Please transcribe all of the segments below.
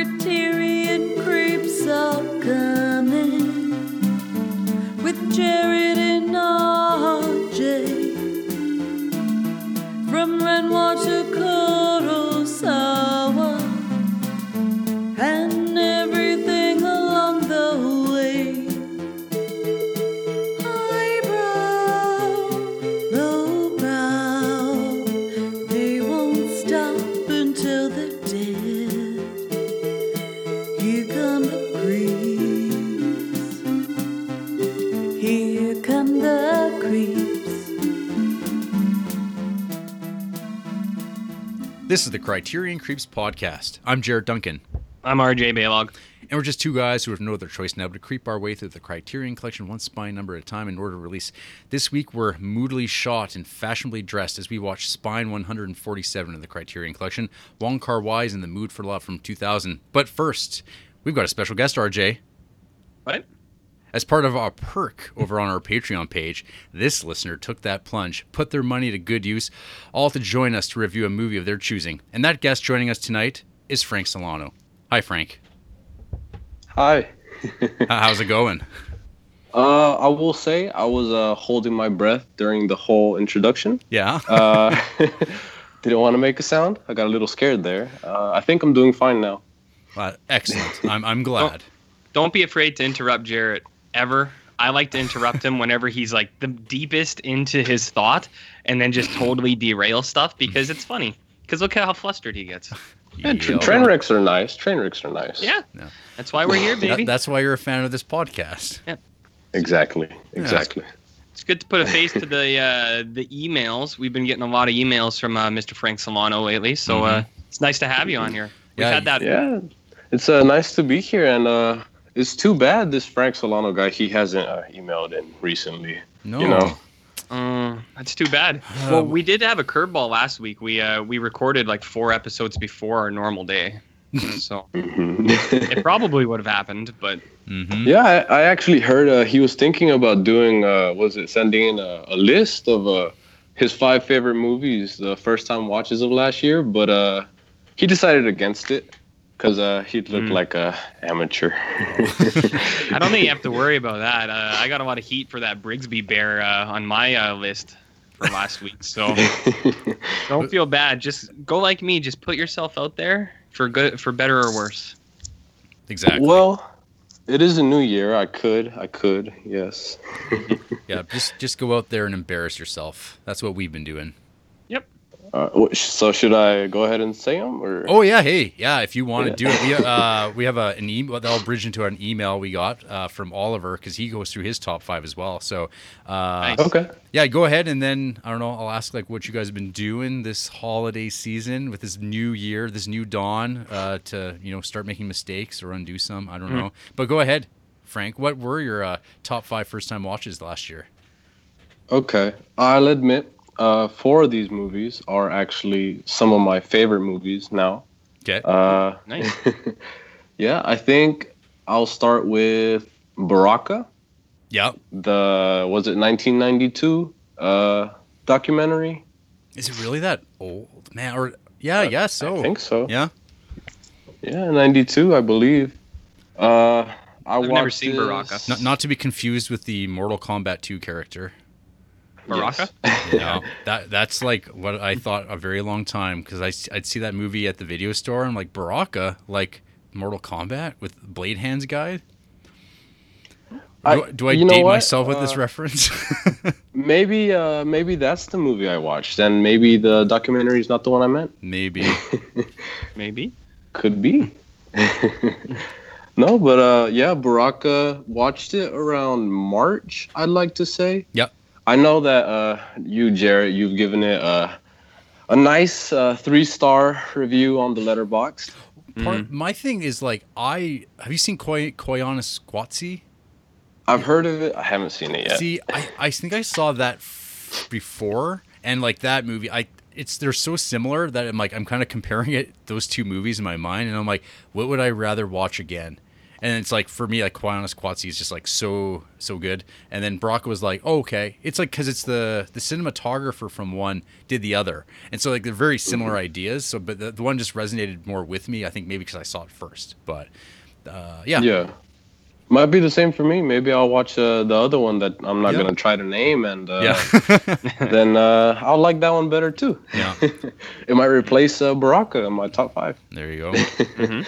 Criterion Criterion Creeps podcast. I'm Jared Duncan, I'm RJ Baylog. and we're just two guys who have no other choice now but to creep our way through the Criterion collection one spine number at a time in order to release. This week, we're moodily shot and fashionably dressed as we watch Spine 147 of the Criterion collection. Wong Kar Wai is in the mood for love from 2000. But first, we've got a special guest, RJ. What? As part of our perk over on our Patreon page, this listener took that plunge, put their money to good use, all to join us to review a movie of their choosing. And that guest joining us tonight is Frank Solano. Hi, Frank. Hi. How's it going? Uh, I will say I was uh, holding my breath during the whole introduction. Yeah. Uh, didn't want to make a sound. I got a little scared there. Uh, I think I'm doing fine now. Uh, excellent. I'm, I'm glad. Don't be afraid to interrupt Jared ever. I like to interrupt him whenever he's like the deepest into his thought and then just totally derail stuff because it's funny. Because look at how flustered he gets. Yeah, tr- Yeah. train wrecks are nice. Train wrecks are nice. Yeah. Yeah. That's why we're here, That- baby. that's why you're a fan of this podcast. Yeah. Exactly. Exactly. It's good to put a face to the uh, the emails. We've been getting a lot of emails from uh, Mr. Frank Solano lately, so uh, it's nice to have you on here. We've Yeah, had that. Yeah. It's uh, nice to be here, and uh, it's too bad this Frank Solano guy he hasn't uh, emailed in recently. No. You know. Uh, that's too bad. well, we did have a curveball last week. We uh, we recorded like four episodes before our normal day, so Mhm. it probably would have happened. But hmm Yeah, I, I actually heard uh, he was thinking about doing, uh, was it sending in a, a list of uh, his five favorite movies, the first time watches of last year, but uh, he decided against it because uh, he'd look Mm. like a amateur. I don't think you have to worry about that. Uh, I got a lot of heat for that Brigsby bear uh, on my uh, list for last week, so don't feel bad. Just go like me. Just put yourself out there for good, for better or worse. Exactly. well, it is a new year. I could, I could, yes. Yeah, just just go out there and embarrass yourself. That's what we've been doing. Uh, so should I go ahead and say them or? Oh yeah, hey, yeah. If you want to Yeah. do it, we uh we have a, an email that'll bridge into an email we got uh, from Oliver because he goes through his top five as well. So, uh, Nice. Okay. yeah, go ahead and then I don't know. I'll ask like what you guys have been doing this holiday season with this new year, this new dawn, uh, to you know start making mistakes or undo some. I don't know, but go ahead, Frank. What were your uh, top five first time watches last year? Okay, I'll admit, uh, four of these movies are actually some of my favorite movies now. Okay. Uh, Nice. yeah, I think I'll start with Baraka. yeah. The was it 1992 uh, documentary? Is it really that old, man? Or yeah, yeah. So I think so. yeah. Yeah, 92, I believe. Uh, I I've never seen this- Baraka. Not, not to be confused with the Mortal Kombat 2 character. Baraka. Yes. No, that that's like what I thought a very long time because I'd see that movie at the video store. and I'm like Baraka, like Mortal Kombat with Blade Hands guy. Do I, I- do I you know date myself with this Uh, reference? Maybe, uh, maybe that's the movie I watched, and maybe the documentary is not the one I meant. Maybe. Maybe. Could be. no, but uh, yeah, Baraka watched it around March. I'd like to say. Yep. I know that uh, you, Jared, you've given it a a nice uh, three star review on the Letterboxd. Part, my thing is like I have you seen Koy Koyaanisqatsi? I've heard of it. I haven't seen it yet. See, I, I think I saw that f- before, and like that movie, I it's they're so similar that I'm like I'm kind of comparing it those two movies in my mind, and I'm like, what would I rather watch again? And it's like for me, like Koyaanisqatsi is just like so so good. And then Brock was like, oh, okay, it's like because it's the the cinematographer from one did the other, and so like they're very similar ideas. So, but the, the one just resonated more with me. I think maybe because I saw it first. But uh, yeah, Yeah. Might be the same for me. Maybe I'll watch uh, the other one that I'm not Yeah. gonna try to name, and uh, yeah, then uh, I'll like that one better too. yeah. It might replace uh, Baraka in my top five. There you go.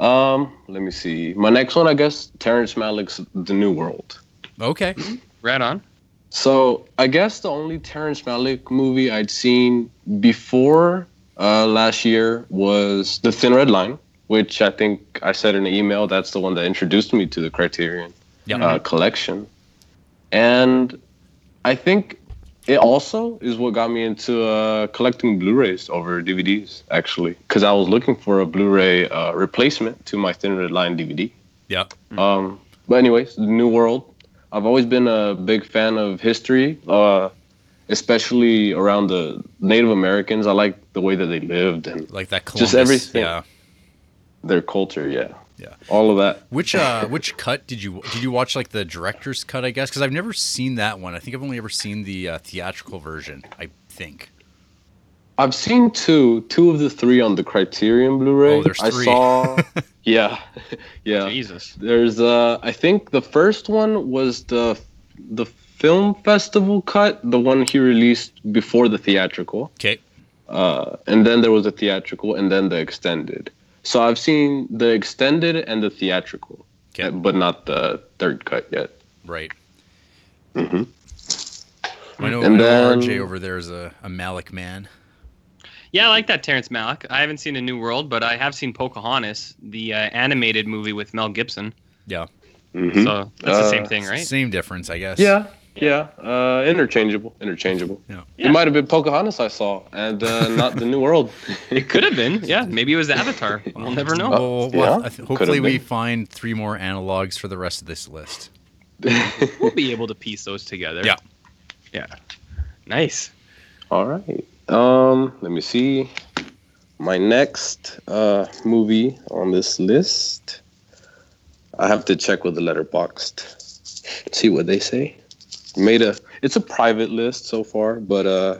Um, let me see. My next one, I guess, Terrence Malick's The New World. Okay. Right on. So I guess the only Terrence Malick movie I'd seen before uh, last year was The Thin Red Line, which I think I said in an email. That's the one that introduced me to the Criterion Yeah. uh, collection, and I think it also is what got me into uh, collecting Blu-rays over DVDs. Actually, because I was looking for a Blu-ray uh, replacement to my Thin Red Line DVD. Yeah. Um, but anyways, the New World. I've always been a big fan of history, uh, especially around the Native Americans. I like the way that they lived and Like that Columbus. Just everything. Yeah. their culture. Yeah, Yeah. all of that. Which uh which cut did you did you watch like the director's cut I guess because I've never seen that one I think I've only ever seen the uh, theatrical version I think I've seen two, two of the three on the Criterion Blu-ray. Oh, there's I three. saw, yeah, yeah. Jesus. There's uh, I think the first one was the the film festival cut, the one he released before the theatrical. okay uh, and then there was a theatrical, and then the extended. So I've seen the extended and the theatrical, Okay. uh, but not the third cut yet. right Mm-hmm. I know, And I know then- RJ over there is a, a Malick man Yeah, I like that Terrence Malick. I haven't seen A New World, but I have seen Pocahontas, the uh, animated movie with Mel Gibson. yeah Mhm. So that's the same Uh, thing, right? same difference I guess Yeah, yeah, uh, interchangeable, interchangeable. Yeah. Yeah. It might have been Pocahontas I saw, and uh, not the New World. It could have been. Yeah, maybe it was the Avatar. We'll never know. well, well, I th- hopefully we find three more analogs for the rest of this list We'll be able to piece those together. Yeah. Yeah. Nice. All right. Um, let me see. My next uh, movie on this list. I have to check with the Letterboxd. See what they say. Made a. It's a private list so far, but uh,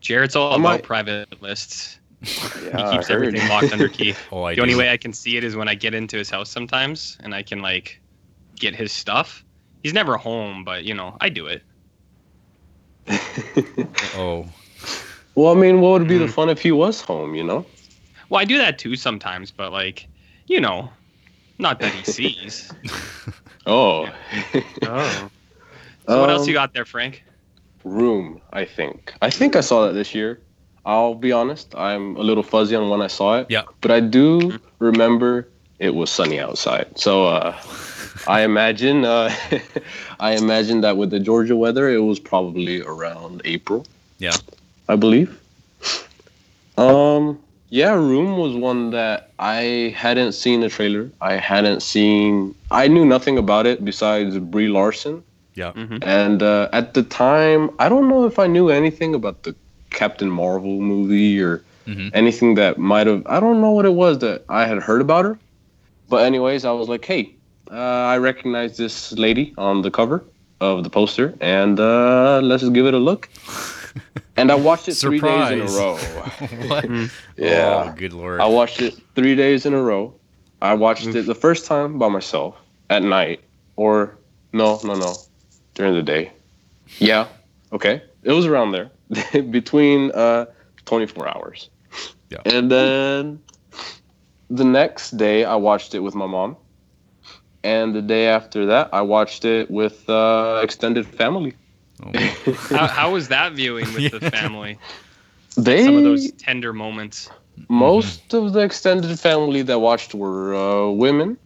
Jared's all I about might- private lists. yeah, He keeps everything locked under key. oh I the only way I can see it is when I get into his house sometimes and I can like get his stuff. He's never home, but you know, I do it. oh well, I mean, what would be Mm. the fun if he was home? You know. Well, I do that too sometimes, but like, you know, not that he sees. Oh. oh. So what else Um, you got there, Frank? Room, I think. I think I saw that this year. I'll be honest, I'm a little fuzzy on when I saw it. Yeah. But I do remember it was sunny outside. So uh, I imagine uh, I imagine that with the Georgia weather, it was probably around April. Yeah. I believe. Um yeah, Room was one that I hadn't seen the trailer. I hadn't seen I knew nothing about it besides Brie Larson. Yeah hmm And uh, at the time, I don't know if I knew anything about the Captain Marvel movie or Mhm. anything that might have. I don't know what it was that I had heard about her. But anyways, I was like, hey, uh, I recognize this lady on the cover of the poster, and uh, let's just give it a look. And I watched it three days in a row. what Yeah. oh, good lord I watched it three days in a row. I watched it the first time by myself at night, or no, no, no, during the day. Yeah, okay, it was around there, between uh, 24 hours. Yeah. And then the next day, I watched it with my mom, and the day after that, I watched it with uh, extended family. Oh, How, how was that viewing with the family? They Some of those tender moments. most of the extended family that watched were uh, women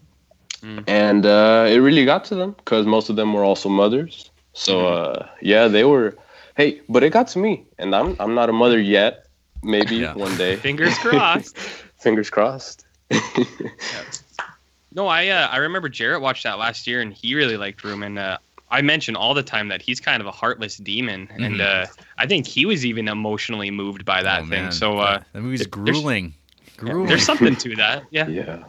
Mm. and uh, it really got to them because most of them were also mothers so uh, yeah they were hey but it got to me and i'm, I'm not a mother yet maybe Yeah. one day Fingers crossed. fingers crossed No, I uh, I remember Jared watched that last year and he really liked Room and uh, I mention all the time that he's kind of a heartless demon and Mhm. uh, I think he was even emotionally moved by that oh, thing. man. So uh, that movie's there- there's- grueling grueling there's something to that. Yeah. yeah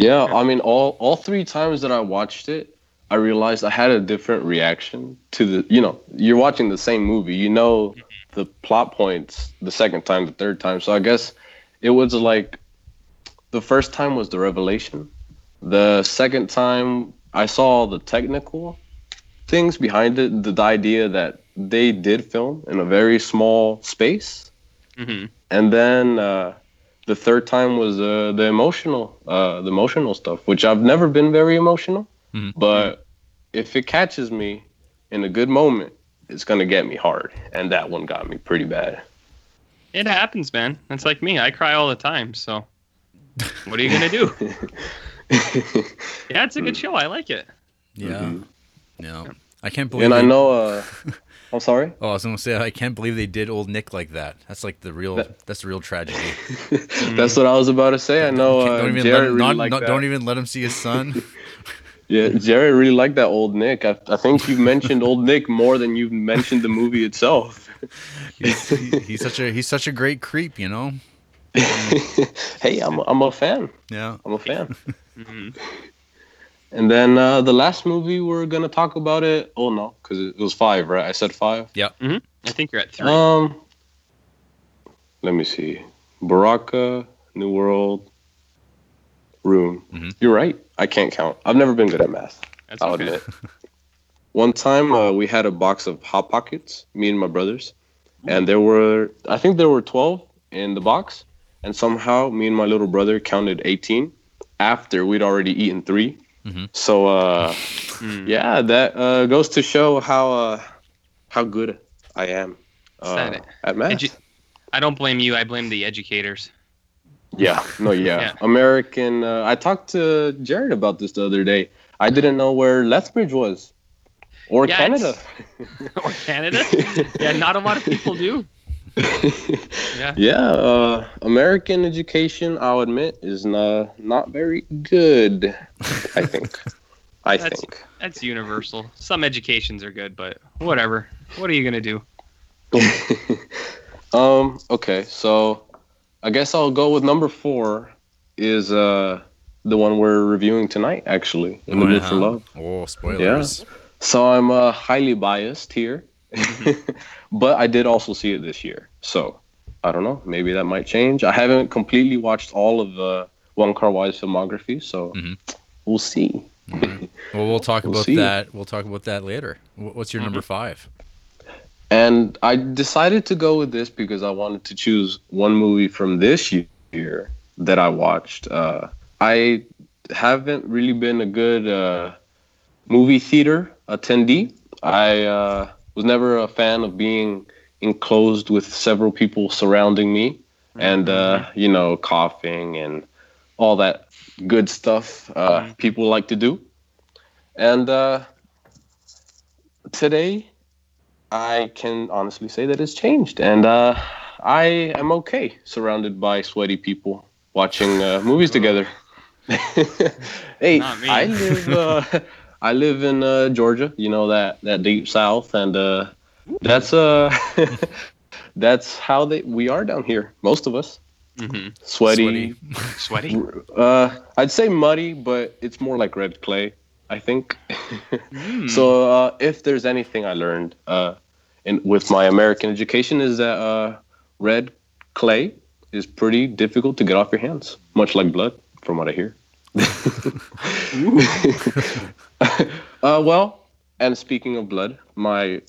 Yeah, I mean, all all three times that I watched it, I realized I had a different reaction to the. You know, you're watching the same movie. You know the plot points the second time, the third time. So I guess it was like the first time was the revelation. The second time I saw the technical things behind it, the, the idea that they did film in a very small space, hmm and then uh, the third time was uh, the emotional, uh, the emotional stuff, which I've never been very emotional, Mhm. but if it catches me in a good moment, it's gonna get me hard, and that one got me pretty bad. It happens, man. It's like me. I cry all the time. So, what are you gonna do? Yeah, it's a good show. I like it. Yeah. Mhm. No. I can't believe it. And I know. Uh, I'm sorry. Oh, I was gonna say I can't believe they did old Nick like that. That's like the real. That- that's the real tragedy. That's what I was about to say. I know. Can't- Uh, don't even Jared let him, really not, liked not- don't even let him see his son. Yeah, Jared really liked that old Nick. I, I think you've mentioned old Nick more than you've mentioned the movie itself. he's, he- he's such a he's such a great creep, you know. hey, I'm a, I'm a fan. Yeah. I'm a fan. Mhm. And then uh, the last movie we're gonna talk about it. Oh no, because it was five, right? I said five. Yeah, I think you're at three. Um, let me see. Baraka, New World, Room. Mhm. You're right. I can't count. I've never been good at math. That's I'll okay. admit. One time uh, we had a box of hot pockets, me and my brothers, and there were I think there were twelve in the box, and somehow me and my little brother counted eighteen after we'd already eaten 3 Mhm. So uh, Mm. yeah, that uh, goes to show how uh, how good I am uh, at math. Edu- I don't blame you. I blame the educators. Yeah, no, yeah. Yeah. American. Uh, I talked to Jared about this the other day. I didn't know where Lethbridge was, or Yeah, Canada. or Canada. yeah, not a lot of people do. Yeah. yeah, uh, American education, I'll admit, is not not very good. I think. I That's- think. That's universal. Some educations are good, but whatever. What are you gonna do? um. Okay, so I guess I'll go with number four. Is uh the one we're reviewing tonight? Actually, in the mood for love. Oh, spoilers. Yeah. So I'm uh, highly biased here, but I did also see it this year. So I don't know. Maybe that might change. I haven't completely watched all of the Wong Kar Wai's filmography, so Mhm. we'll see. Well, we'll talk We'll about see. that. We'll talk about that later. What's your number five? And I decided to go with this because I wanted to choose one movie from this year that I watched. Uh, I haven't really been a good uh, movie theater attendee. I uh, was never a fan of being enclosed with several people surrounding me and, uh, you know, coughing and all that good stuff uh, Mhm. people like to do. And uh, today, I can honestly say that it's changed, and uh, I am okay surrounded by sweaty people watching uh, movies together. hey, I live. I live in uh, Georgia. You know that that deep south, and uh, that's uh, that's how they we are down here. Most of us hmm sweaty. Sweaty. Uh, I'd say muddy, but it's more like red clay. I think. Mm. So uh, if there's anything I learned uh, in with my American education is that uh, red clay is pretty difficult to get off your hands, much like blood, from what I hear. uh, well, and speaking of blood, my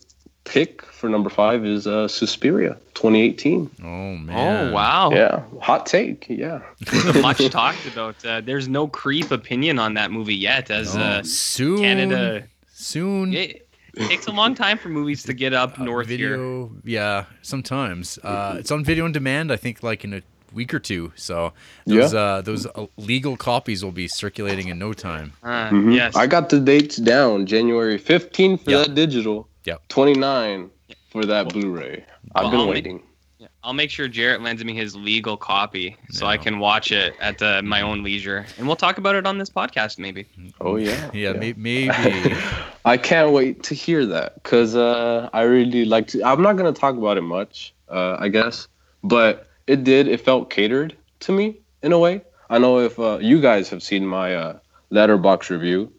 pick for number five is uh, Suspiria, 2018. Oh man. oh wow. Yeah, hot take. Yeah. Much talked about. Uh, there's no creep opinion on that movie yet, as Oh, uh, soon. Canada. Soon. It takes a long time for movies to get up Uh, north here. yeah, sometimes. Uh, it's on video on demand. I think like in a week or two. So those Yeah. uh, those uh, legal copies will be circulating in no time. Uh, Mhm. Yes. I got the dates down. January 15 for Yep. that digital. Yep. 29 for that Blu-ray. I've Well, been I'll ma- waiting. Yeah, I'll make sure Jared lends me his legal copy so I can watch it at uh, my own leisure, and we'll talk about it on this podcast maybe. Oh yeah. Yeah, may- maybe. I can't wait to hear that because uh, I really like to. I'm not gonna talk about it much, uh, I guess, but it did. It felt catered to me in a way. I know if uh, you guys have seen my uh, Letterboxd review,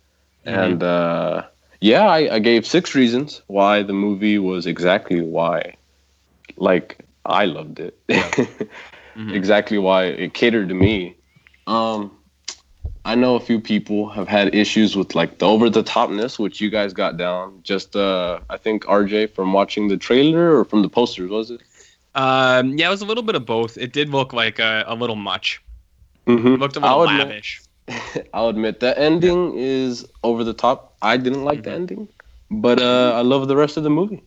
and uh, yeah, I, I gave six reasons why the movie was exactly why, like I loved it, exactly why it catered to me. Um, I know a few people have had issues with like the over the topness, which you guys got down. Just uh, I think RJ from watching the trailer or from the posters, was it? Um, yeah, it was a little bit of both. It did look like a, a little much. Mm-hmm. It looked a little I'll admit- lavish. I'll admit the ending is over the top. I didn't like the Mhm. ending, but uh, I love the rest of the movie,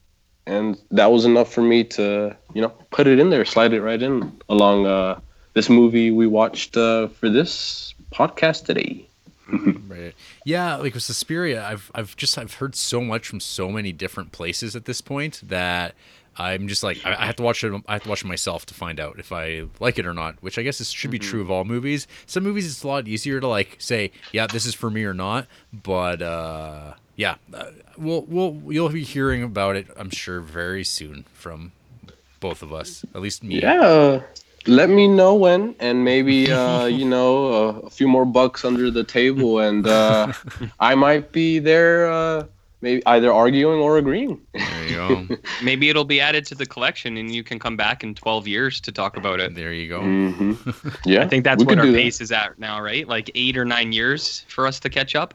and that was enough for me to you know put it in there, slide it right in along uh, this movie we watched uh, for this podcast today. Right. Yeah, like with Suspiria, I've I've just I've heard so much from so many different places at this point that I'm just like I, I have to watch it. I have to watch it myself to find out if I like it or not. Which I guess this should be true of all movies. Some movies it's a lot easier to like say, yeah, this is for me or not. But uh, yeah, uh, we'll we'll you'll be hearing about it. I'm sure very soon from both of us. At least me. Yeah, let me know when, and maybe uh, you know uh, a few more bucks under the table, and uh, I might be there. Uh, maybe either arguing or agreeing. There you go. Maybe it'll be added to the collection, and you can come back in 12 years to talk about it. there you go. hmm Yeah, I think that's what our do that. pace is at now, right? Like eight or nine years for us to catch up.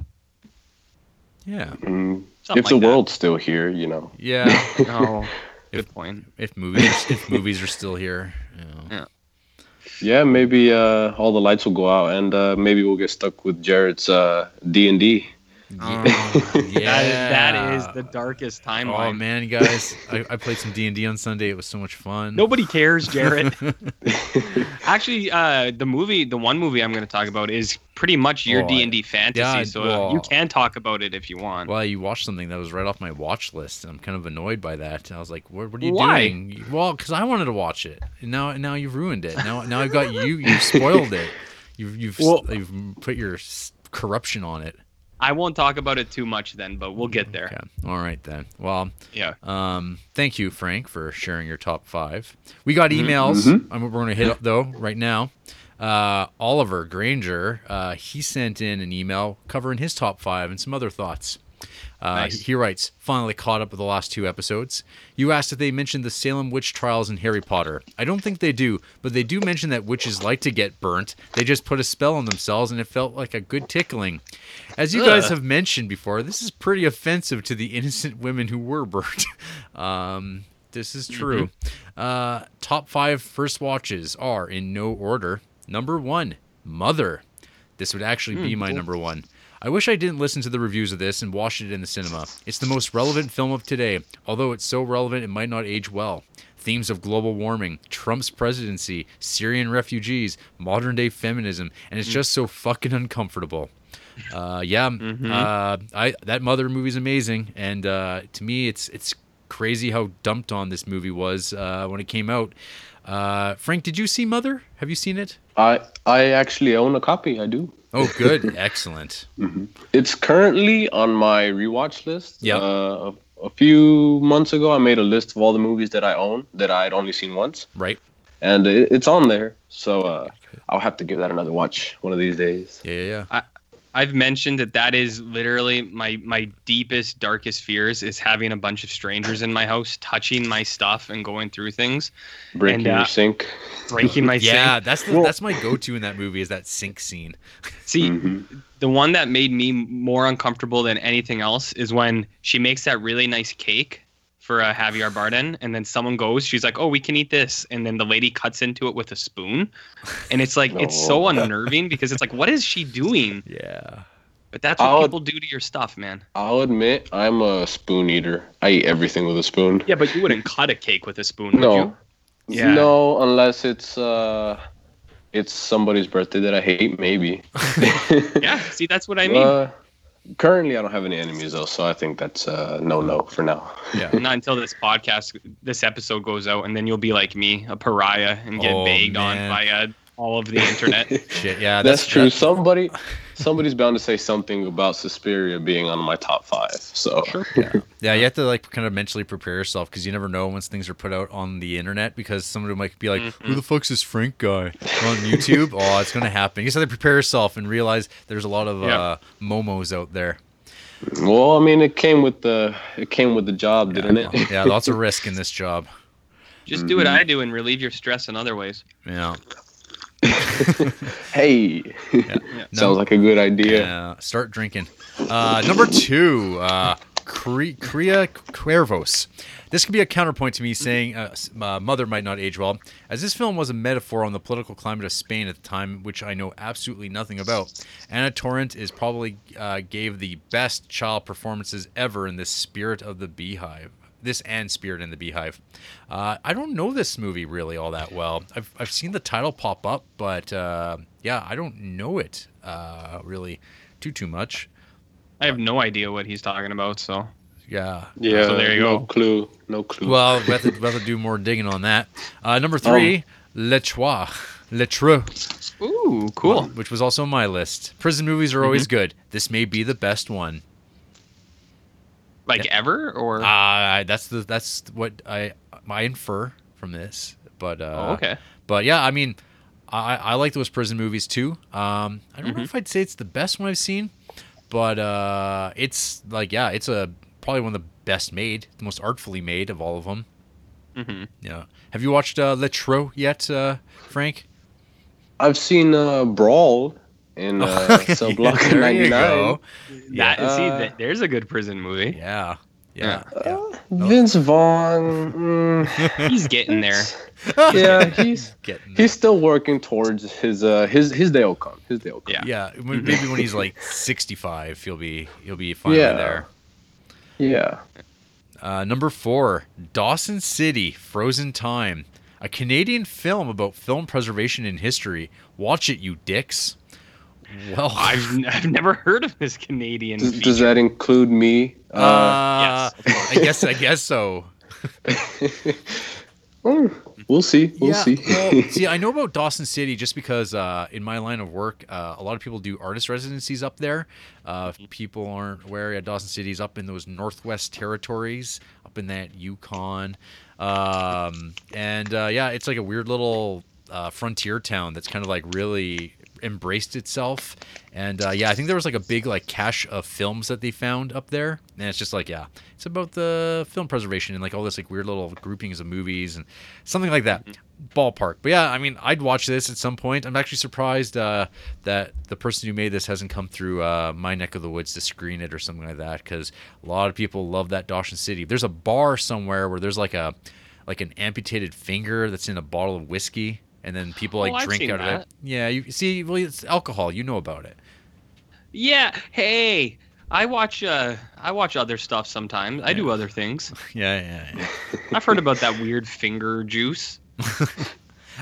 Yeah. Mm, Something if the like world's still here, you know. Yeah. Oh, good point. if movies if movies are still here. You know. Yeah, maybe uh, all the lights will go out, and uh, maybe we'll get stuck with Jared's uh, D and D. Yeah. That is, that is the darkest timeline. Oh man, guys, I, I played some D and D on Sunday. It was so much fun. Nobody cares, Jared. Actually, uh, the movie, the one movie I'm going to talk about is pretty much your Oh, D and D fantasy. yeah, so well- you can talk about it if you want. Well, you watched something that was right off my watch list. and I'm kind of annoyed by that. I was like, "What, what are you Why? doing?" Well, because I wanted to watch it. And now, now you've ruined it. Now, now I've got you. You've spoiled it. You've you've Well- you've put your corruption on it. I won't talk about it too much then, but we'll get there. Okay. All right then. Well, Yeah. Um, thank you, Frank, for sharing your top five. We got Mm-hmm. emails. I'm, we're going to hit up though right now. Uh, Oliver Granger, uh, he sent in an email covering his top five and some other thoughts. Uh, Nice. He writes, finally caught up with the last two episodes. You asked if they mentioned the Salem witch trials in Harry Potter. I don't think they do, but they do mention that witches like to get burnt. They just put a spell on themselves, and it felt like a good tickling. As you guys have mentioned before, this is pretty offensive to the innocent women who were burnt. um, this is true. Uh, top five first watches are in no order. Number one, Mother. This would actually be my number one. I wish I didn't listen to the reviews of this and watched it in the cinema. It's the most relevant film of today, although it's so relevant it might not age well. Themes of global warming, Trump's presidency, Syrian refugees, modern day feminism, and it's just so fucking uncomfortable. Uh, yeah, uh, I that Mother movie's amazing, and uh, to me, it's it's crazy how dumped on this movie was uh, when it came out. Uh, Frank, did you see Mother? Have you seen it? I I actually own a copy. I do. Oh, good, excellent. It's currently on my rewatch list. Yeah. Uh, a, a few months ago, I made a list of all the movies that I own that I'd only seen once, Right? and it, it's on there. So uh, I'll have to give that another watch one of these days. Yeah, yeah, yeah. I've mentioned that that is literally my my deepest darkest fears is having a bunch of strangers in my house touching my stuff and going through things, Breaking And, uh, your sink. breaking my Yeah, sink. that's the, Well- that's my go-to in that movie is that sink scene. See, Mhm. the one that made me more uncomfortable than anything else is when she makes that really nice cake for a Javier Bardem, and then someone goes, she's like, "Oh, we can eat this," and then the lady cuts into it with a spoon, and it's like it's so unnerving because it's like, what is she doing? Yeah. But that's what I'll- people do to your stuff, man. I'll admit I'm a spoon eater. I eat everything with a spoon. Yeah, but you wouldn't cut a cake with a spoon, would No. you? Yeah. No, unless it's uh, it's somebody's birthday that I hate. Maybe. Yeah, see, that's what I mean. Uh, currently, I don't have any enemies though, so I think that's uh, no no for now. Yeah. Not until this podcast, this episode goes out, and then you'll be like me, a pariah, and get Oh, bagged on by uh, all of the internet. Shit, yeah, That's, true. that- Somebody, somebody's bound to say something about Suspiria being on my top five. So Yeah, yeah, you have to like kind of mentally prepare yourself because you never know once things are put out on the internet because somebody might be like, "Who the fuck's this Frank guy on YouTube?" oh, it's gonna happen. You just have to prepare yourself and realize there's a lot of Yeah. uh, momos out there. well, I mean, it came with the it came with the job, didn't it? Yeah, lots of risk in this job. Just do what I do and relieve your stress in other ways. Yeah, hey, sounds like a good idea. yeah. Start drinking. Uh, number two, uh, Cre- Cría Cuervos. This could be a counterpoint to me saying uh, uh, Mother might not age well, as this film was a metaphor on the political climate of Spain at the time, which I know absolutely nothing about. Ana Torrent is probably uh, gave the best child performances ever in this Spirit of the Beehive. This and Spirit in the Beehive. Uh, I don't know this movie really all that well. I've, I've seen the title pop up, but uh, yeah, I don't know it uh, really too too much. I have no idea what he's talking about, so Yeah. Yeah, So there you no go. clue, no clue. Well, we have, to, we have to do more digging on that. Uh, number three, Le Trou. Le Trou, ooh, cool. which was also on my list. Prison movies are always good. This may be the best one. Like ever, or Uh, that's the that's what I I infer from this. But uh, oh, okay. But yeah, I mean, I, I like those prison movies too. Um, I don't Mm-hmm. know if I'd say it's the best one I've seen, but uh, it's like yeah, it's a probably one of the best made, the most artfully made of all of them. Mm-hmm. Yeah. Have you watched uh, Le Trou yet, uh, Frank? I've seen uh, Brawl in uh, Cell Block There you 99. go. That see, Uh, th- there's a good prison movie. Yeah. Yeah. yeah. Uh, Vince Vaughn. mm, He's getting there. yeah, he's Getting he's still working towards his uh his his day will come. His day will come. Yeah. yeah. when- Maybe when he's like 65, he'll be he'll be finally Yeah. there. Yeah. Uh, number four, Dawson City, Frozen Time, a Canadian film about film preservation in history. Watch it, you dicks. Well, I've, n- I've never heard of this Canadian. Does, does that include me? uh, Uh, yes. I guess I guess so. we'll see. We'll yeah, see. well, see, I know about Dawson City just because uh, in my line of work, uh, a lot of people do artist residencies up there. Uh, if people aren't aware, yeah, Dawson City's up in those Northwest Territories, up in that Yukon, um, and uh, yeah, it's like a weird little uh, frontier town that's kind of like really embraced itself. And uh, yeah, I think there was like a big like cache of films that they found up there, and it's just like yeah, it's about the film preservation and like all this like weird little groupings of movies and something like that. Ballpark, but yeah, I mean, I'd watch this at some point. I'm actually surprised uh, that the person who made this hasn't come through uh, my neck of the woods to screen it or something like that, because a lot of people love that Dawson City. There's a bar somewhere where there's like a like an amputated finger that's in a bottle of whiskey, and then people like Oh, drink out of that. it. Yeah, you see, well, it's alcohol. You know about it. Yeah. Hey, I watch. Uh, I watch other stuff sometimes. I do other things. Yeah, yeah, yeah. I've heard about that weird finger juice.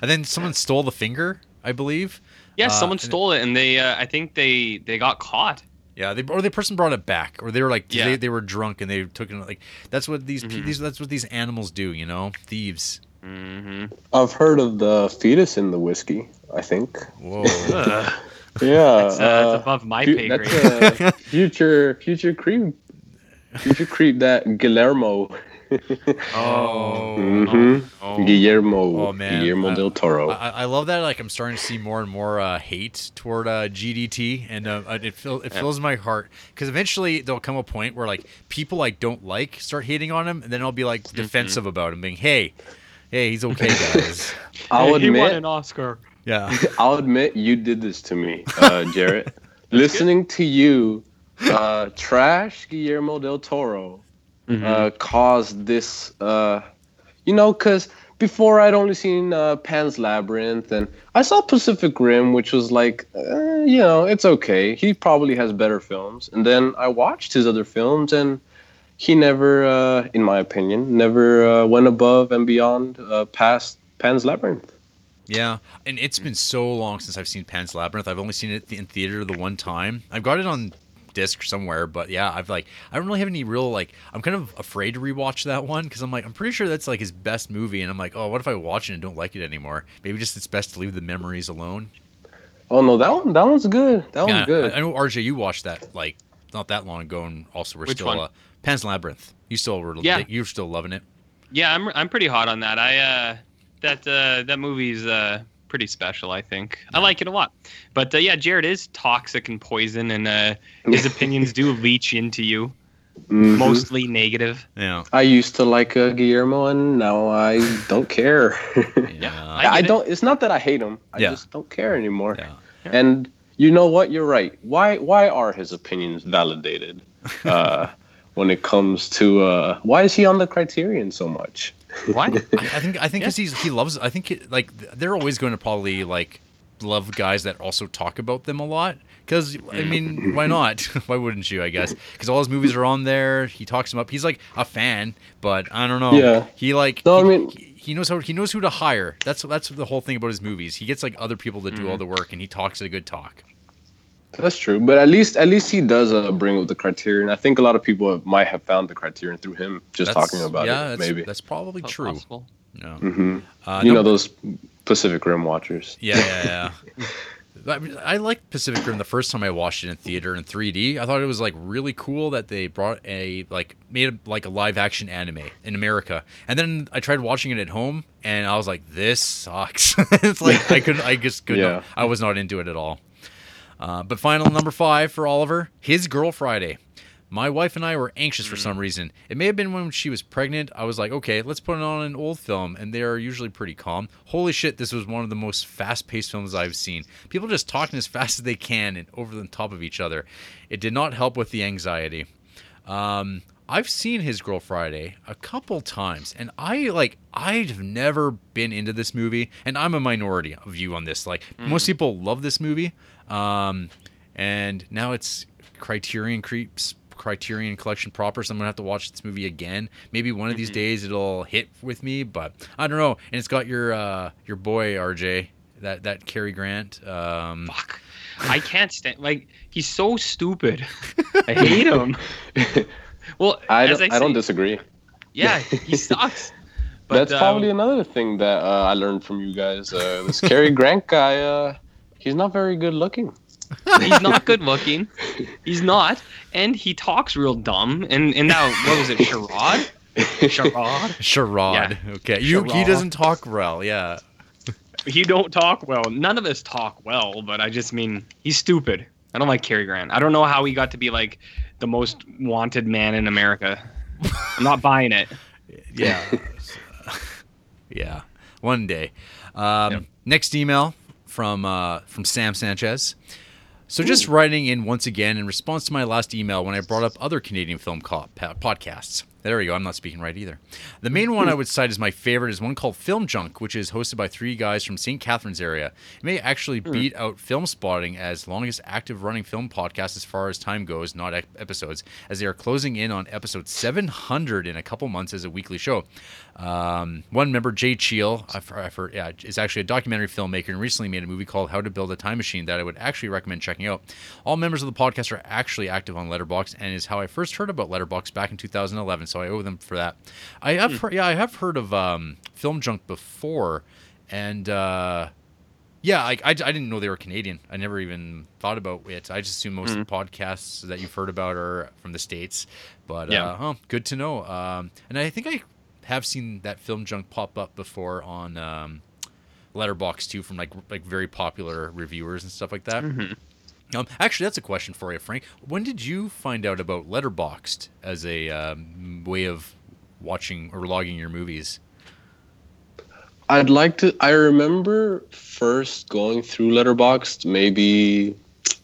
and then someone stole the finger, I believe. Yeah, Uh, someone stole it, and they. Uh, I think they they got caught. Yeah, they or the person brought it back, or they were like Yeah. they, they were drunk and they took it. Like that's what these, Mhm. these that's what these animals do, you know, thieves. Hmm I've heard of the fetus in the whiskey. I think. Whoa. Yeah. that's, uh, uh, that's above my fu- pay that's grade. uh, future future creep. Future creep that Guillermo. oh. Mhm. oh. Guillermo. Oh, man. Guillermo Uh, del Toro. I, I love that. Like I'm starting to see more and more uh, hate toward uh, GDT, and uh, it fill, it Yeah. fills my heart because eventually there'll come a point where like people I don't like start hating on him, and then I'll be like defensive about him, being, "Hey, hey, he's okay, guys." I'll he won admit. an Oscar. yeah. I'll admit you did this to me, uh, Jared. Listening to you uh, trash Guillermo del Toro uh, caused this, uh, you know, because before I'd only seen uh, Pan's Labyrinth and I saw Pacific Rim, which was like, uh, you know, it's okay. He probably has better films. And then I watched his other films and he never, uh, in my opinion, never uh, went above and beyond uh, past Pan's Labyrinth. Yeah, and it's been so long since I've seen Pan's Labyrinth. I've only seen it in theater the one time. I've got it on disc somewhere. But yeah, I've like I don't really have any real like I'm kind of afraid to rewatch that one because I'm like I'm pretty sure that's like his best movie, and I'm like, oh, what if I watch it and don't like it anymore? Maybe just it's best to leave the memories alone. Oh no, that one that one's good. That yeah, one's good. I, I know RJ, you watched that like not that long ago, and also we're Which still one? uh, Pan's Labyrinth. You still were Yeah. you're still loving it. Yeah, I'm I'm pretty hot on that. I uh that uh that movie's uh pretty special, I think. I like it a lot. But uh, yeah, Jared is toxic and poison and uh his opinions do leach into you, Mhm. mostly negative. Yeah, I used to like uh, Guillermo, and now I don't care. yeah, I I, don't. It's not that I hate him. I Yeah. just don't care anymore. yeah. And you know what? You're right. Why? Why are his opinions validated? Uh, when it comes to uh, why is he on the Criterion so much? What? I, I think I think because he's he loves. I think it, like they're always going to probably like love guys that also talk about them a lot. Because I mean, why not? why wouldn't you? I guess because all his movies are on there. He talks them up. He's like a fan, but I don't know. Yeah. He like. No, I he, mean- he, he knows how he knows who to hire. That's that's the whole thing about his movies. He gets like other people to do all the work, and he talks a good talk. That's true, but at least at least he does uh, bring up the Criterion. I think a lot of people have, might have found the Criterion through him just That's- talking about yeah, it. that's, Maybe. that's probably That's true. possible. No. hmm Uh, you no- know those Pacific Rim watchers. Yeah, yeah, yeah. I, mean, I liked Pacific Rim the first time I watched it in theater in 3D. I thought it was like really cool that they brought a like made a, like a live action anime in America. And then I tried watching it at home, and I was like, this sucks. it's like I could I just could Yeah. not, I was not into it at all. Uh, but final number five for Oliver, his Girl Friday. My wife and I were anxious for some reason. It may have been when she was pregnant. I was like, okay, let's put on an old film, and they are usually pretty calm. Holy shit, this was one of the most fast-paced films I've seen. People just talking as fast as they can and over the top of each other. It did not help with the anxiety. Um, I've seen his Girl Friday a couple times, and I like I've never been into this movie, and I'm a minority of you on this. Like most people love this movie, um, and now it's Criterion creeps Criterion Collection proper, so I'm gonna have to watch this movie again. Maybe one of these days it'll hit with me, but I don't know. And it's got your uh, your boy RJ, that that Cary Grant. Um, Fuck. I can't stand like he's so stupid. I hate him. Well, I don't, I, I, don't disagree. Yeah, he sucks. But, That's um, probably another thing that uh, I learned from you guys. Uh, this Cary Grant guy, uh, he's not very good looking. he's not good looking. He's not, and he talks real dumb. And and now what was it, charade? Charade. Charade. Okay, you he doesn't talk well. Yeah. He don't talk well. None of us talk well, but I just mean he's stupid. I don't like Cary Grant. I don't know how he got to be like the most wanted man in America. I'm not buying it. Yeah. yeah. One day. Um, Yep. Next email from uh, from Sam Sanchez. So just writing in once again in response to my last email when I brought up other Canadian film co- podcasts. There we go. I'm not speaking right either. The main one I would cite as my favorite is one called Film Junk, which is hosted by three guys from St. Catharines area. It may actually beat out Film Spotting as longest active running film podcast as far as time goes, not ep- episodes, as they are closing in on episode 700 in a couple months as a weekly show. Um, one member, Jay Cheel, I've, I've heard, yeah, is actually a documentary filmmaker and recently made a movie called How to Build a Time Machine that I would actually recommend checking out. All members of the podcast are actually active on Letterboxd and is how I first heard about Letterboxd back in 2011. So I owe them for that. I have, heard, yeah, I have heard of um, Film Junk before, and uh, yeah, I, I, I didn't know they were Canadian. I never even thought about it. I just assume most of the podcasts that you've heard about are from the states. But Yeah. uh, huh, good to know. Um, and I think I have seen that film junk pop up before on um, Letterboxd too, from like like very popular reviewers and stuff like that. Um, actually, that's a question for you, Frank. When did you find out about Letterboxd as a um, way of watching or logging your movies? I'd like to. I remember first going through Letterboxd maybe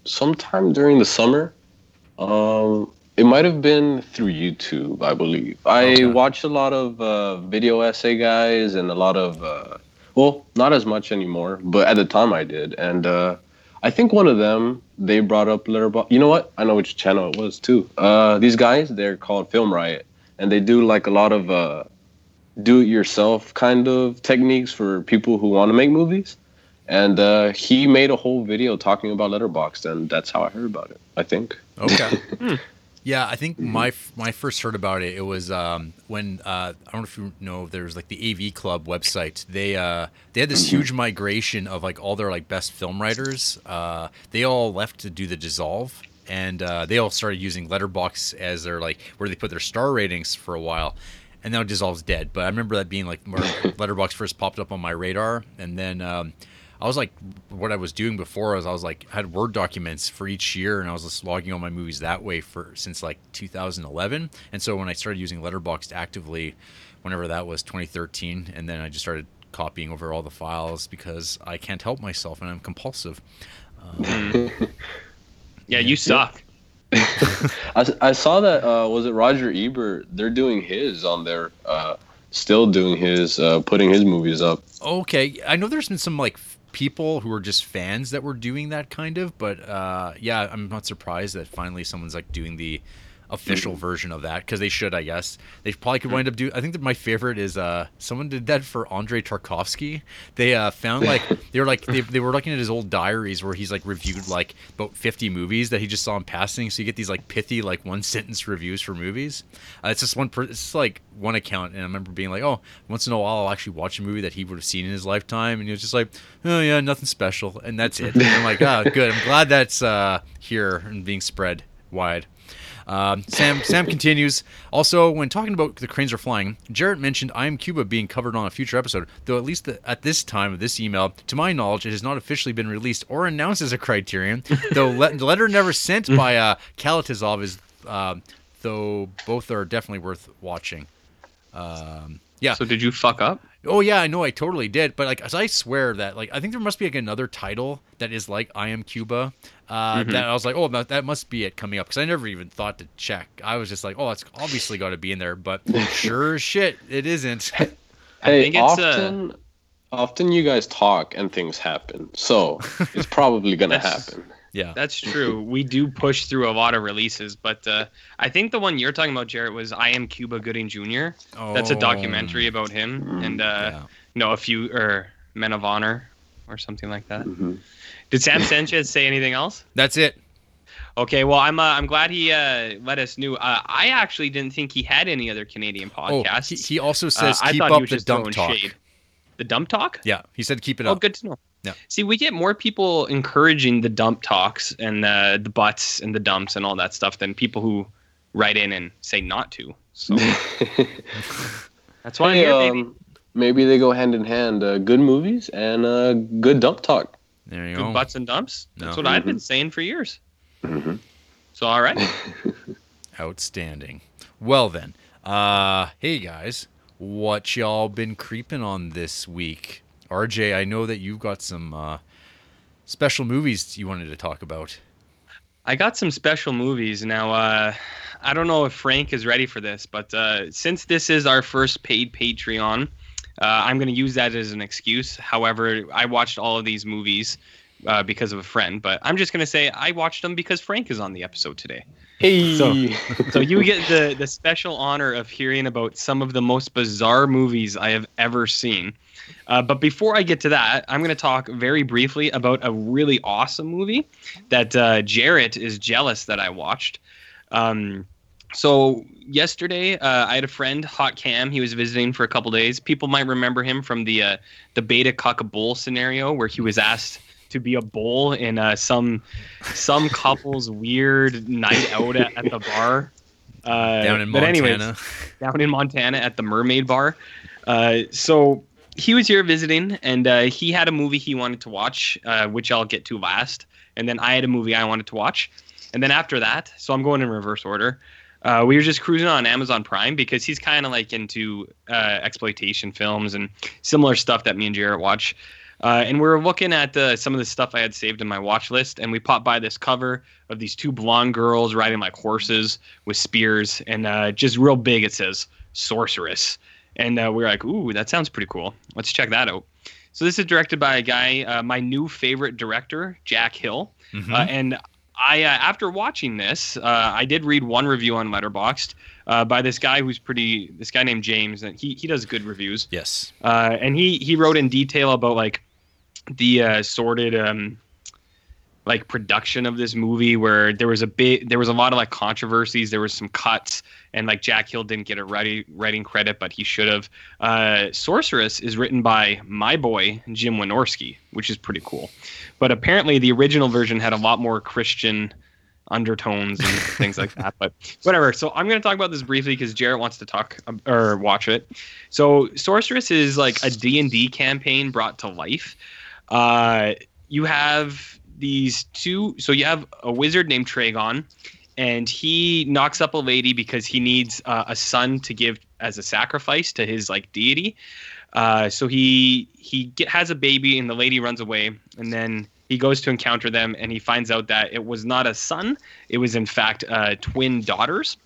sometime during the summer. Um, it might have been through YouTube, I believe. I Okay. watched a lot of uh, video essay guys and a lot of, uh, well, not as much anymore, but at the time I did. And uh, I think one of them they brought up Letterboxd. You know what? I know which channel it was too. Uh, these guys, they're called Film Riot, and they do like a lot of. Uh, do it yourself kind of techniques for people who want to make movies. and uh, he made a whole video talking about Letterboxd, and that's how I heard about it. I think. Okay. yeah, I think my when I first heard about it, it was um, when uh, I don't know if you know there's like the AV Club website. They uh, they had this huge migration of like all their like best film writers. Uh, they all left to do the dissolve, and uh, they all started using Letterboxd as their like where they put their star ratings for a while. And now Dissolve's dead, but I remember that being like where Letterboxd first popped up on my radar, and then um, I was like, what I was doing before was I was like had Word documents for each year, and I was just logging all my movies that way for since like 2011. And so when I started using Letterboxd actively, whenever that was 2013, and then I just started copying over all the files because I can't help myself and I'm compulsive. Um, Yeah, you suck. I, I saw that uh, was it Roger Ebert? They're doing his on there, uh, still doing his, uh, putting his movies up. okay, I know there's been some like f- people who are just fans that were doing that kind of, but uh, yeah, I'm not surprised that finally someone's like doing the official version of that because they should, I guess. They probably could wind up do. I think that my favorite is uh, someone did that for Andre Tarkovsky. They uh, found like they were like they, they were looking at his old diaries where he's like reviewed like about 50 movies that he just saw in passing. So you get these like pithy like one sentence reviews for movies. Uh, it's just one. Per- it's just like one account, and I remember being like, oh, once in a while I'll actually watch a movie that he would have seen in his lifetime, and he was just like, oh yeah, nothing special, and that's it. And I'm like, oh, good. I'm glad that's uh, here and being spread wide. Um, Sam Sam continues. Also, when talking about the cranes are flying, Jared mentioned I Am Cuba being covered on a future episode. Though at least the, at this time of this email, to my knowledge, it has not officially been released or announced as a criterion. though le- the letter never sent by uh, Kalatozov is, uh, though both are definitely worth watching. Um, yeah. So did you fuck up? Oh yeah, I know I totally did, but like as I swear that like I think there must be like another title that is like I am Cuba. Uh, That I was like, oh, that, that must be it coming up because I never even thought to check. I was just like, oh, it's obviously got to be in there, but sure as shit, it isn't. I think it's, uh, often, often you guys talk and things happen, so it's probably gonna happen. Yeah, That's true. We do push through a lot of releases, but uh, I think the one you're talking about, Jared, was I Am Cuba Gooding Jr. That's a Oh, documentary about him and uh, Yeah. you know a few or Men of Honor or something like that. Mhm. Did Sam Sanchez say anything else? That's it. Okay, well I'm uh, I'm glad he uh, let us know. Uh, I actually didn't think he had any other Canadian Oh, podcasts. he, he also Uh, says keep up the dump talk. shade. The dump talk? Yeah, he said keep it up. Oh, good to know. Yeah. See, we get more people encouraging the dump talks and uh, the butts and the dumps and all that stuff than people who write in and say not to. So that's why I'm here, baby. um, maybe they go hand in hand. Uh, good movies and uh, good dump talk. There you Good go. butts and dumps. That's No. what I've been saying for years. Mhm. So all right. Outstanding. Well then, uh, hey guys, what y'all been creeping on this week? RJ, I know that you've got some uh, special movies you wanted to talk about. I got some special movies now. Uh, I don't know if Frank is ready for this, but uh, since this is our first paid Patreon, uh, I'm going to use that as an excuse. However, I watched all of these movies uh, because of a friend, but I'm just going to say I watched them because Frank is on the episode today. Hey. So- So you get the the special honor of hearing about some of the most bizarre movies I have ever seen. Uh, but before I get to that, I'm going to talk very briefly about a really awesome movie that uh, Jared is jealous that I watched. Um, so yesterday, uh, I had a friend, Hot Cam. He was visiting for a couple days. People might remember him from the uh, the Beta Cock a Bull scenario, where he was asked to be a bull in uh, some some couple's weird night out at, at the bar. Uh, Down in but anyways, Montana. down in Montana at the Mermaid Bar. Uh, so he was here visiting, and uh, he had a movie he wanted to watch, uh, which I'll get to last. And then I had a movie I wanted to watch. And then after that, so I'm going in reverse order. Uh, we were just cruising on Amazon Prime because he's kind of like into uh, exploitation films and similar stuff that me and Jared watch. Uh, and we were looking at some of the stuff I had saved in my watch list, and we popped by this cover of these two blonde girls riding like horses with spears, and uh, just real big it says sorceress. And uh, we were like, ooh, that sounds pretty cool. Let's check that out. So this is directed by a guy, uh, my new favorite director, Jack Hill. Mhm. Uh, and I, uh, after watching this, uh, I did read one review on Letterboxd uh, by this guy who's pretty, this guy named James, and he he does good reviews. yes. Uh, and he he wrote in detail about like the uh, sordid um, like production of this movie where there was a bit there was a lot of like controversies. There was some cuts and like jack hill didn't get a writing writing credit but he should have. Uh, sorceress is written by my boy jim wynorski which is pretty cool. But apparently the original version had a lot more christian undertones and things like that but whatever. So i'm going to talk about this briefly because jared wants to talk um, or watch it. So sorceress is like a d&d campaign brought to life. Uh, you have these two. So you have a wizard named Traigon, and he knocks up a lady because he needs uh, a son to give as a sacrifice to his like deity. Uh, so he he get, has a baby, and the lady runs away, and then he goes to encounter them, and he finds out that it was not a son; it was in fact uh, twin daughters.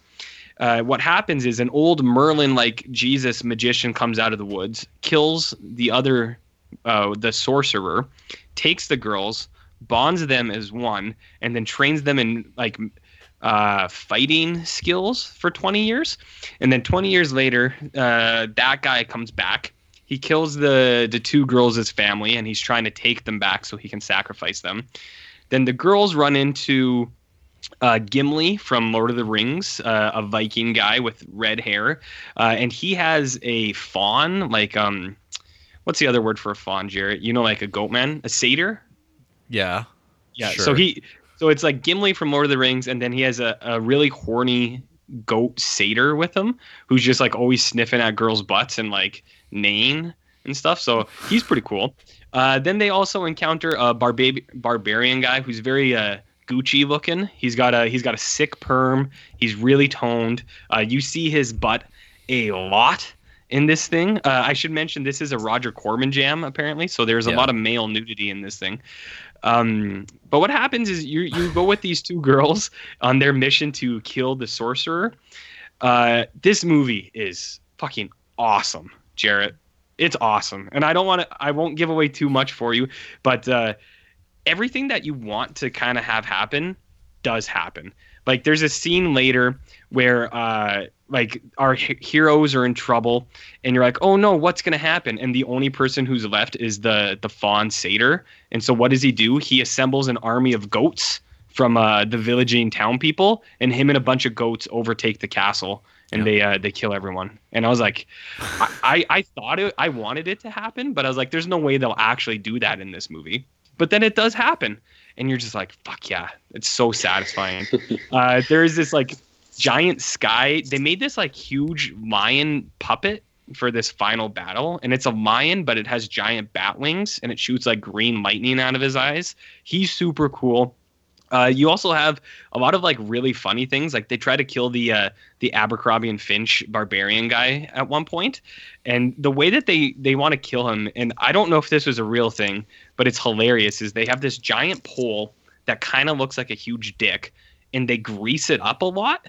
Uh, what happens is an old Merlin like Jesus magician comes out of the woods, kills the other uh, the sorcerer, takes the girls, bonds them as one, and then trains them in like uh, fighting skills for 20 years. And then 20 years later, uh, that guy comes back. He kills the the two girls family, and he's trying to take them back so he can sacrifice them. Then the girls run into uh, Gimli from Lord of the Rings, uh, a Viking guy with red hair, uh, and he has a fawn, like um, what's the other word for a fawn, Jared? You know, like a goat man, a satyr. Yeah. Yeah. Sure. So he, so it's like Gimli from Lord of the Rings, and then he has a, a really horny goat satyr with him, who's just like always sniffing at girls' butts and like neighing and stuff. So he's pretty cool. Uh, then they also encounter a barba- barbarian guy who's very uh, Gucci looking. He's got a he's got a sick perm. He's really toned. Uh, you see his butt a lot in this thing. Uh, I should mention this is a Roger Corman jam apparently, so there's a Yeah. lot of male nudity in this thing. Um, but what happens is you you go with these two girls on their mission to kill the sorcerer. Uh, this movie is fucking awesome, Jared. It's awesome, and I don't want to. I won't give away too much for you, but uh, everything that you want to kind of have happen does happen. Like there's a scene later where uh like our he- heroes are in trouble and you're like, "Oh no, what's going to happen?" And the only person who's left is the the fawn satyr. And so what does he do? He assembles an army of goats from uh the villaging town people and him and a bunch of goats overtake the castle and Yeah. they uh they kill everyone. And I was like I, I I thought it I wanted it to happen, but I was like there's no way they'll actually do that in this movie. But then it does happen and you're just like fuck yeah it's so satisfying uh, there is this like giant sky. They made this like huge lion puppet for this final battle and it's a lion but it has giant bat wings and it shoots like green lightning out of his eyes. He's super cool. Uh, you also have a lot of like really funny things like they try to kill the uh, the abercrombie and finch barbarian guy at one point and the way that they they want to kill him and i don't know if this was a real thing but it's hilarious is they have this giant pole that kind of looks like a huge dick and they grease it up a lot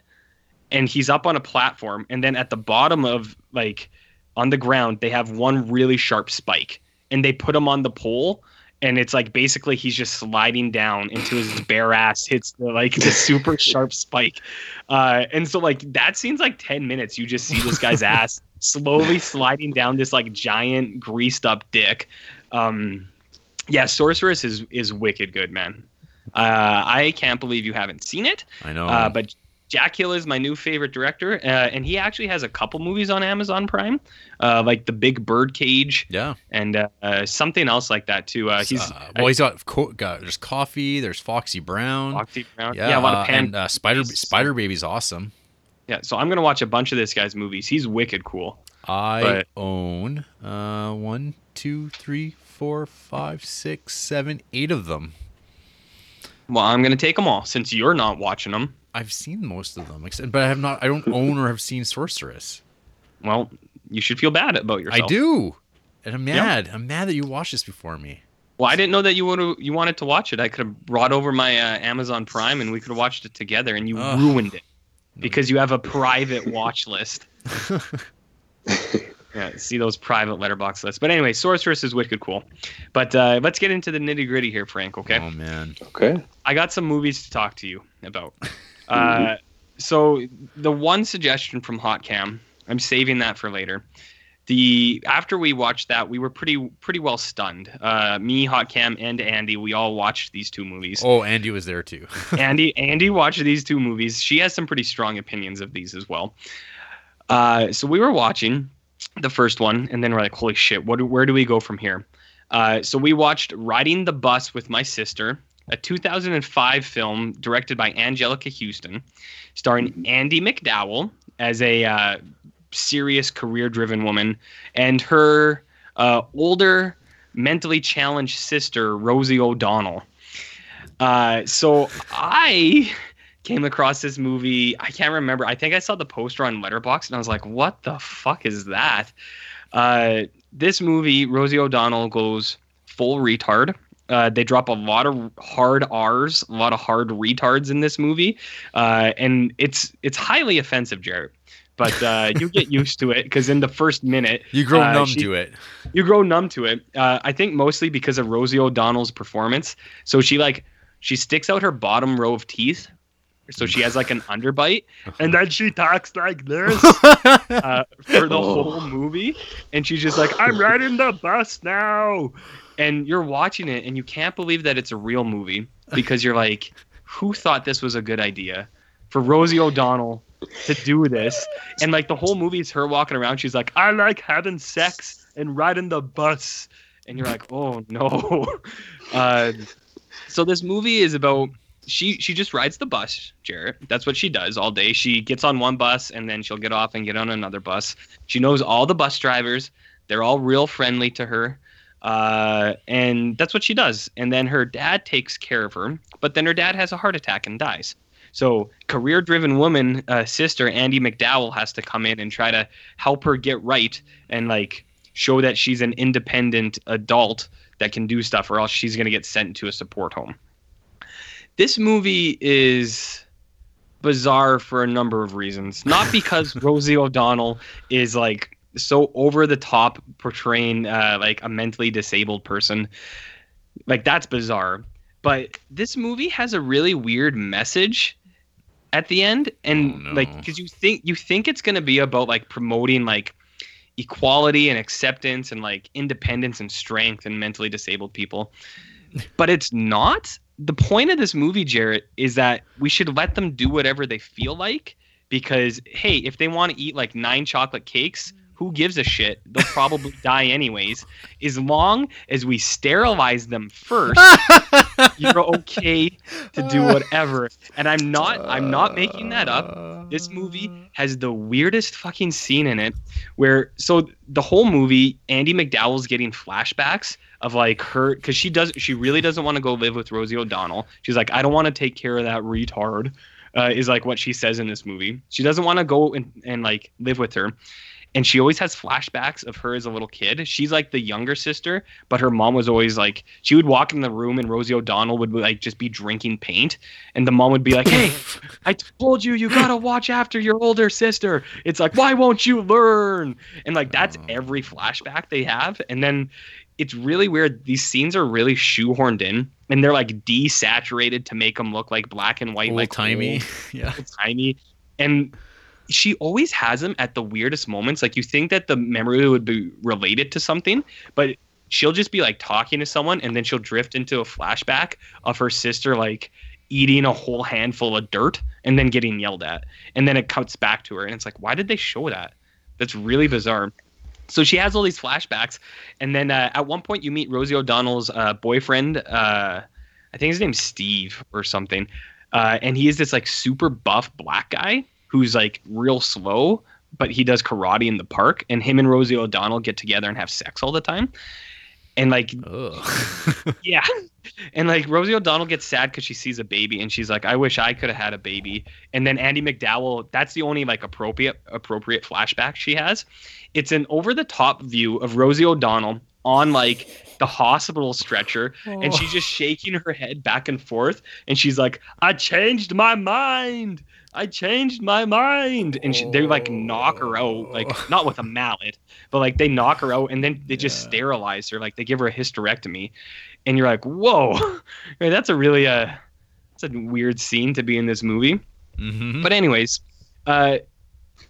and he's up on a platform and then at the bottom of like on the ground they have one really sharp spike and they put him on the pole and it's like basically he's just sliding down into his bare ass hits the like the super sharp spike. Uh and so like that seems like 10 minutes. You just see this guy's ass slowly sliding down this like giant greased up dick. Um yeah sorceress is is wicked good man. Uh i can't believe you haven't seen it. I know. uh, but Jack Hill is my new favorite director, uh, and he actually has a couple movies on Amazon Prime, uh, like The Big Bird Cage yeah. and uh, uh, something else like that too. Uh, he's uh, well, he's got, co- got there's Coffy. There's Foxy Brown. Foxy Brown. Yeah, Yeah, a lot of pan. and uh, Spider Spider Baby's awesome. yeah, so I'm gonna watch a bunch of this guy's movies. He's wicked cool. I But- own uh, one, two, three, four, five, six, seven, eight of them. Well, I'm gonna take them all since you're not watching them. I've seen most of them, except, but I have not. I don't own or have seen Sorceress. Well, you should feel bad about yourself. I do, and I'm Yeah. mad. I'm mad that you watched this before me. Well, I didn't know that you would you wanted to watch it. I could have brought over my uh, Amazon Prime and we could have watched it together, and you Ugh. ruined it because you have a private watch list. yeah, see those private Letterboxd lists. But anyway, Sorceress is wicked cool. But uh, let's get into the nitty gritty here, Frank. Okay. Oh man. Okay. I got some movies to talk to you about. Uh, so the one suggestion from Hot Cam, I'm saving that for later. the after we watched that, we were pretty pretty well stunned. Uh, me, Hot Cam, and Andy, we all watched these two movies. Oh, Andy was there too. Andy Andy watched these two movies. She has some pretty strong opinions of these as well. Uh, so we were watching the first one, and then we're like, "Holy shit! What? Where do we go from here?" Uh, so we watched "Riding the Bus with My Sister," a 2005 film directed by Anjelica Huston, starring Andie MacDowell as a uh, serious career-driven woman and her uh, older, mentally challenged sister, Rosie O'Donnell. Uh, so I came across this movie. I can't remember. I think I saw the poster on Letterboxd and I was like, "What the fuck is that?" Uh, this movie, Rosie O'Donnell goes full retard. Uh, they drop a lot of hard R's, a lot of hard retards in this movie, uh, and it's it's highly offensive, Jared. But uh, you get used to it because in the first minute, You grow uh, numb she- to it. you grow numb to it. Uh, I think mostly because of Rosie O'Donnell's performance. So she like she sticks out her bottom row of teeth. So she has like an underbite, and then she talks like this uh, for the Oh. whole movie. And she's just like, "I'm riding the bus now," and you're watching it, and you can't believe that it's a real movie because you're like, "Who thought this was a good idea for Rosie O'Donnell to do this?" And like the whole movie is her walking around. She's like, "I like having sex and riding the bus," and you're like, "Oh no." uh, so this movie is about she she just rides the bus, Jared. That's what she does all day. She gets on one bus and then she'll get off and get on another bus. She knows all the bus drivers. They're all real friendly to her. Uh, and that's what she does. And then her dad takes care of her, but then her dad has a heart attack and dies. So, career driven woman, uh, sister Andie MacDowell has to come in and try to help her get right and like show that she's an independent adult that can do stuff, or else she's going to get sent to a support home. This movie is bizarre for a number of reasons. Not because Rosie O'Donnell is like so over the top portraying uh, like a mentally disabled person. Like that's bizarre. But this movie has a really weird message at the end and Oh, no. like because you think you think it's going to be about like promoting like equality and acceptance and like independence and strength and mentally disabled people but it's not the point of this movie jared is that we should let them do whatever they feel like because hey if they want to eat like nine chocolate cakes who gives a shit? They'll probably die anyways. As long as we sterilize them first you're okay to do whatever. And i'm not i'm not making that up. This movie has the weirdest fucking scene in it where so the whole movie andie macdowell's getting flashbacks of like her because she does she really doesn't want to go live with rosie o'donnell. She's like i don't want to take care of that retard uh, is like what she says in this movie. She doesn't want to go and, and like live with her and she always has flashbacks of her as a little kid. She's like the younger sister, but her mom was always like she would walk in the room and Rosie O'Donnell would like just be drinking paint, and the mom would be like, "Hey, I told you you gotta watch after your older sister." It's like, why won't you learn? And like that's Oh. every flashback they have, and then it's really weird. These scenes are really shoehorned in, and they're like desaturated to make them look like black and white, Old like timey. old Yeah. tiny and she always has them at the weirdest moments. Like you think that the memory would be related to something but she'll just be like talking to someone and then she'll drift into a flashback of her sister like eating a whole handful of dirt and then getting yelled at. And then it cuts back to her and it's like why did they show that? That's really bizarre. So she has all these flashbacks and then uh, at one point you meet rosie o'donnell's uh, boyfriend uh, i think his name's steve or something uh, and he is this like super buff black guy who's like real slow, but he does karate in the park. And him and Rosie O'Donnell get together and have sex all the time. And like, yeah, and like Rosie O'Donnell gets sad because she sees a baby, and she's like, "I wish I could have had a baby." And then Andie MacDowell, that's the only like appropriate appropriate flashback she has. It's an over the top view of Rosie O'Donnell on like the hospital stretcher and she's oh. just shaking her head back and forth and she's like i changed my mind i changed my mind and she, they like knock her out like not with a mallet but like they knock her out and then they just Yeah. sterilize her like they give her a hysterectomy and you're like whoa that's a really uh that's a weird scene to be in this movie Mhm. but anyways, uh,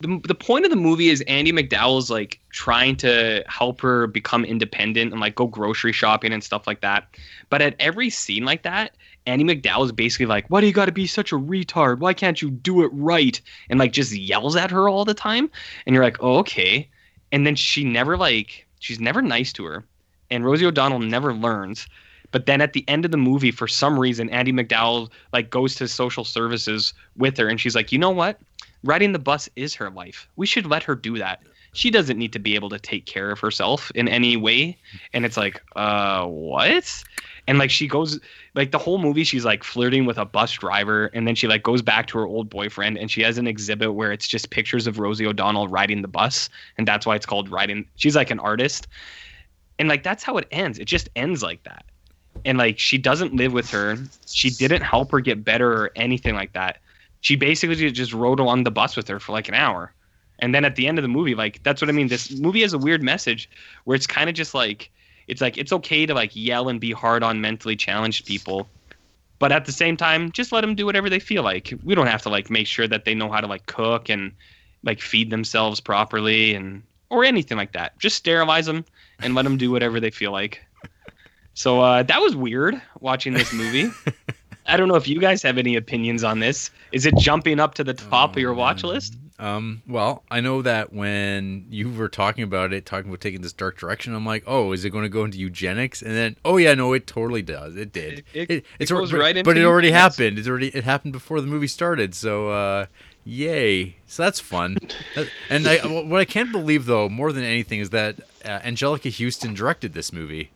the, the point of the movie is Andie MacDowell's like trying to help her become independent and like go grocery shopping and stuff like that. But at every scene like that, Andie MacDowell is basically like, "Why do you got to be such a retard? Why can't you do it right?" And like just yells at her all the time. And you're like, "Oh, okay." And then she never like she's never nice to her, and Rosie O'Donnell never learns. But then at the end of the movie, for some reason, Andie MacDowell like goes to social services with her, and she's like, "You know what? riding the bus is her life. We should let her do that. She doesn't need to be able to take care of herself in any way. And it's like, uh, what? And like she goes, like the whole movie, she's like flirting with a bus driver, and then she like goes back to her old boyfriend, and she has an exhibit where it's just pictures of Rosie O'Donnell riding the bus, and that's why it's called riding. She's like an artist, and like that's how it ends. It just ends like that, and like she doesn't live with her. She didn't help her get better or anything like that she basically just rode along the bus with her for like an hour. And then at the end of the movie, like that's what I mean. This movie has a weird message where it's kind of just like it's like it's okay to like yell and be hard on mentally challenged people, but at the same time, just let them do whatever they feel like. We don't have to like make sure that they know how to like cook and like feed themselves properly and or anything like that. Just sterilize them and let them do whatever they feel like. So uh, that was weird watching this movie. I don't know if you guys have any opinions on this. Is it jumping up to the top of your watch list? Um, well, I know that when you were talking about it, talking about taking this dark direction, I'm like, oh, is it going to go into eugenics? And then, oh yeah, no, it totally does. It did. It- it- it's it goes but, right but into it already eugenics. happened. It's already it happened before the movie started. So, uh, yay! So that's fun. And I, what I can't believe though, more than anything, is that uh, Anjelica Huston directed this movie.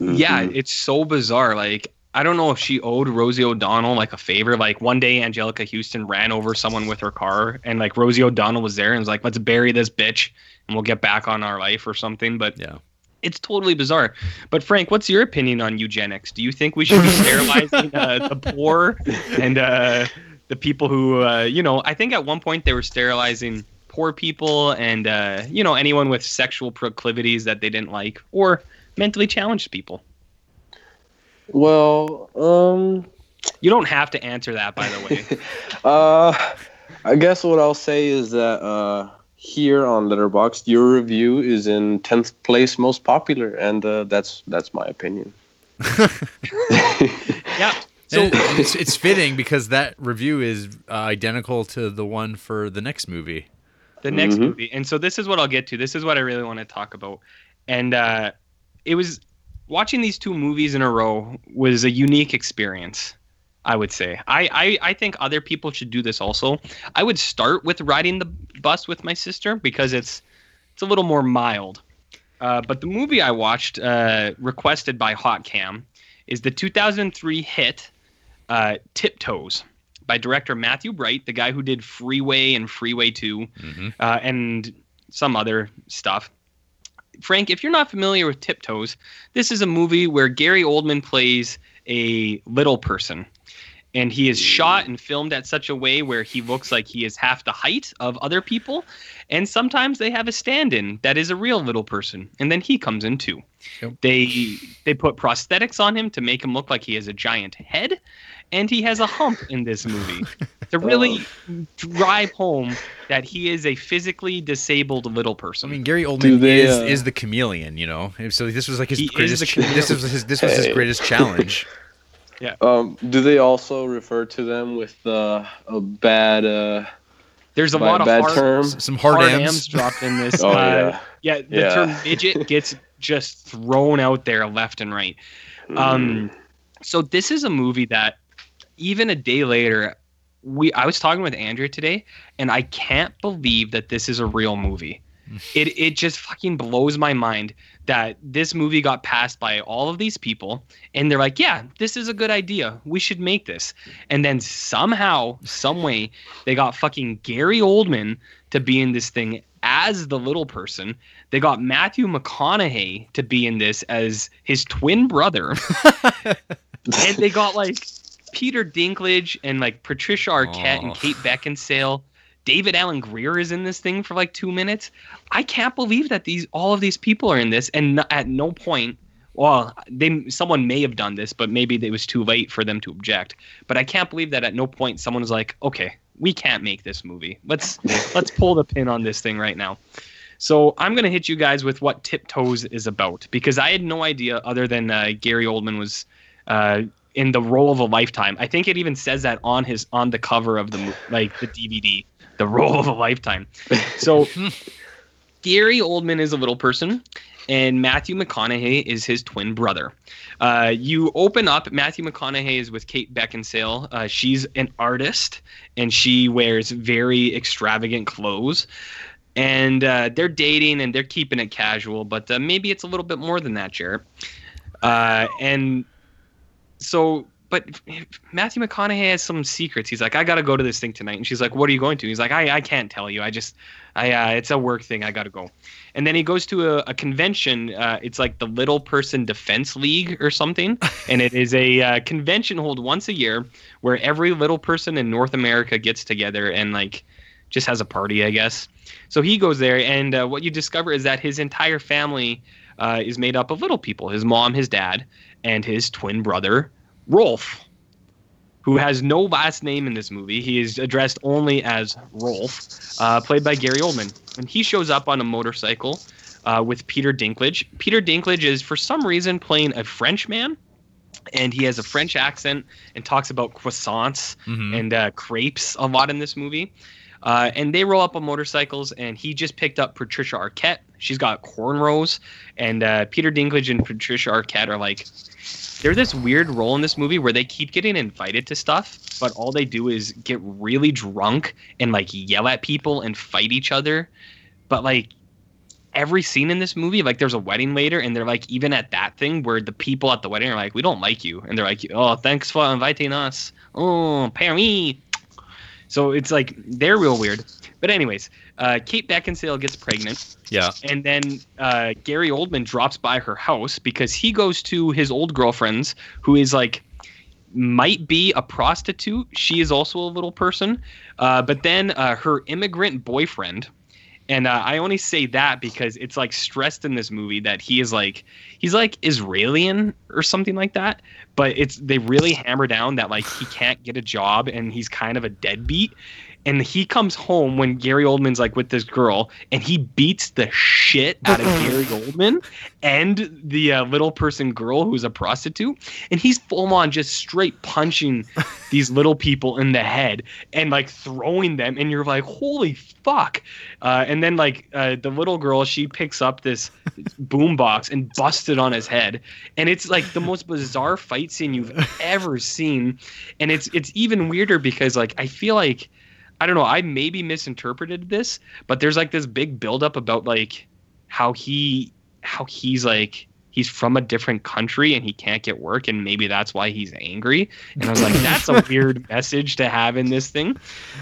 Yeah, Mm-hmm. it's so bizarre. Like, I don't know if she owed Rosie O'Donnell like a favor. Like one day, Anjelica Huston ran over someone with her car, and like Rosie O'Donnell was there and was like, "Let's bury this bitch, and we'll get back on our life or something." But Yeah. it's totally bizarre. But Frank, what's your opinion on eugenics? Do you think we should be sterilizing uh, the poor and uh, the people who, uh, you know, I think at one point they were sterilizing poor people and uh, you know anyone with sexual proclivities that they didn't like or mentally challenged people. Well, um, You don't have to answer that, by the way. uh, I guess what I'll say is that uh, here on Letterboxd, your review is in tenth place most popular, and uh, that's that's my opinion. yeah. So So it's it's fitting because that review is uh, identical to the one for the next movie. the next Mhm. movie, and so this is what I'll get to. This is what I really want to talk about, and uh, it was watching these two movies in a row was a unique experience. I would say. I, I I think other people should do this also. I would start with riding the bus with my sister because it's it's a little more mild. Uh, but the movie I watched, uh, requested by Hot Cam, is the 2003 hit uh, Tiptoes by director Matthew Bright, the guy who did Freeway and Freeway 2 Mhm. uh, and some other stuff. Frank, if you're not familiar with Tiptoes, this is a movie where Gary Oldman plays a little person. And he is shot and filmed at such a way where he looks like he is half the height of other people. And sometimes they have a stand-in that is a real little person, and then he comes in too. Yep. They they put prosthetics on him to make him look like he has a giant head, and he has a hump in this movie to really drive home that he is a physically disabled little person. I mean, Gary Oldman they, is, uh, is the chameleon, you know. So this was like his He greatest. ch- this was his. This was his greatest challenge. Um, do they also refer to them with uh, a bad uh, There's a lot of bad hard, term? Some hard, hard M's. M's dropped in this. Oh uh, yeah. yeah, the Yeah. term midget gets just thrown out there left and right. Um, so this is a movie that even a day later, we I was talking with Andrea today, and I can't believe that this is a real movie. It it just fucking blows my mind that this movie got passed by all of these people, and they're like, yeah, this is a good idea. We should make this. And then somehow, some way, they got fucking Gary Oldman to be in this thing as the little person. They got Matthew McConaughey to be in this as his twin brother. and they got like Peter Dinklage and like Patricia Arquette and Kate Beckinsale. David Alan Grier is in this thing for like two minutes. I can't believe that these all of these people are in this, and n- at no point, well, they someone may have done this, but maybe it was too late for them to object. But I can't believe that at no point someone was like, okay, we can't make this movie. Let's let's pull the pin on this thing right now. So I'm gonna hit you guys with what Tiptoes is about because I had no idea other than uh, Gary Oldman was uh, in the role of a lifetime. I think it even says that on his on the cover of the like the DVD, the role of a lifetime. So Gary Oldman is a little person, and Matthew McConaughey is his twin brother. Uh, you open up. Matthew McConaughey is with Kate Beckinsale. Uh, she's an artist, and she wears very extravagant clothes. And uh, they're dating, and they're keeping it casual, but uh, maybe it's a little bit more than that, Jared. Uh, and so but Matthew McConaughey has some secrets. He's like, I got to go to this thing tonight, and she's like, What are you going to? He's like, I, I can't tell you. I just, I, uh, it's a work thing. I got to go. And then he goes to a, a convention. Uh, it's like the Little Person Defense League or something, and it is a uh, convention held once a year where every little person in North America gets together and like just has a party, I guess. So he goes there, and uh, what you discover is that his entire family uh, is made up of little people: his mom, his dad, and his twin brother Rolf, who has no last name in this movie. He is addressed only as Rolf, uh, played by Gary Oldman. And he shows up on a motorcycle uh, with Peter Dinklage. Peter Dinklage is, for some reason, playing a French man. And he has a French accent and talks about croissants Mhm. and uh, crepes a lot in this movie. Uh, and they roll up on motorcycles, and he just picked up Patricia Arquette. She's got cornrows, and uh, Peter Dinklage and Patricia Arquette are like, they're this weird role in this movie where they keep getting invited to stuff, but all they do is get really drunk and like yell at people and fight each other. But like every scene in this movie, like there's a wedding later, and they're like even at that thing where the people at the wedding are like, we don't like you, and they're like, oh, thanks for inviting us. Oh, Perry. So it's like they're real weird. But anyways, uh, Kate Beckinsale gets pregnant Yeah. and then uh, Gary Oldman drops by her house because he goes to his old girlfriend's, who is like might be a prostitute. She is also a little person, uh, but then uh, her immigrant boyfriend. And uh, I only say that because it's like stressed in this movie that he is like he's like Israelian or something like that. But it's they really hammer down that like he can't get a job and he's kind of a deadbeat and he comes home when Gary Oldman's like with this girl, and he beats the shit out of Gary Oldman and the uh, little person girl who's a prostitute, and he's full on just straight punching these little people in the head and like throwing them, and you're like, holy fuck! Uh, and then like uh, the little girl, she picks up this boombox and busts it on his head, and it's like the most bizarre fight scene you've ever seen, and it's it's even weirder because like I feel like. I don't know. I maybe misinterpreted this, but there's like this big buildup about like how he how he's like he's from a different country and he can't get work and maybe that's why he's angry. And I was like, that's a weird message to have in this thing.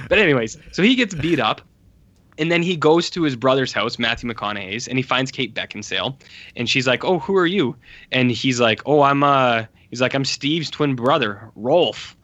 But anyways, so he gets beat up. And then he goes to his brother's house, Matthew McConaughey's, and he finds Kate Beckinsale. And she's like, Oh, who are you? And he's like, Oh, I'm uh he's like, I'm Steve's twin brother, Rolf.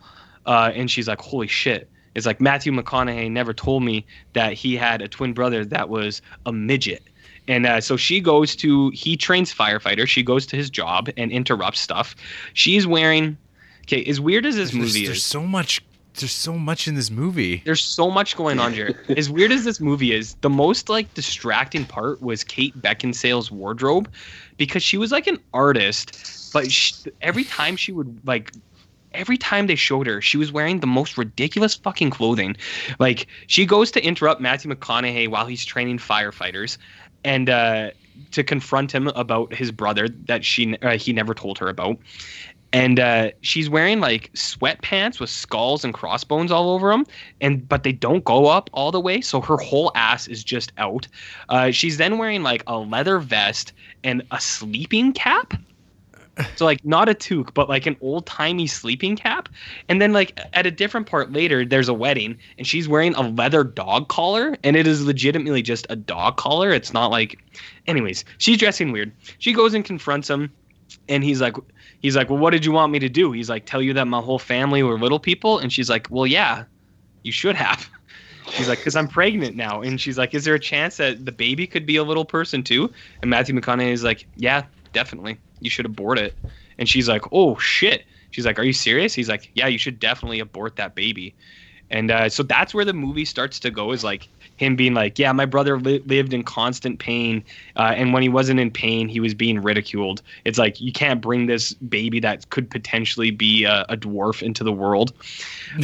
Uh, and she's like, Holy shit. It's like Matthew McConaughey never told me that he had a twin brother that was a midget. And uh, so she goes to, he trains firefighter. She goes to his job and interrupts stuff. She's wearing, okay, as weird as this There's, movie there's is, There's so much. There's so much in this movie. there's so much going on here. as weird as this movie is, the most like distracting part was Kate Beckinsale's wardrobe because she was like an artist, but sh every time she would like every time they showed her, she was wearing the most ridiculous fucking clothing. Like she goes to interrupt Matthew McConaughey while he's training firefighters, and uh, to confront him about his brother that she uh, he never told her about. And uh, she's wearing like sweatpants with skulls and crossbones all over them, and but they don't go up all the way, so her whole ass is just out. Uh, she's then wearing like a leather vest and a sleeping cap. So like not a toque, but like an old timey sleeping cap. And then like at a different part later, there's a wedding, and she's wearing a leather dog collar, and it is legitimately just a dog collar. It's not like, anyways, she's dressing weird. She goes and confronts him, and he's like, he's like, well, what did you want me to do? He's like, tell you that my whole family were little people, and she's like, well, yeah, you should have. She's like, because I'm pregnant now, and she's like, is there a chance that the baby could be a little person too? And Matthew McConaughey is like, yeah, definitely. You should abort it. And she's like, oh shit. She's like, are you serious? He's like, yeah, you should definitely abort that baby. And uh, so that's where the movie starts to go is like him being like, yeah, my brother li- lived in constant pain. Uh, and when he wasn't in pain, he was being ridiculed. It's like, you can't bring this baby that could potentially be a, a dwarf into the world.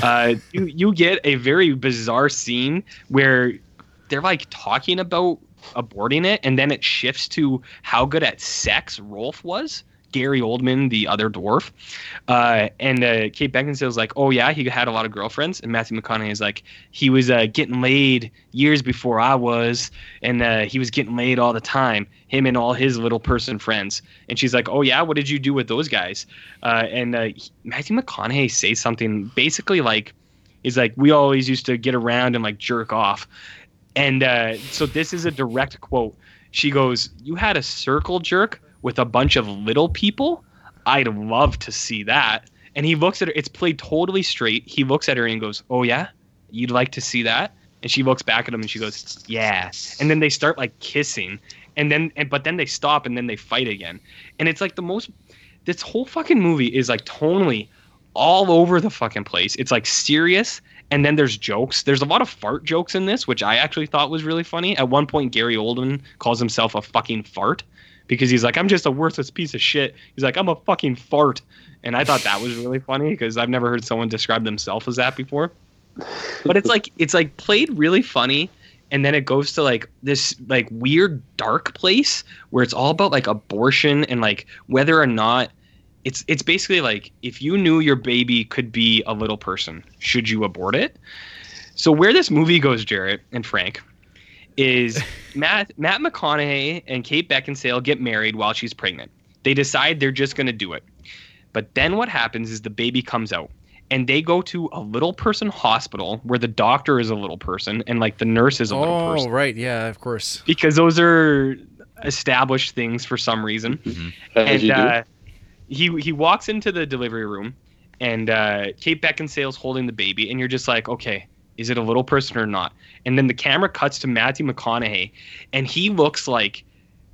Uh, you, you get a very bizarre scene where they're like talking about aborting it. And then it shifts to how good at sex Rolf was. Gary Oldman, the other dwarf. Uh, and uh, Kate Beckinsale's like, oh, yeah, he had a lot of girlfriends. And Matthew McConaughey is like, he was uh, getting laid years before I was. And uh, he was getting laid all the time, him and all his little person friends. And she's like, oh, yeah, what did you do with those guys? Uh, and uh, he- Matthew McConaughey says something basically like, he's like, we always used to get around and like jerk off. And uh, so this is a direct quote. She goes, You had a circle jerk with a bunch of little people? I'd love to see that. And he looks at her, it's played totally straight. He looks at her and goes, Oh, yeah? You'd like to see that? And she looks back at him and she goes, Yeah. And then they start like kissing. And then, and, but then they stop and then they fight again. And it's like the most, this whole fucking movie is like tonally all over the fucking place. It's like serious and then there's jokes. There's a lot of fart jokes in this, which I actually thought was really funny. At one point, Gary Oldman calls himself a fucking fart because he's like, I'm just a worthless piece of shit. He's like, I'm a fucking fart. And I thought that was really funny because I've never heard someone describe themselves as that before. But it's like it's like played really funny and then it goes to like this like weird dark place where it's all about like abortion and like whether or not it's it's basically like if you knew your baby could be a little person, should you abort it? So where this movie goes, Jared and Frank, is Matt Matt McConaughey and Kate Beckinsale get married while she's pregnant. They decide they're just gonna do it. But then what happens is the baby comes out and they go to a little person hospital where the doctor is a little person and like the nurse is a little Oh, person. Oh, right. Yeah, of course. Because those are established things for some reason As and you do. uh, he he walks into the delivery room, and uh, Kate Beckinsale's holding the baby, and you're just like, okay, is it a little person or not? And then the camera cuts to Matthew McConaughey, and he looks like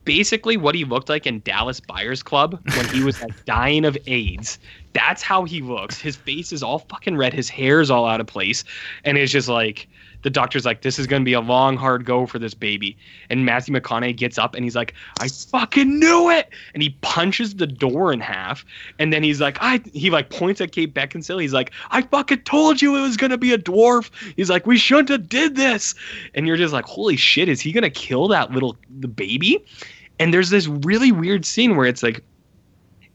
basically what he looked like in Dallas Buyers Club when he was like dying of AIDS. That's how he looks. His face is all fucking red. His hair's all out of place, and it's just like the doctor's like, "This is gonna be a long, hard go for this baby." And Matthew McConaughey gets up and he's like, "I fucking knew it!" And he punches the door in half. And then he's like, "I." He like points at Kate Beckinsale. He's like, "I fucking told you it was gonna be a dwarf." He's like, "We shouldn't have did this." And you're just like, "Holy shit! Is he gonna kill that little the baby?" And there's this really weird scene where it's like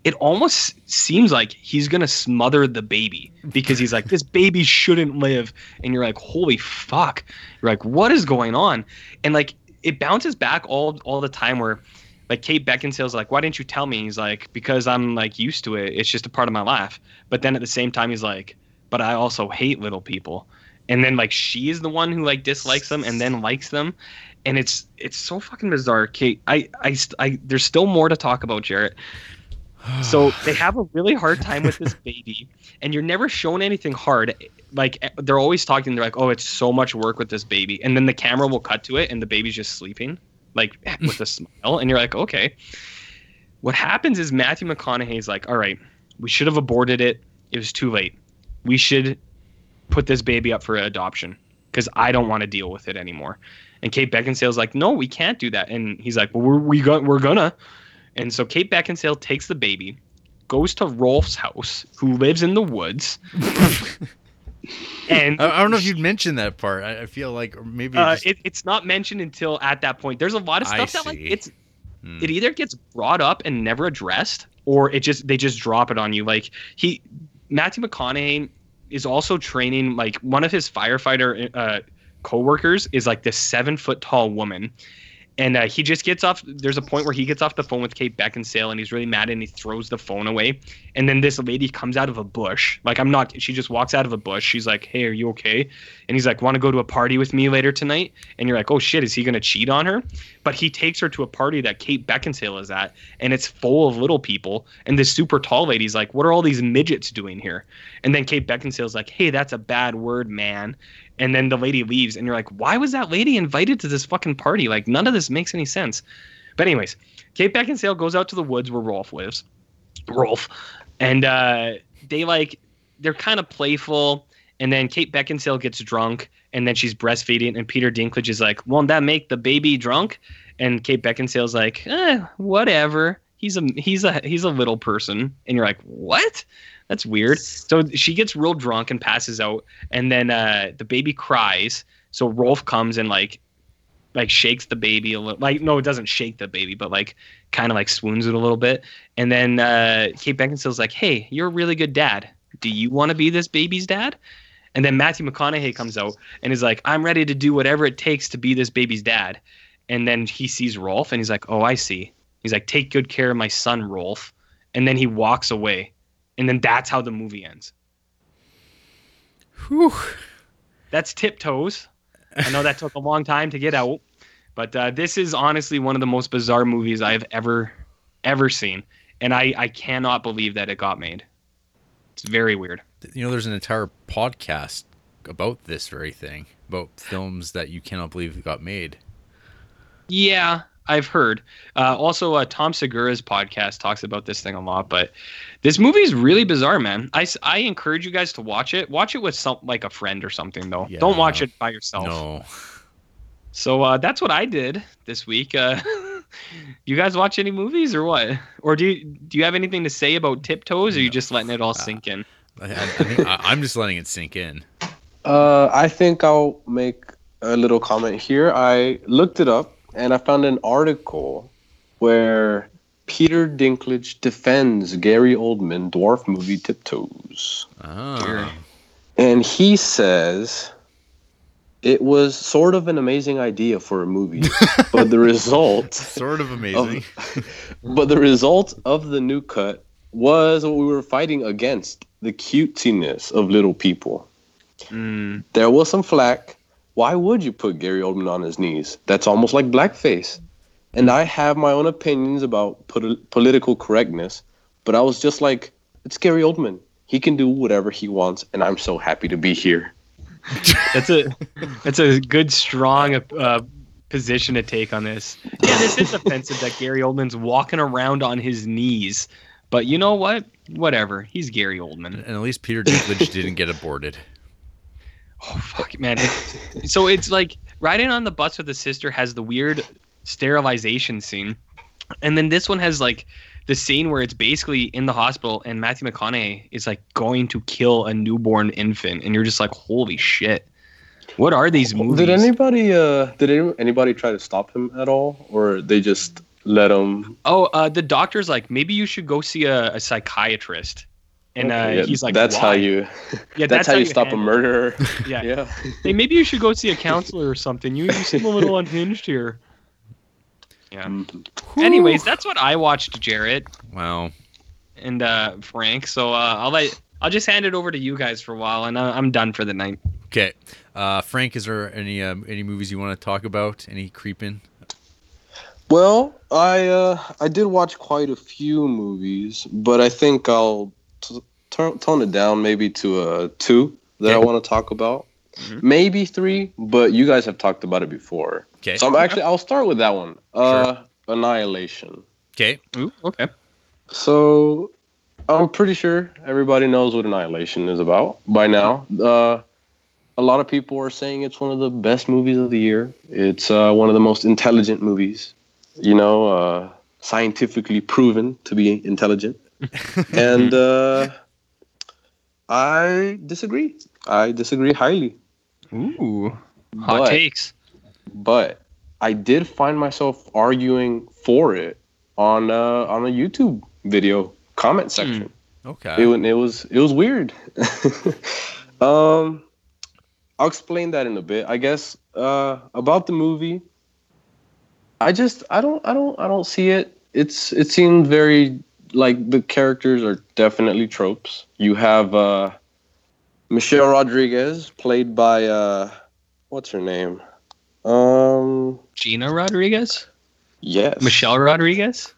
it almost seems like he's gonna smother the baby because he's like, this baby shouldn't live, and you're like, holy fuck, you're like, what is going on? And like it bounces back all all the time where like Kate Beckinsale's like, why didn't you tell me? He's like, because I'm like used to it. It's just a part of my life. But then at the same time, he's like, but I also hate little people. And then like she is the one who like dislikes them and then likes them, and it's it's so fucking bizarre. Kate, I I, I there's still more to talk about, Jared. So they have a really hard time with this baby, and you're never shown anything hard. Like eh, they're always talking, they're like, "Oh, it's so much work with this baby," and then the camera will cut to it, and the baby's just sleeping, like with a smile, and you're like, "Okay." What happens is Matthew McConaughey's like, "All right, we should have aborted it. It was too late. We should put this baby up for adoption because I don't want to deal with it anymore." And Kate Beckinsale's like, "No, we can't do that." And he's like, "Well, we're we go- we're gonna." And so Kate Beckinsale takes the baby, goes to Rolf's house, who lives in the woods. and I, I don't know if you'd mentioned that part. I, I feel like or maybe uh, just- it, it's not mentioned until at that point. There's a lot of I stuff that like it's Hmm. it either gets brought up and never addressed, or it just they just drop it on you. Like he Matthew McConaughey is also training like one of his firefighter uh, co-workers is like this seven foot tall woman and uh, he just gets off there's a point where he gets off the phone with kate beckinsale and he's really mad and he throws the phone away. And then this lady comes out of a bush. Like i'm not she just walks out of a bush. She's like hey are you okay? And he's like want to go to a party with me later tonight? And you're like oh shit is he going to cheat on her? But he takes her to a party that kate beckinsale is at and it's full of little people. And this super tall lady's like what are all these midgets doing here? And then kate beckinsale's like hey that's a bad word man and then the lady leaves and you're like why was that lady invited to this fucking party like none of this makes any sense but anyways kate beckinsale goes out to the woods where rolf lives rolf and uh they like they're kind of playful and then Kate Beckinsale gets drunk, and then she's breastfeeding, and Peter Dinklage is like, "Won't that make the baby drunk?" And Kate Beckinsale's like, eh, "Whatever. He's a he's a he's a little person," and you're like, "What?" That's weird. So she gets real drunk and passes out, and then uh, the baby cries. So Rolf comes and like like shakes the baby a little like no it doesn't shake the baby but like kind of like swoons it a little bit. And then uh kate beckinsale's like hey you're a really good dad. Do you want to be this baby's dad? And then matthew mcconaughey comes out and is like i'm ready to do whatever it takes to be this baby's dad. And then he sees rolf and he's like oh i see he's like take good care of my son rolf and then he walks away and then that's how the movie ends Whew. that's tiptoes I know that took a long time to get out, but uh, this is honestly one of the most bizarre movies I've ever, ever seen, and I I cannot believe that it got made. It's very weird. You know, there's an entire podcast about this very thing, about films that you cannot believe got made. Yeah, I've heard. Uh, also, uh, Tom Segura's podcast talks about this thing a lot, but this movie is really bizarre, man. I, I encourage you guys to watch it. Watch it with some like a friend or something, though. Yeah. Don't watch it by yourself. No. So uh, that's what I did this week. Uh, you guys watch any movies or what? Or do you do you have anything to say about Tiptoes? Or are you just letting it all sink in? I, I think I, I'm just letting it sink in. Uh, I think I'll make a little comment here. I looked it up and I found an article where Peter Dinklage defends Gary Oldman dwarf movie Tiptoes. Ah. And he says it was sort of an amazing idea for a movie, but the result Sort of amazing. but the result of the new cut was what we were fighting against the cutesiness of little people. Mm, There was some flack. Why would you put Gary Oldman on his knees? That's almost like blackface. And I have my own opinions about pol- political correctness, but I was just like, it's Gary Oldman. He can do whatever he wants, and I'm so happy to be here. that's a that's a good strong uh, position to take on this. Yeah, this is offensive that Gary Oldman's walking around on his knees. But you know what? Whatever. He's Gary Oldman. and at least Peter Dinklage didn't get aborted. Oh fuck, man! It- so it's like riding on the bus with the sister has the weird sterilization scene, and then this one has like the scene where it's basically in the hospital and Matthew McConaughey is like going to kill a newborn infant, and you're just like, holy shit! What are these movies? Did anybody uh did any- anybody try to stop him at all or they just let him Oh, uh, the doctor's like, maybe you should go see a, a psychiatrist, and uh, yeah, he's like, that's how you yeah, that's, how you stop a handle it. murderer. Yeah. yeah. Hey, maybe you should go see a counselor or something. You, you seem a little unhinged here. Yeah. Mhm. Anyways, that's what I watched, Jared Wow. and uh, Frank. So uh, I'll let I'll just hand it over to you guys for a while, and I- I'm done for the night. Okay. Uh, Frank, is there any um, any movies you want to talk about? Any creeping? Well, I uh, I did watch quite a few movies, but I think I'll t- t- tone it down maybe to a two that I want to talk about. Mhm. Maybe three, but you guys have talked about it before. Okay. So I'm actually I'll start with that one. Uh, Annihilation. Okay. Ooh, okay. So I'm pretty sure everybody knows what Annihilation is about by now. Uh, a lot of people are saying it's one of the best movies of the year. It's uh, one of the most intelligent movies, you know, uh, scientifically proven to be intelligent. And uh, I disagree. I disagree highly. Ooh, hot But- takes. But I did find myself arguing for it on uh, on a YouTube video comment section. Okay. It, it was it was weird. um, I'll explain that in a bit. I guess uh, about the movie. I just I don't I don't I don't see it. It's it seemed very like the characters are definitely tropes. You have uh, Michelle Rodriguez played by uh, what's her name? Um, Gina Rodriguez, yes, Michelle Rodriguez.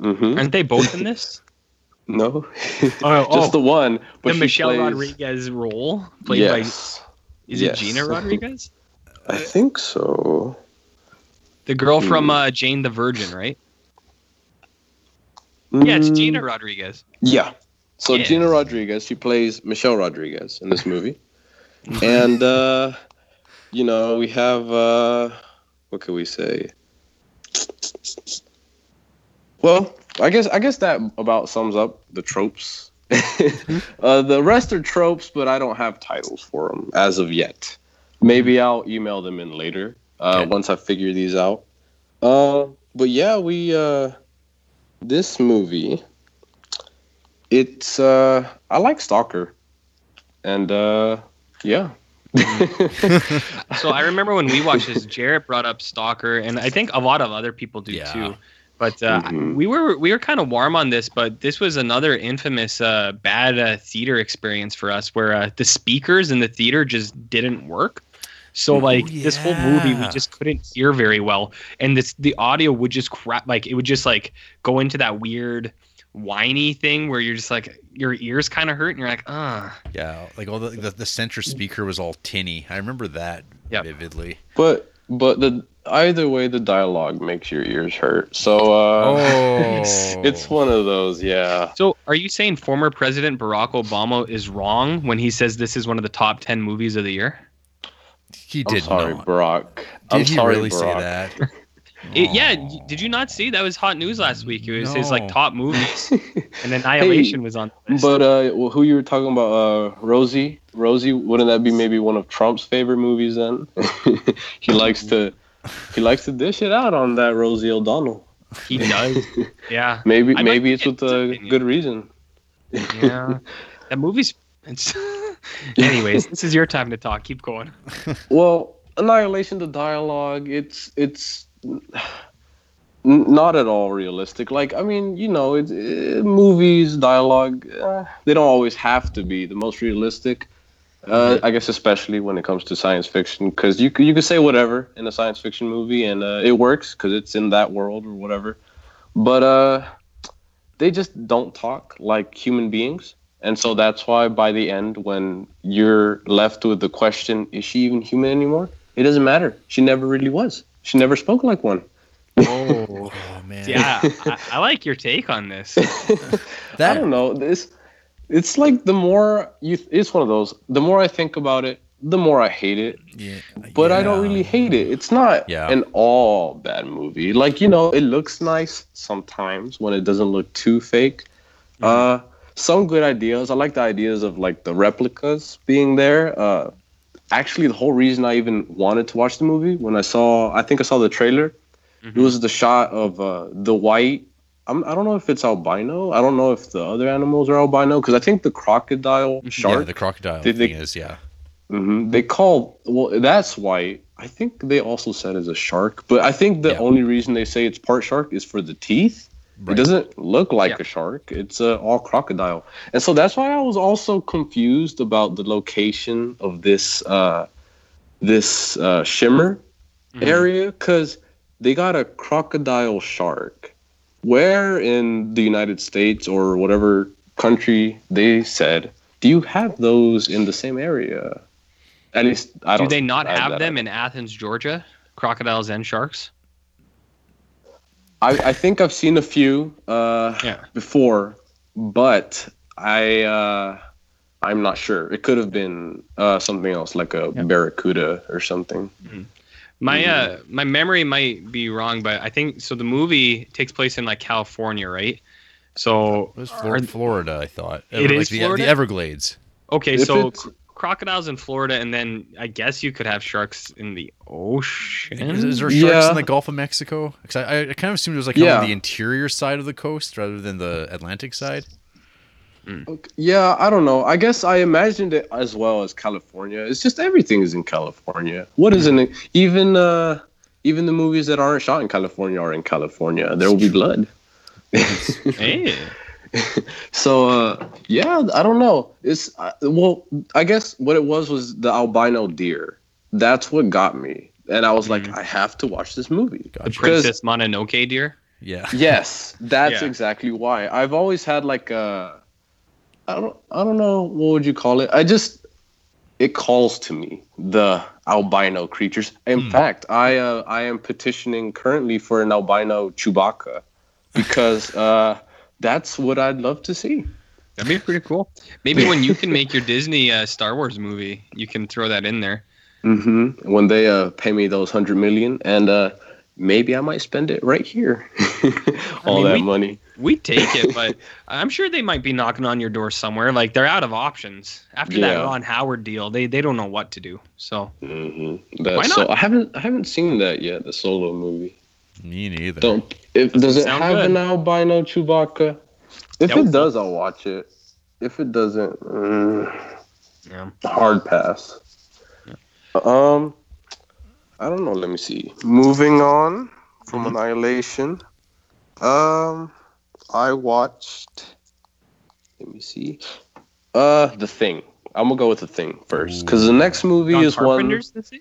Mm-hmm. Aren't they both in this? No, Oh, just the one. But the Michelle plays- Rodriguez role played Yes, by is Yes. it Gina Rodriguez? I think so. The girl Hmm. from uh, Jane the Virgin, right? Yeah, it's Mm, Gina Rodriguez. Yeah. So Yeah. Gina Rodriguez, she plays Michelle Rodriguez in this movie. and uh, you know we have uh, what can we say? Well, I guess I guess that about sums up the tropes. uh, the rest are tropes, but I don't have titles for them as of yet. Maybe I'll email them in later uh, Okay. once I figure these out. Uh, but yeah, we uh, this movie. It's uh, I like Stalker, and uh, yeah. So I remember when we watched this, Jared brought up Stalker, and I think a lot of other people do Yeah. too. But uh, Mhm. we were we were kind of warm on this, but this was another infamous uh, bad uh, theater experience for us, where uh, the speakers in the theater just didn't work. So like this whole movie, we just couldn't hear very well, and this the audio would just crap like it would just like go into that weird whiny thing where you're just like your ears kind of hurt, and you're like, ah. Yeah, like all the, the the center speaker was all tinny. I remember that Yep. vividly. But but the either way, the dialogue makes your ears hurt. So uh, Oh. it's one of those. Yeah. So, are you saying former President Barack Obama is wrong when he says this is one of the top 10 movies of the year? He I'm did sorry, not. Barack. Did I'm he sorry, really say that? It, yeah, did you not see that was hot news last week? It was his like top movies, and Annihilation was on the list. But uh, who you were talking about? Uh, Rosie. Rosie. Wouldn't that be maybe one of Trump's favorite movies? Then he likes to he likes to dish it out on that Rosie O'Donnell. he does. Yeah, Maybe I'd maybe it's with a opinion. good reason. yeah. That movie's. It's. Anyways, this is your time to talk. Keep going. Well, Annihilation, the dialogue, it's it's not at all realistic. Like, I mean, you know, it's uh, movies, dialogue, uh, they don't always have to be the most realistic. Uh, I guess especially when it comes to science fiction, because you you can say whatever in a science fiction movie and uh, it works because it's in that world or whatever. But uh, they just don't talk like human beings. And so that's why by the end, when you're left with the question, is she even human anymore? It doesn't matter. She never really was. She never spoke like one. Oh, Oh man. yeah. I, I like your take on this. I don't know. This, it's like the more you, it's one of those. The more I think about it, the more I hate it. yeah, But I don't really hate it. It's not Yeah. an all bad movie. Like you know, it looks nice sometimes when it doesn't look too fake. Uh, some good ideas. I like the ideas of like the replicas being there. Uh, actually, the whole reason I even wanted to watch the movie when I saw, I think I saw the trailer. It was the shot of uh, the white. I'm, I don't know if it's albino. I don't know if the other animals are albino because I think the crocodile shark. Yeah, the crocodile Did they- thing is yeah. hmm They call well that's white. I think they also said it's a shark, but I think the Yeah. only reason they say it's part shark is for the teeth. Right. It doesn't look like Yeah. a shark. It's uh, all crocodile, and so that's why I was also confused about the location of this uh, this uh, shimmer Mhm. area because they got a crocodile shark. Where in the United States or whatever country they said, do you have those in the same area? At least I Do don't. they not have that- them in Athens, Georgia? Crocodiles and sharks? I, I think I've seen a few uh, Yeah. before, but I uh, I'm not sure. It could have been uh, something else, like a Yeah. barracuda or something. My Mhm. uh my memory might be wrong, but I think so. The movie takes place in like California, right? So It was Flor- are- Florida, I thought. It like is the, Florida? the Everglades. okay, If so it's- cr- crocodiles in Florida, and then I guess you could have sharks in the ocean. Is, is there sharks Yeah. in the Gulf of Mexico? Because I, I kind of assumed it was like Yeah. on the interior side of the coast rather than the Atlantic side. Okay. Yeah, I don't know. I guess I imagined it as well as California. It's just everything is in California. What isn't it? Even uh, even the movies that aren't shot in California are in California. There will be blood. hey, So uh, yeah, I don't know. It's uh, well, I guess what it was was the albino deer. That's what got me, and I was like, Mhm. I have to watch this movie. the Princess Mononoke deer. Yeah. Yes, that's Yeah. exactly why. I've always had like a, I don't, I don't know what would you call it. I just, it calls to me the albino creatures. In Hmm. fact, I, uh, I am petitioning currently for an albino Chewbacca, because uh, that's what I'd love to see. That'd be pretty cool. Maybe when you can make your Disney uh, Star Wars movie, you can throw that in there. hmm When they uh, pay me those hundred million, and uh, maybe I might spend it right here. All mean, that we- money. We'd take it, but I'm sure they might be knocking on your door somewhere. Like they're out of options after that Ron Howard deal. They they don't know what to do. So hmm Why not? so. I haven't. I haven't seen that yet. The solo movie. Me neither. Don't. If does it Sound have good. an albino Chewbacca? If Nope. it does, I'll watch it. If it doesn't, mm, yeah. hard pass. Um, I don't know. Let me see. Moving on from Mm-hmm. Annihilation. Um, I watched. Let me see. Uh, The Thing. I'm gonna go with The Thing first because the next movie John is one. Carpenter's this?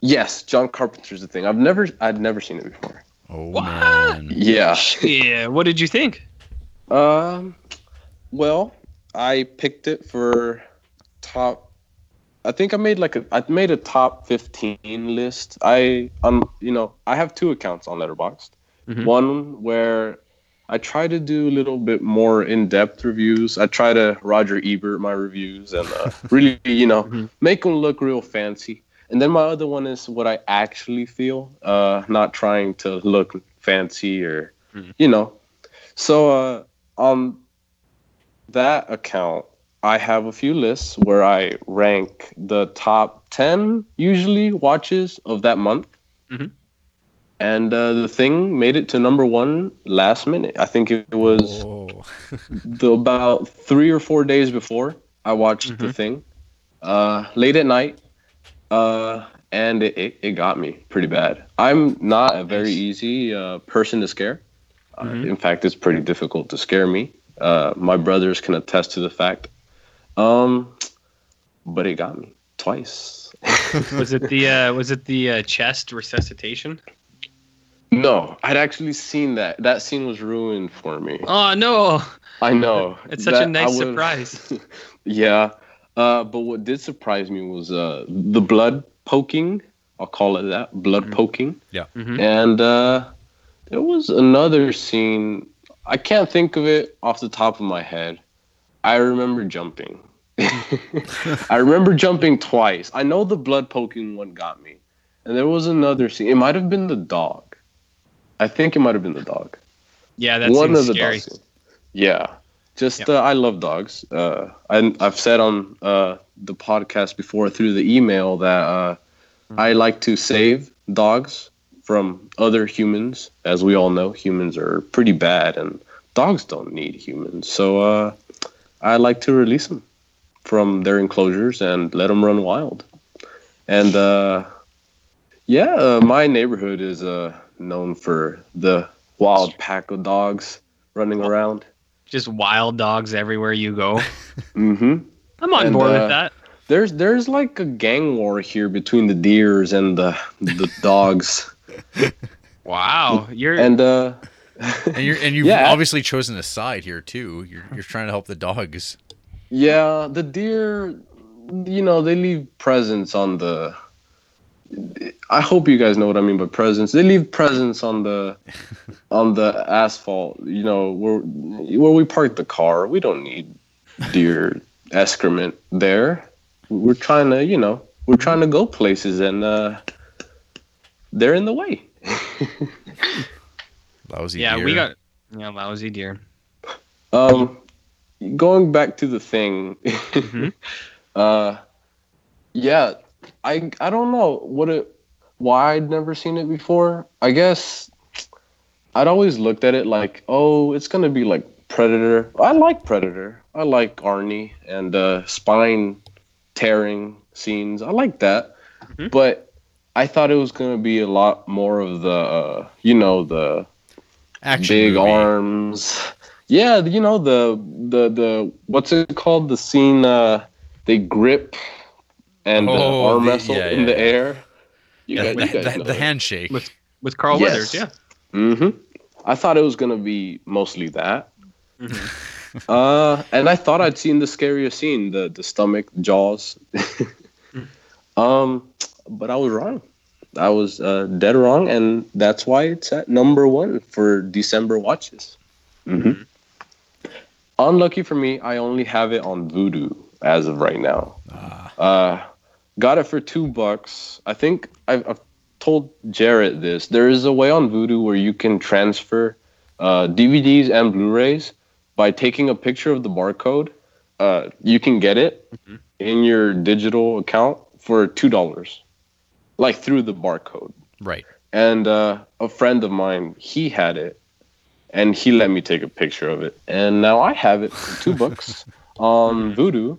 Yes, John Carpenter's The Thing. I've never, I'd never seen it before. Oh What? man. Yeah. Yeah. What did you think? Um, well, I picked it for top. I think I made like a I made a top fifteen list. I um you know I have two accounts on Letterboxd. Mhm. One where I try to do a little bit more in depth reviews. I try to Roger Ebert my reviews and uh, really you know Mhm. make them look real fancy. And then my other one is what I actually feel, uh, not trying to look fancy or Mhm. you know. So uh, on that account, I have a few lists where I rank the top 10 usually watches of that month. Mhm. And uh, the thing made it to number one last minute. I think it was the about three or four days before I watched the Mhm. thing, uh, late at night, uh, and it, it, it got me pretty bad. I'm not a very easy uh, person to scare. Uh, Mhm. In fact, it's pretty difficult to scare me. Uh, my brothers can attest to the fact. Um, but it got me twice. Was it the uh, was it the uh, chest resuscitation? No, I'd actually seen that. That scene was ruined for me. Oh no! I know. It's such a That- I nice surprise. yeah. Uh, but what did surprise me was uh, the blood poking. I'll call it that blood Mhm. poking. Mhm. And uh, there was another scene. I can't think of it off the top of my head. I remember jumping. I remember jumping twice. I know the blood poking one got me. And there was another scene. It might have been the dog. I think it might have been the dog. Yeah, that one of the scary. dogs. Yeah, just Yeah. Uh, I love dogs. Uh, I, I've said on uh, the podcast before through the email that uh, Mm-hmm. I like to save dogs from other humans. As we all know, humans are pretty bad, and dogs don't need humans. So uh, I like to release them from their enclosures and let them run wild. And uh, yeah, uh, my neighborhood is uh, known for the wild pack of dogs running around. Just wild dogs everywhere you go. hmm I'm on And, board uh, with that. There's there's like a gang war here between the deers and the the dogs. Wow, you're And uh, And you're and you've Yeah. obviously chosen a side here too. You're you're trying to help the dogs. yeah, the deer, you know, they leave presents on the. I hope you guys know what I mean by presents. They leave presents on the on the asphalt. You know, where where we park the car. We don't need deer excrement there. We're trying to, you know, we're trying to go places, and uh, they're in the way. Lousy yeah. deer. We got yeah lousy deer. Um, going back to the thing, Mhm. uh, yeah, I I don't know what it, why I'd never seen it before. I guess I'd always looked at it like, oh, it's gonna be like Predator. I like Predator. I like Arnie and uh, spine tearing scenes. I like that, Mhm. but I thought it was gonna be a lot more of the, uh, you know, the Action big movie. arms. Yeah, you know the the the what's it called? The scene uh they grip and uh, Oh, arm the- wrestle yeah, in the yeah. air. You Yeah, guys, the, you guys the- the handshake. With- With Carl Yes. Weathers, yeah. Mhm. I thought it was gonna be mostly that. Mhm. Uh, and I thought I'd seen the scariest scene, the the stomach jaws. um, but I was wrong. I was uh, dead wrong, and that's why it's at number one for December watches. hmm Unlucky for me, I only have it on Vudu as of right now. Uh, got it for two bucks. I think I've, I've told Jared this. There is a way on Vudu where you can transfer uh, DVDs and Blu-rays by taking a picture of the barcode. Uh, you can get it in your digital account for two dollars, like through the barcode. Right. And uh, a friend of mine, he had it, and he let me take a picture of it, and now I have it for two bucks on Vudu.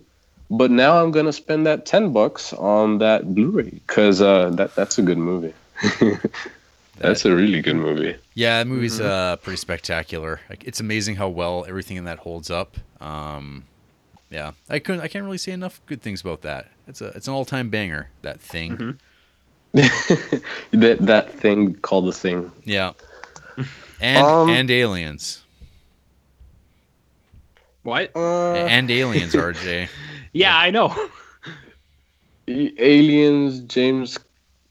But now I'm gonna spend that ten bucks on that Blu-ray because uh, that that's a good movie. that's a really good movie. Yeah, that movie's uh, pretty spectacular. Like, it's amazing how well everything in that holds up. Um, yeah, I couldn't. I can't really say enough good things about that. It's a. It's an all-time banger. That thing. that that thing called the thing. Yeah. And Um, and aliens What? Uh, and aliens. RJ. Yeah, I know. Aliens, James.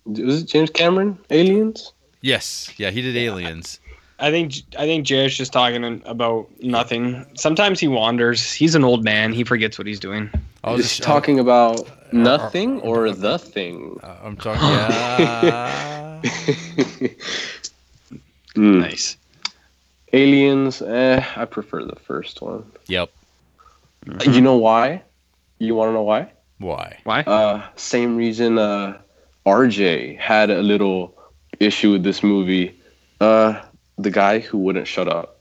Was it James Cameron? Aliens. Yes. Yeah, he did aliens. I think I think Jared's just talking about nothing. Sometimes he wanders. He's an old man. He forgets what he's doing. I was Just just talking about nothing or the thing. Uh, I'm talking. Yeah. Mm. Nice. Aliens. Eh, I prefer the first one. yep. You know why? You want to know why? Why? Why? Uh, same reason uh, RJ had a little issue with this movie. Uh, the guy who wouldn't shut up,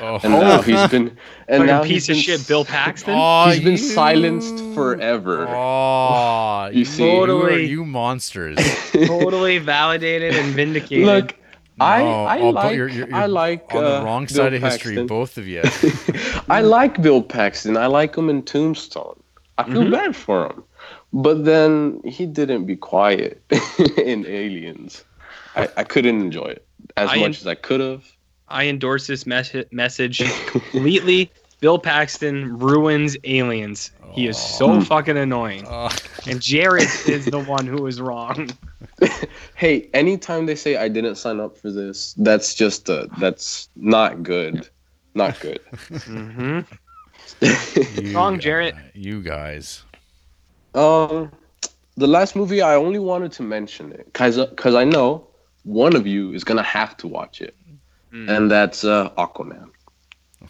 Oh. and now he's been and Fucking now piece of shit, Bill Paxton. Oh, He's been you- silenced forever. Oh, You you, see- you, are, Totally. you monsters. totally validated and vindicated. Look, I No, I oh, like you're- you're- I you're like on uh, the wrong Bill side of history, Paxton. both of you. I like Bill Paxton. I like him in Tombstone. I feel Mhm. bad for him. But then he didn't be quiet in Aliens. I, I couldn't enjoy it as I much en- as I could have. I endorse this mes- message completely. Bill Paxton ruins aliens. He is so Oh. fucking annoying. Oh, And Jared is the one who is wrong. Hey, anytime they say I didn't sign up for this, that's just uh, that's not good. Not good. Mm-hmm. You Wrong, guys- Jared. You guys. um, the last movie I only wanted to mention it because because I know one of you is gonna have to watch it, Mm. and that's uh, Aquaman.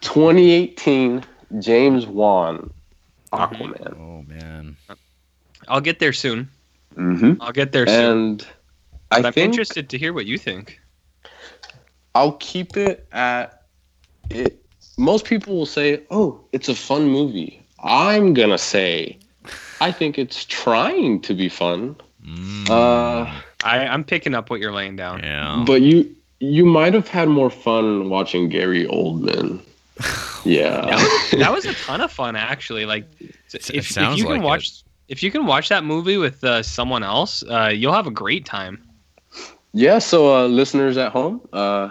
2018 James Wan Aquaman. Oh man. I'll get there soon. hmm I'll get there soon. And I But I'm think interested to hear what you think. I'll keep it at it. Most people will say, "Oh, it's a fun movie." I'm gonna say, I think it's trying to be fun. Mm, Uh, I, I'm picking up what you're laying down. yeah. but you you might have had more fun watching Gary Oldman. Yeah. That was, that was a ton of fun, actually. Like, if, it if you can like watch, if you can watch that movie with uh, someone else, uh, you'll have a great time. Yeah, so uh, listeners at home, uh,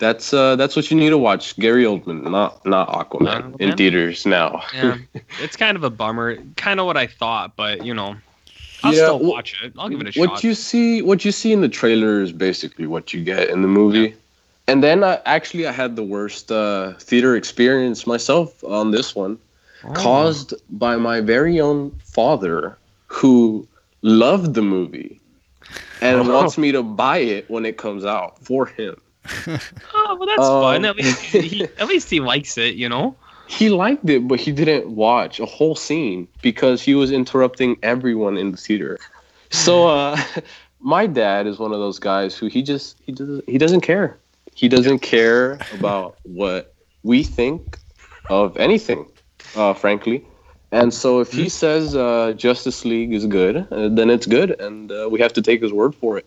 that's uh, that's what you need to watch. Gary Oldman, not not Aquaman, in Aquaman? theaters now. Yeah, it's kind of a bummer. Kind of what I thought, but you know, I'll Yeah, still watch it. I'll give it a what shot. you see, what you see in the trailer is basically what you get in the movie. And then uh, actually, I had the worst uh, theater experience myself on this one, Oh. caused by my very own father, who loved the movie and Oh. wants me to buy it when it comes out for him. Oh, well, that's Um, fun. At least he, at least he likes it, you know. He liked it, but he didn't watch a whole scene because he was interrupting everyone in the theater. So uh, my dad is one of those guys who he just he doesn't he doesn't care. He doesn't care about what we think of anything, uh, frankly. And so if he says uh, Justice League is good, uh, then it's good, and uh, we have to take his word for it.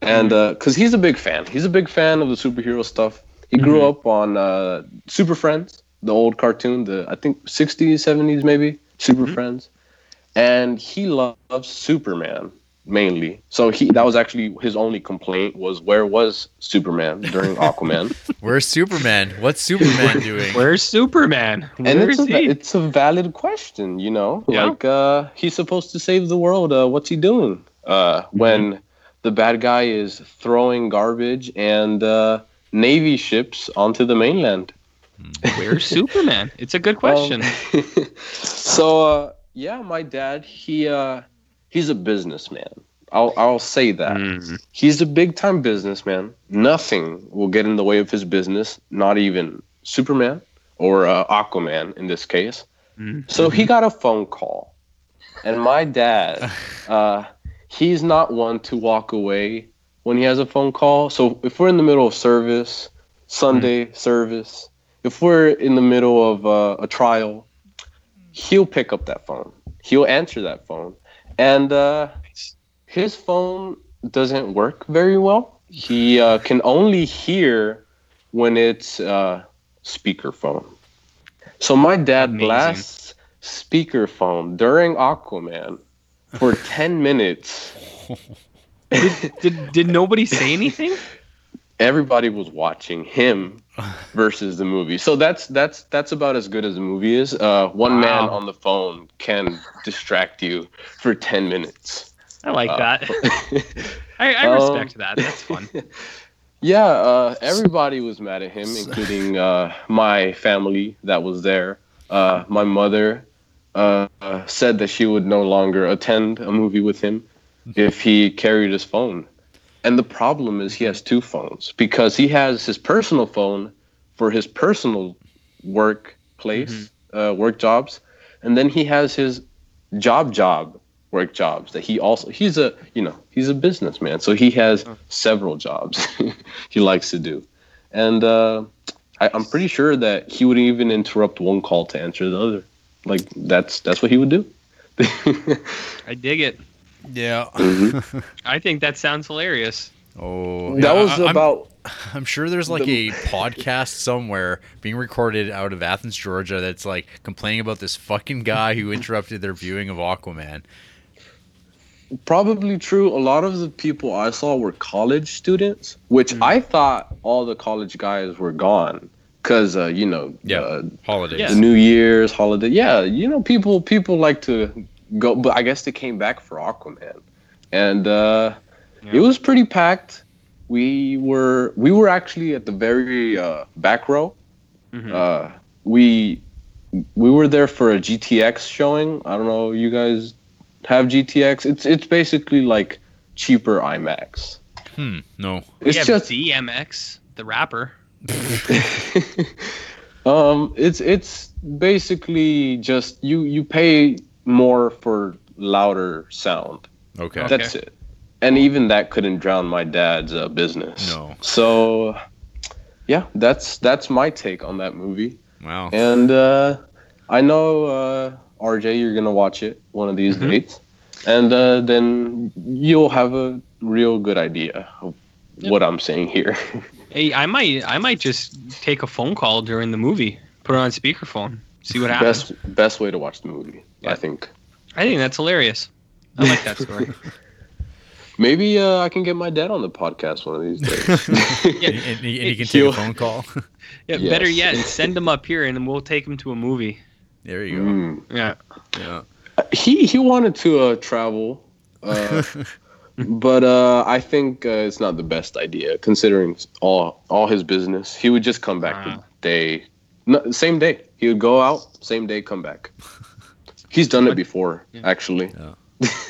And because he's a big fan, he's a big fan of the superhero stuff. He grew up on uh, Super Friends, the old cartoon, the I think 60s, 70s maybe, Super Friends, and he loves Superman mainly. So he that was actually his only complaint was where was Superman during Aquaman? Where's Superman? What's Superman doing? Where's Superman? and it's is a, he? it's a valid question, you know. Yeah. Like uh, he's supposed to save the world. Uh, what's he doing? Uh, when the bad guy is throwing garbage and uh, navy ships onto the mainland. Where's Superman? It's a good question. Um, so uh, yeah, my dad he uh, he's a businessman. I'll I'll say that Mhm. he's a big time businessman. Nothing will get in the way of his business. Not even Superman or uh, Aquaman in this case. Mhm. So he got a phone call, and my dad, uh, he's not one to walk away when he has a phone call. So if we're in the middle of service, Sunday service, if we're in the middle of uh, a trial, he'll pick up that phone. He'll answer that phone, and uh, his phone doesn't work very well. He uh, can only hear when it's uh, speakerphone. So my dad Amazing. blasts speakerphone during Aquaman for 10 minutes. Did did nobody say anything? Everybody was watching him versus the movie. So that's that's that's about as good as the movie is. Uh, one man on the phone can distract you for 10 minutes. I like Uh, that. I, I Um, respect that. That's fun. Yeah, uh, everybody was mad at him, including uh, my family that was there. Uh, my mother uh, said that she would no longer attend a movie with him if he carried his phone. And the problem is he has two phones because he has his personal phone for his personal workplace, uh, work jobs, and then he has his job job work jobs that he also he's a you know he's a businessman so he has several jobs he likes to do. And uh, I, i'm pretty sure that he would even interrupt one call to answer the other like that's that's what he would do I dig it. Yeah. I think that sounds hilarious. Oh, that yeah, was I- I'm- about I'm sure there's like The- a podcast somewhere being recorded out of Athens, Georgia that's like complaining about this fucking guy who interrupted their viewing of Aquaman. probably true a lot of the people i saw were college students which Hmm. i thought all the college guys were gone because uh, you know Yeah. uh, Holidays. Yeah. the New Year's holiday. Yeah, you know, people people like to go, but I guess they came back for Aquaman, and uh, it was pretty packed. We were we were actually at the very uh, back row. Mhm. Uh, we we were there for a GTX showing. I don't know, you guys have GTX? It's it's basically like cheaper IMAX. Hmm. No. We It's have just DMX, the rapper. um, it's it's basically just you you pay more for louder sound. Okay. Okay. That's it. And even that couldn't drown my dad's uh, business. No. So, yeah, that's that's my take on that movie. Wow. And uh, I know uh, RJ, you're gonna watch it one of these Mhm. days, and uh, then you'll have a real good idea of what I'm saying here. Hey, I might I might just take a phone call during the movie. Put it on speakerphone. See what happens. best best way to watch the movie, Yeah. I think. I think that's hilarious. I like that story. Maybe uh, I can get my dad on the podcast one of these days. Yeah. and, and he and he can take He'll- a phone call. Yeah, Yes. better yet, send him up here and then we'll take him to a movie. there you go. Mm. Yeah. Yeah. he he wanted to uh, travel, uh, but uh, I think uh, it's not the best idea considering all all his business. He would just come back the day, no, same day. He would go out, same day, come back. He's done it before, Yeah. actually.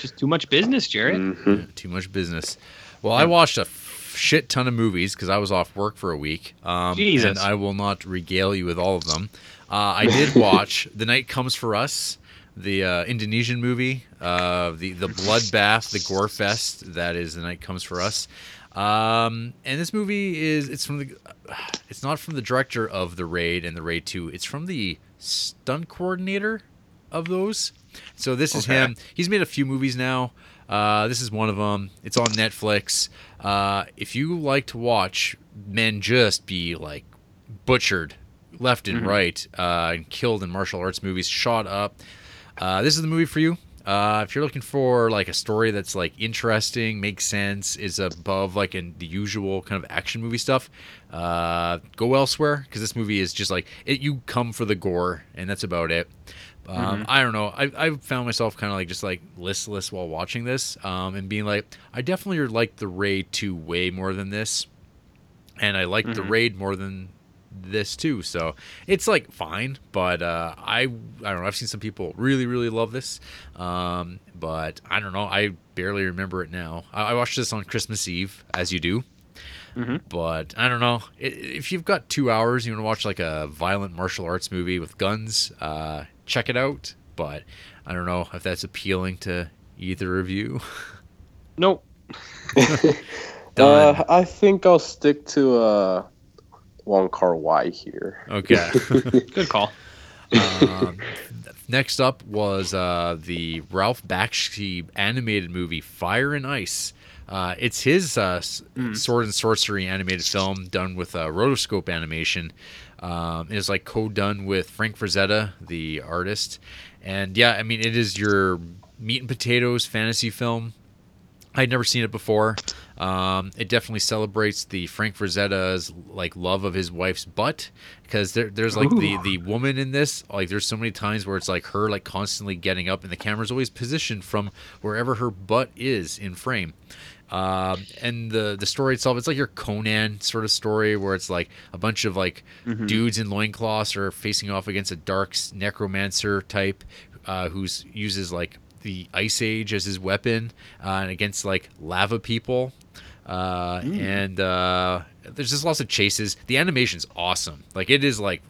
Just too much business, Jared. Mhm. Too much business. Well, I watched a f- shit ton of movies because I was off work for a week. Um, Jesus. And I will not regale you with all of them. Uh, I did watch The Night Comes for Us, the uh, Indonesian movie, uh, the the bloodbath, the gore fest that is The Night Comes for Us. Um, and this movie is it's from the it's not from the director of The Raid and The Raid 2. It's from the stunt coordinator of those. So this is him. He's made a few movies now. Uh, this is one of them. It's on Netflix. Uh, if you like to watch men just be like butchered left and Mhm. right uh, and killed in martial arts movies, shot up, uh, this is the movie for you. Uh, if you're looking for like a story that's like interesting, makes sense, is above like in the usual kind of action movie stuff, uh, go elsewhere because this movie is just like it. You come for the gore, and that's about it. Um, I don't know. I, I found myself kind of like just like listless while watching this, um, and being like, I definitely like the Raid two way more than this, and I like the Mhm. Raid more than this too. So it's like fine, but uh, I I don't know. I've seen some people really really love this, um, but I don't know. I barely remember it now. I, I watched this on Christmas Eve, as you do. But I don't know if you've got two hours, you want to watch like a violent martial arts movie with guns. Uh, check it out. But I don't know if that's appealing to either of you. Nope. Uh, I think I'll stick to uh, Wong Kar Wai here. Okay. Good call. um, next up was uh, the Ralph Bakshi animated movie Fire and Ice. Uh, it's his uh, s- sword and sorcery animated film done with uh, rotoscope animation. Um, it is like co-done with Frank Frazetta, the artist, and yeah, I mean it is your meat and potatoes fantasy film. I'd never seen it before. Um, it definitely celebrates the Frank Frazetta's like love of his wife's butt because there, there's like the Ooh. the woman in this like there's so many times where it's like her like constantly getting up and the camera's always positioned from wherever her butt is in frame. Um, and the the story itself, it's like your Conan sort of story where it's like a bunch of like dudes in loincloths are facing off against a dark necromancer type uh, who's uses like the ice age as his weapon uh, and against like lava people. Uh, and uh, there's just lots of chases. The animation's awesome. Like it is like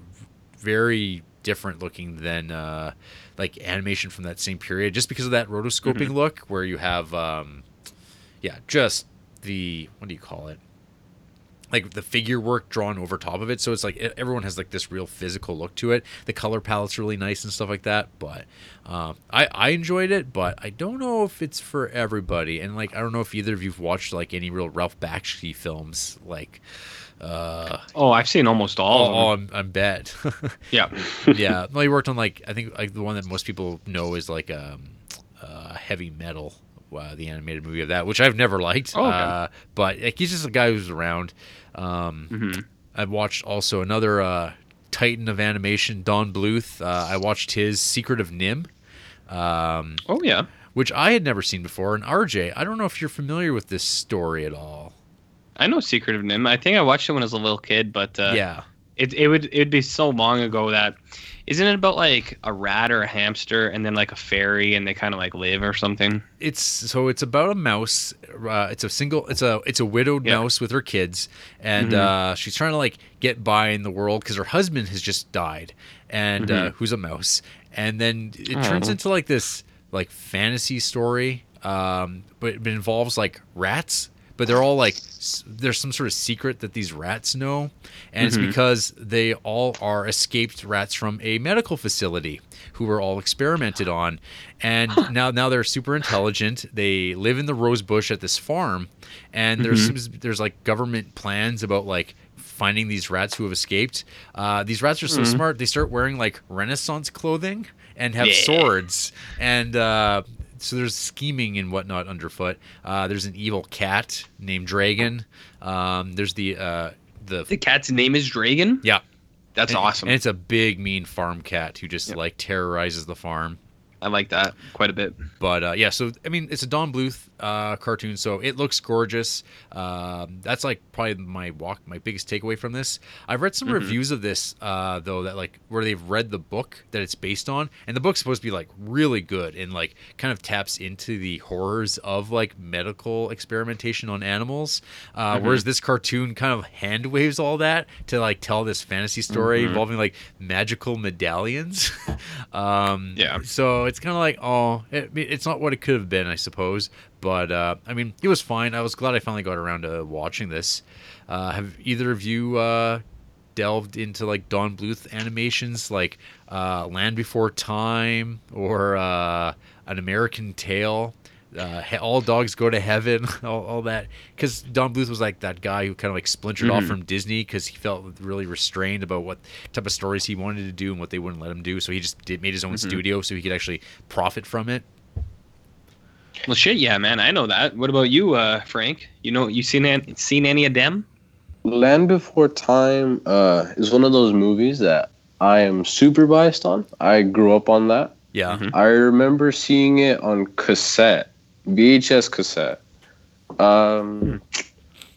very different looking than uh, like animation from that same period, just because of that rotoscoping look, where you have um, yeah, just the what do you call it? Like the figure work drawn over top of it, so it's like everyone has like this real physical look to it. The color palette's really nice and stuff like that. But um, I I enjoyed it, but I don't know if it's for everybody. And like I don't know if either of you've watched like any real Ralph Bakshi films, like uh, Oh, I've seen almost all oh, of them. I'm, I'm bet. Yeah. yeah, no, he worked on like I think like the one that most people know is like um, uh, heavy metal, uh, the animated movie of that, which I've never liked. Oh, okay. uh, but like he's just a guy who's around. Um, hmm I've watched also another uh, titan of animation, Don Bluth. Uh, I watched his Secret of NIMH. Um, Oh yeah. which I had never seen before. And RJ, I don't know if you're familiar with this story at all. I know Secret of NIMH. I think I watched it when I was a little kid, but uh, yeah. it it would it would be so long ago that isn't it about like a rat or a hamster and then like a fairy and they kind of like live or something? it's so it's about a mouse uh, it's a single it's a it's a widowed Yeah. mouse with her kids and Mhm. uh, she's trying to like get by in the world because her husband has just died and uh, who's a mouse and then it turns Oh. into like this like fantasy story um, but it involves like rats but they're all like there's some sort of secret that these rats know and it's Mhm. because they all are escaped rats from a medical facility who were all experimented on and now now they're super intelligent they live in the rose bush at this farm and there's Mm-hmm. there's like government plans about like finding these rats who have escaped uh, these rats are so Mhm. smart they start wearing like renaissance clothing and have Yeah. swords and uh, so there's scheming and whatnot underfoot. Uh, there's an evil cat named Dragon. Um, there's the uh, the The cat's name is Dragon. yeah, That's and- awesome. And it's a big mean farm cat who just Yep. like terrorizes the farm. I like that quite a bit. But uh, yeah, so I mean, it's a Don Bluth uh, cartoon, so it looks gorgeous. Um, that's like probably my walk, my biggest takeaway from this. I've read some Mhm. reviews of this uh, though that like where they've read the book that it's based on, and the book's supposed to be like really good and like kind of taps into the horrors of like medical experimentation on animals. Uh, Mhm. Whereas this cartoon kind of hand waves all that to like tell this fantasy story Mhm. involving like magical medallions. um, Yeah. so it's kind of like, oh, it, it's not what it could have been, I suppose. But uh, I mean, it was fine. I was glad I finally got around to watching this. Uh, have either of you uh, delved into like Don Bluth animations, like uh, Land Before Time or uh, An American Tale? Uh, all dogs go to heaven, all, all that. Because Don Bluth was like that guy who kind of like splintered off Mhm. from Disney because he felt really restrained about what type of stories he wanted to do and what they wouldn't let him do. So he just did, made his own Mhm. studio so he could actually profit from it. Well, shit, yeah, man, I know that. What about you, uh, Frank? You know, you seen an- seen any of them? Land Before Time uh, is one of those movies that I am super biased on. I grew up on that. Yeah. Mhm. I remember seeing it on cassette, VHS cassette. Um,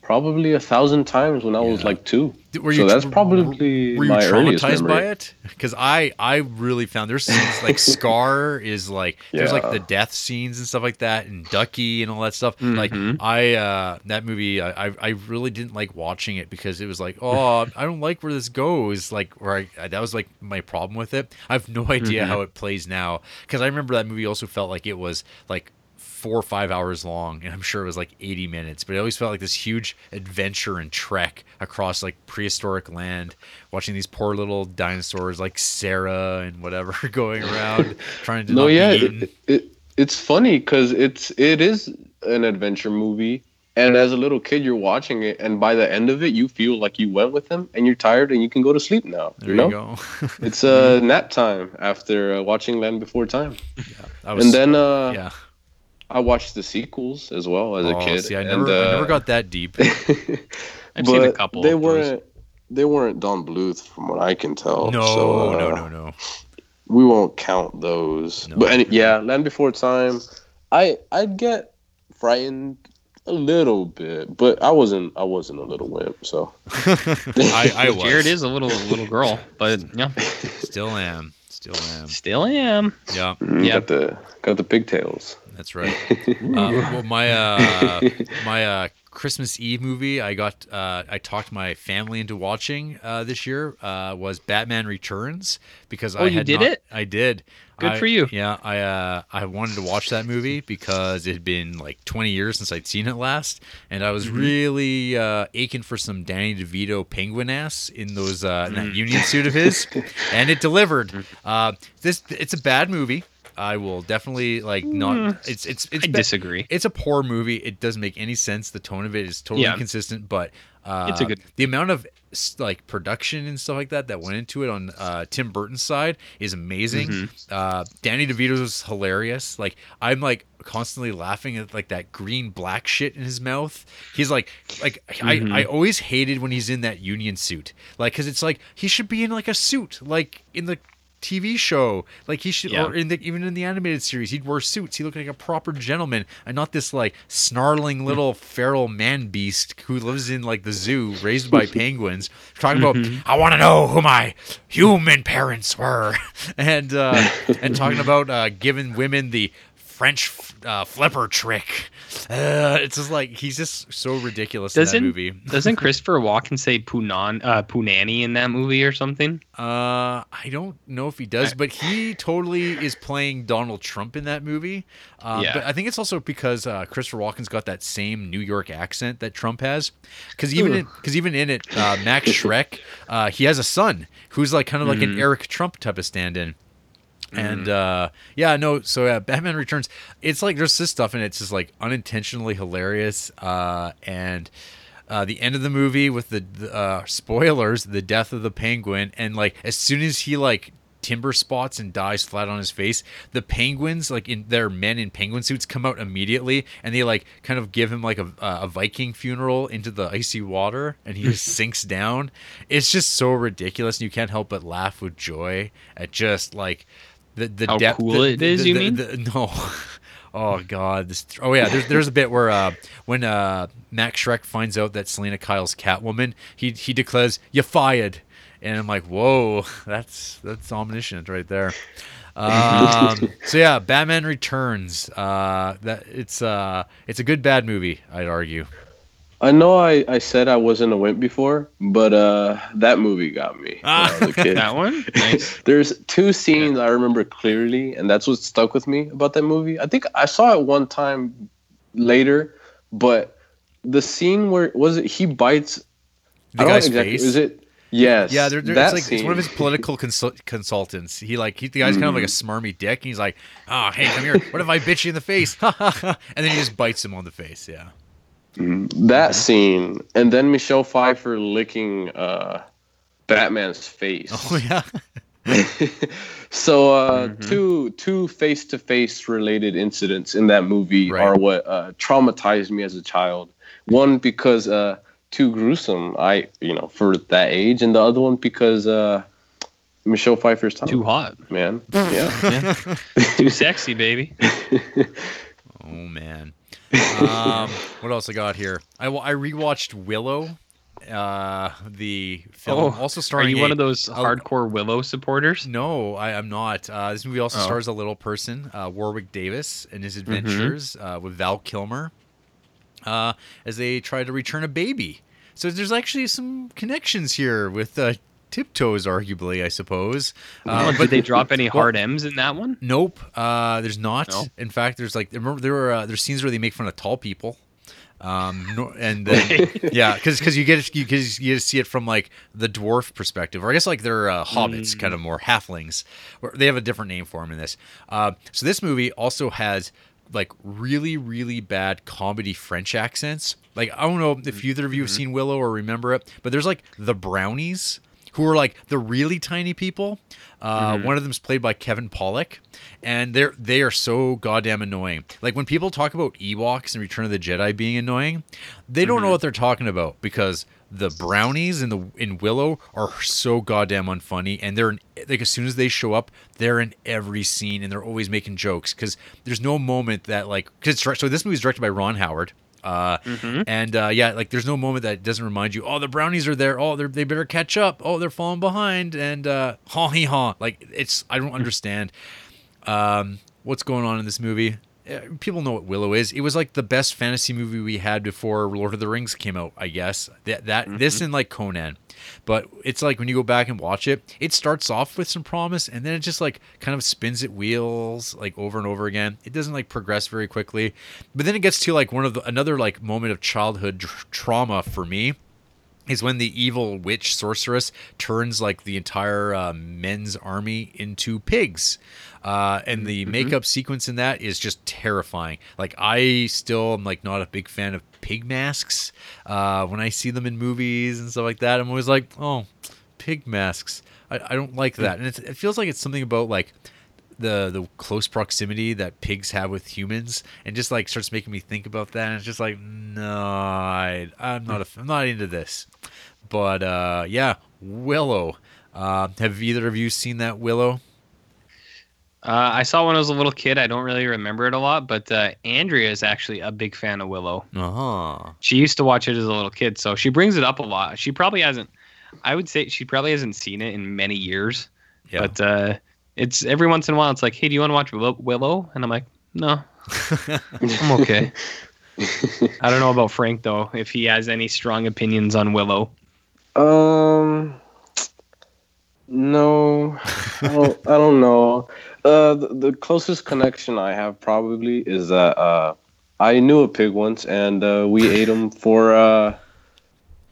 probably a thousand times when I was like two. Were so that's tr- probably were you my earliest traumatized memory. by it because i i really found there's scenes like scar is like there's like the death scenes and stuff like that and ducky and all that stuff Mhm. like i uh that movie I, I i really didn't like watching it because it was like oh i don't like where this goes like where i that was like my problem with it i have no idea Mhm. how it plays now because i remember that movie also felt like it was like four or five hours long and i'm sure it was like 80 minutes but it always felt like this huge adventure and trek across like prehistoric land watching these poor little dinosaurs like Cera and whatever going around trying to No, yeah, it, it, it's funny because it's it is an adventure movie, and as a little kid, you're watching it, and by the end of it, you feel like you went with them, and you're tired, and you can go to sleep now. there you you, know, go. It's uh, nap time after uh, watching Land Before Time, I was, and then uh, yeah I watched the sequels as well as Oh, a kid. see i and, never i never uh, got that deep I've seen a couple They weren't. They weren't Don Bluth, from what I can tell. no so, uh, no no no we won't count those. No. But any, yeah, Land Before Time. I I'd get frightened a little bit, but I wasn't I wasn't a little wimp. So I, I was Jared is a little little girl, but yeah, still am still am still am. yeah mm, Yeah. got the got the pigtails. That's right. uh, well, my uh, my uh, Christmas Eve movie I got uh, I talked my family into watching uh, this year uh, was Batman Returns because I Oh, you did not- it? I did. Good I- for you. Yeah, I uh, I wanted to watch that movie because it had been like 20 years since I'd seen it last, and I was Mm-hmm. really uh, aching for some Danny DeVito penguin ass in those uh, in Mm. that Union suit of his, and it delivered. Uh, this it's a bad movie. I will definitely like not. It's it's it's Mm. I ba- disagree. it's a poor movie. It doesn't make any sense. The tone of it is totally Yeah. inconsistent, but uh, It's a good- the amount of like production and stuff like that that went into it on uh, Tim Burton's side is amazing. Mm-hmm. Uh, Danny DeVito's was hilarious. Like I'm like constantly laughing at like that green black shit in his mouth. He's like like Mm-hmm. I I always hated when he's in that union suit. Like because it's like he should be in like a suit like in the TV show. Like he should, Yeah. or in the even in the animated series, he'd wear suits. He looked like a proper gentleman, and not this like snarling little feral man beast who lives in like the zoo, raised by penguins. Talking about, I want to know who my human parents were, and uh, and talking about uh, giving women the French uh, flipper trick. Uh, it's just like he's just so ridiculous in that Doesn't movie. doesn't Christopher Walken say Punan uh, Punani in that movie or something? Uh, I don't know if he does, but he totally is playing Donald Trump in that movie. Uh, Yeah. But I think it's also because uh, Christopher Walken's got that same New York accent that Trump has. Because even in, cause even in it, uh, Max Shreck, uh, he has a son who's like kind of like an Eric Trump type of stand-in. And uh, yeah, no. So yeah, Batman Returns. It's like there's this stuff and. It's just like unintentionally hilarious. Uh, and uh, the end of the movie with the, the uh, spoilers, the death of the penguin, and like as soon as he like timber spots and dies flat on his face, the penguins like in their men in penguin suits come out immediately, and they like kind of give him like a, a Viking funeral into the icy water, and he just sinks down. It's just so ridiculous, and you can't help but laugh with joy at just like the the How depth. cool the- it is, the- you the- mean? the- no. Oh God! This, oh yeah, there's there's a bit where uh, when uh, Max Shreck finds out that Selina Kyle's Catwoman, he he declares "You fired," and I'm like, whoa, that's that's omniscient right there. Um, so yeah, Batman Returns. Uh, that it's uh it's a good bad movie, I'd argue. I know I, I said I wasn't a wimp before, but uh, that movie got me when I was a kid. That one? Nice. There's two scenes I remember clearly, and that's what stuck with me about that movie. I think I saw it one time later, but the scene where was it he bites The I don't know guy's face. Is it? Yes. Yeah, there, there, that it's like it's one of his political consul- consultants. He like he, the guy's kind of like a Mm-hmm. smarmy dick. And he's like, "Oh, hey, come here. What if I bitch you in the face?" and then he just bites him on the face. Yeah. That scene, and then Michelle Pfeiffer licking uh, Batman's face. Oh yeah. so uh, Mhm. two two face to face related incidents in that movie Right. are what uh, traumatized me as a child. One because uh, too gruesome, I you know for that age, and the other one because uh, Michelle Pfeiffer's tongue. Too hot. man. Yeah. Too sexy, baby. Oh man. Um, what else I got here? I I rewatched Willow, uh, the film, also Oh, Are starring. you one of those hardcore Willow supporters? No, I, I'm not. Uh, this movie also Oh. stars a little person, uh, Warwick Davis, and his Mm-hmm. adventures uh, with Val Kilmer, uh, as they try to return a baby. So there's actually some connections here with uh, Tiptoes, arguably, I suppose. Uh, Oh, did they drop any hard M's in that one? Nope, uh, there's not. No? In fact, there's like remember there were uh, there's scenes where they make fun of tall people. Um, no, and then, yeah, because because you get you cause you get to see it from like the dwarf perspective, or I guess like they're uh, hobbits, kind of more halflings. Or they have a different name for them in this. Uh, so this movie also has like really really bad comedy French accents. Like I don't know if either of you have seen Willow or remember it, but there's like the brownies who are like the really tiny people. Uh, One of them is played by Kevin Pollak, and they're they are so goddamn annoying. Like when people talk about Ewoks and Return of the Jedi being annoying, they don't know what they're talking about because the brownies in the in Willow are so goddamn unfunny, and they're in, like as soon as they show up, they're in every scene, and they're always making jokes because there's no moment that like because so this movie's directed by Ron Howard. Uh, and uh, yeah, like there's no moment that doesn't remind you, oh, the brownies are there. Oh, they're, better catch up. Oh, they're falling behind. And uh, ha he ha. Like it's, I don't understand um, what's going on in this movie. Uh, People know what Willow is. It was like the best fantasy movie we had before Lord of the Rings came out. I guess that that this and like Conan, but it's like when you go back and watch it, it starts off with some promise and then it just like kind of spins its wheels like over and over again. It doesn't like progress very quickly, but then it gets to like one of the another like moment of childhood tr- trauma for me is when the evil witch sorceress turns like the entire uh, men's army into pigs. Uh, and the makeup sequence in that is just terrifying. Like I still am like not a big fan of pig masks. Uh, when I see them in movies and stuff like that, I'm always like, oh, pig masks. I, I don't like that. And it's, it feels like it's something about like the the close proximity that pigs have with humans, and just like starts making me think about that. And it's just like, no, I, I'm not a, I'm not into this. But uh, yeah, Willow. Uh, have either of you seen that Willow? Uh, I saw when I was a little kid. I don't really remember it a lot, but uh, Andrea is actually a big fan of Willow. Uh huh. She used to watch it as a little kid, so she brings it up a lot. She probably hasn't. I would say she probably hasn't seen it in many years. Yeah. But uh, it's every once in a while. It's like, hey, do you want to watch Willow? Willow? And I'm like, no, I'm okay. I don't know about Frank though. If he has any strong opinions on Willow. Um, no, I don't, I don't know. Uh, the, the closest connection I have probably is that uh, I knew a pig once, and uh, we ate him for uh,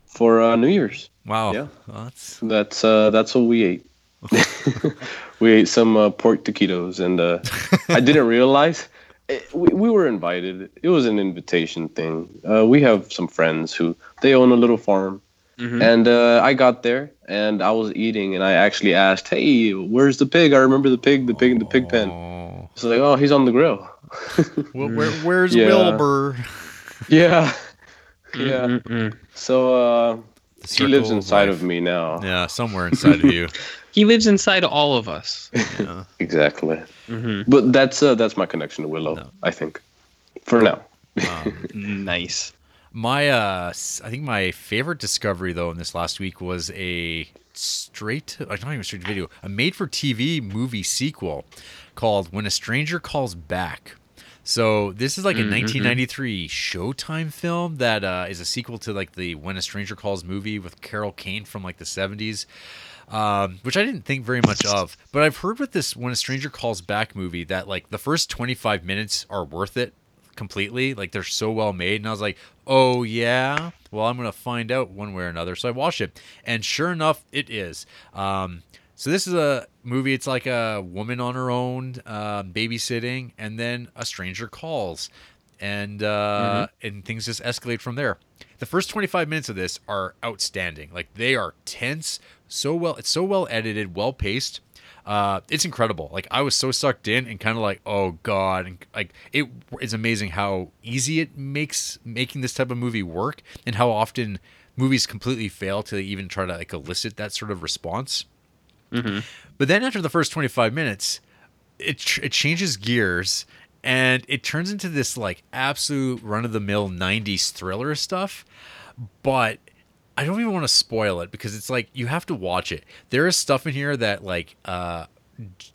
for uh, New Year's. wow. Yeah. Well, that's That's uh, that's what we ate. we ate some uh, pork taquitos, and uh, I didn't realize it, we, we were invited. It was an invitation thing. Uh, we have some friends who they own a little farm, Mhm. and uh, I got there and I was eating, and I actually asked, "Hey, where's the pig? I remember the pig, the pig in the pig pen." Oh. It's like, "Oh, he's on the grill." Where, where, where's Yeah. Wilbur? yeah, yeah. Mm-mm-mm. So uh, he lives inside life. of me now. Yeah, somewhere inside of you. He lives inside all of us. Yeah. Exactly. hmm But that's uh, that's my connection to Willow. No. I think, for now. Um, Nice. My, uh, I think my favorite discovery though in this last week was a straight, uh, not even straight to video, a made-for-TV movie sequel called "When a Stranger Calls Back." So this is like a Mm, 1993 Showtime film that uh, is a sequel to like the "When a Stranger Calls" movie with Carol Kane from like the 70s. Um, which I didn't think very much of, but I've heard with this "When a Stranger Calls Back" movie that like the first 25 minutes are worth it completely. Like they're so well made, and I was like, "Oh yeah, well I'm gonna find out one way or another." So I watched it, and sure enough, it is. Um, so this is a movie. It's like a woman on her own, uh, babysitting, and then a stranger calls, and uh, and things just escalate from there. The first 25 minutes of this are outstanding. Like they are tense, so well. It's so well edited, well paced. Uh, it's incredible. Like I was so sucked in and kind of like, oh god, and like it is amazing how easy it makes making this type of movie work, and how often movies completely fail to even try to like elicit that sort of response. But then after the first 25 minutes, it it changes gears and it turns into this like absolute run of the mill 90s thriller stuff but I don't even want to spoil it because it's like you have to watch it. There is stuff in here that like uh,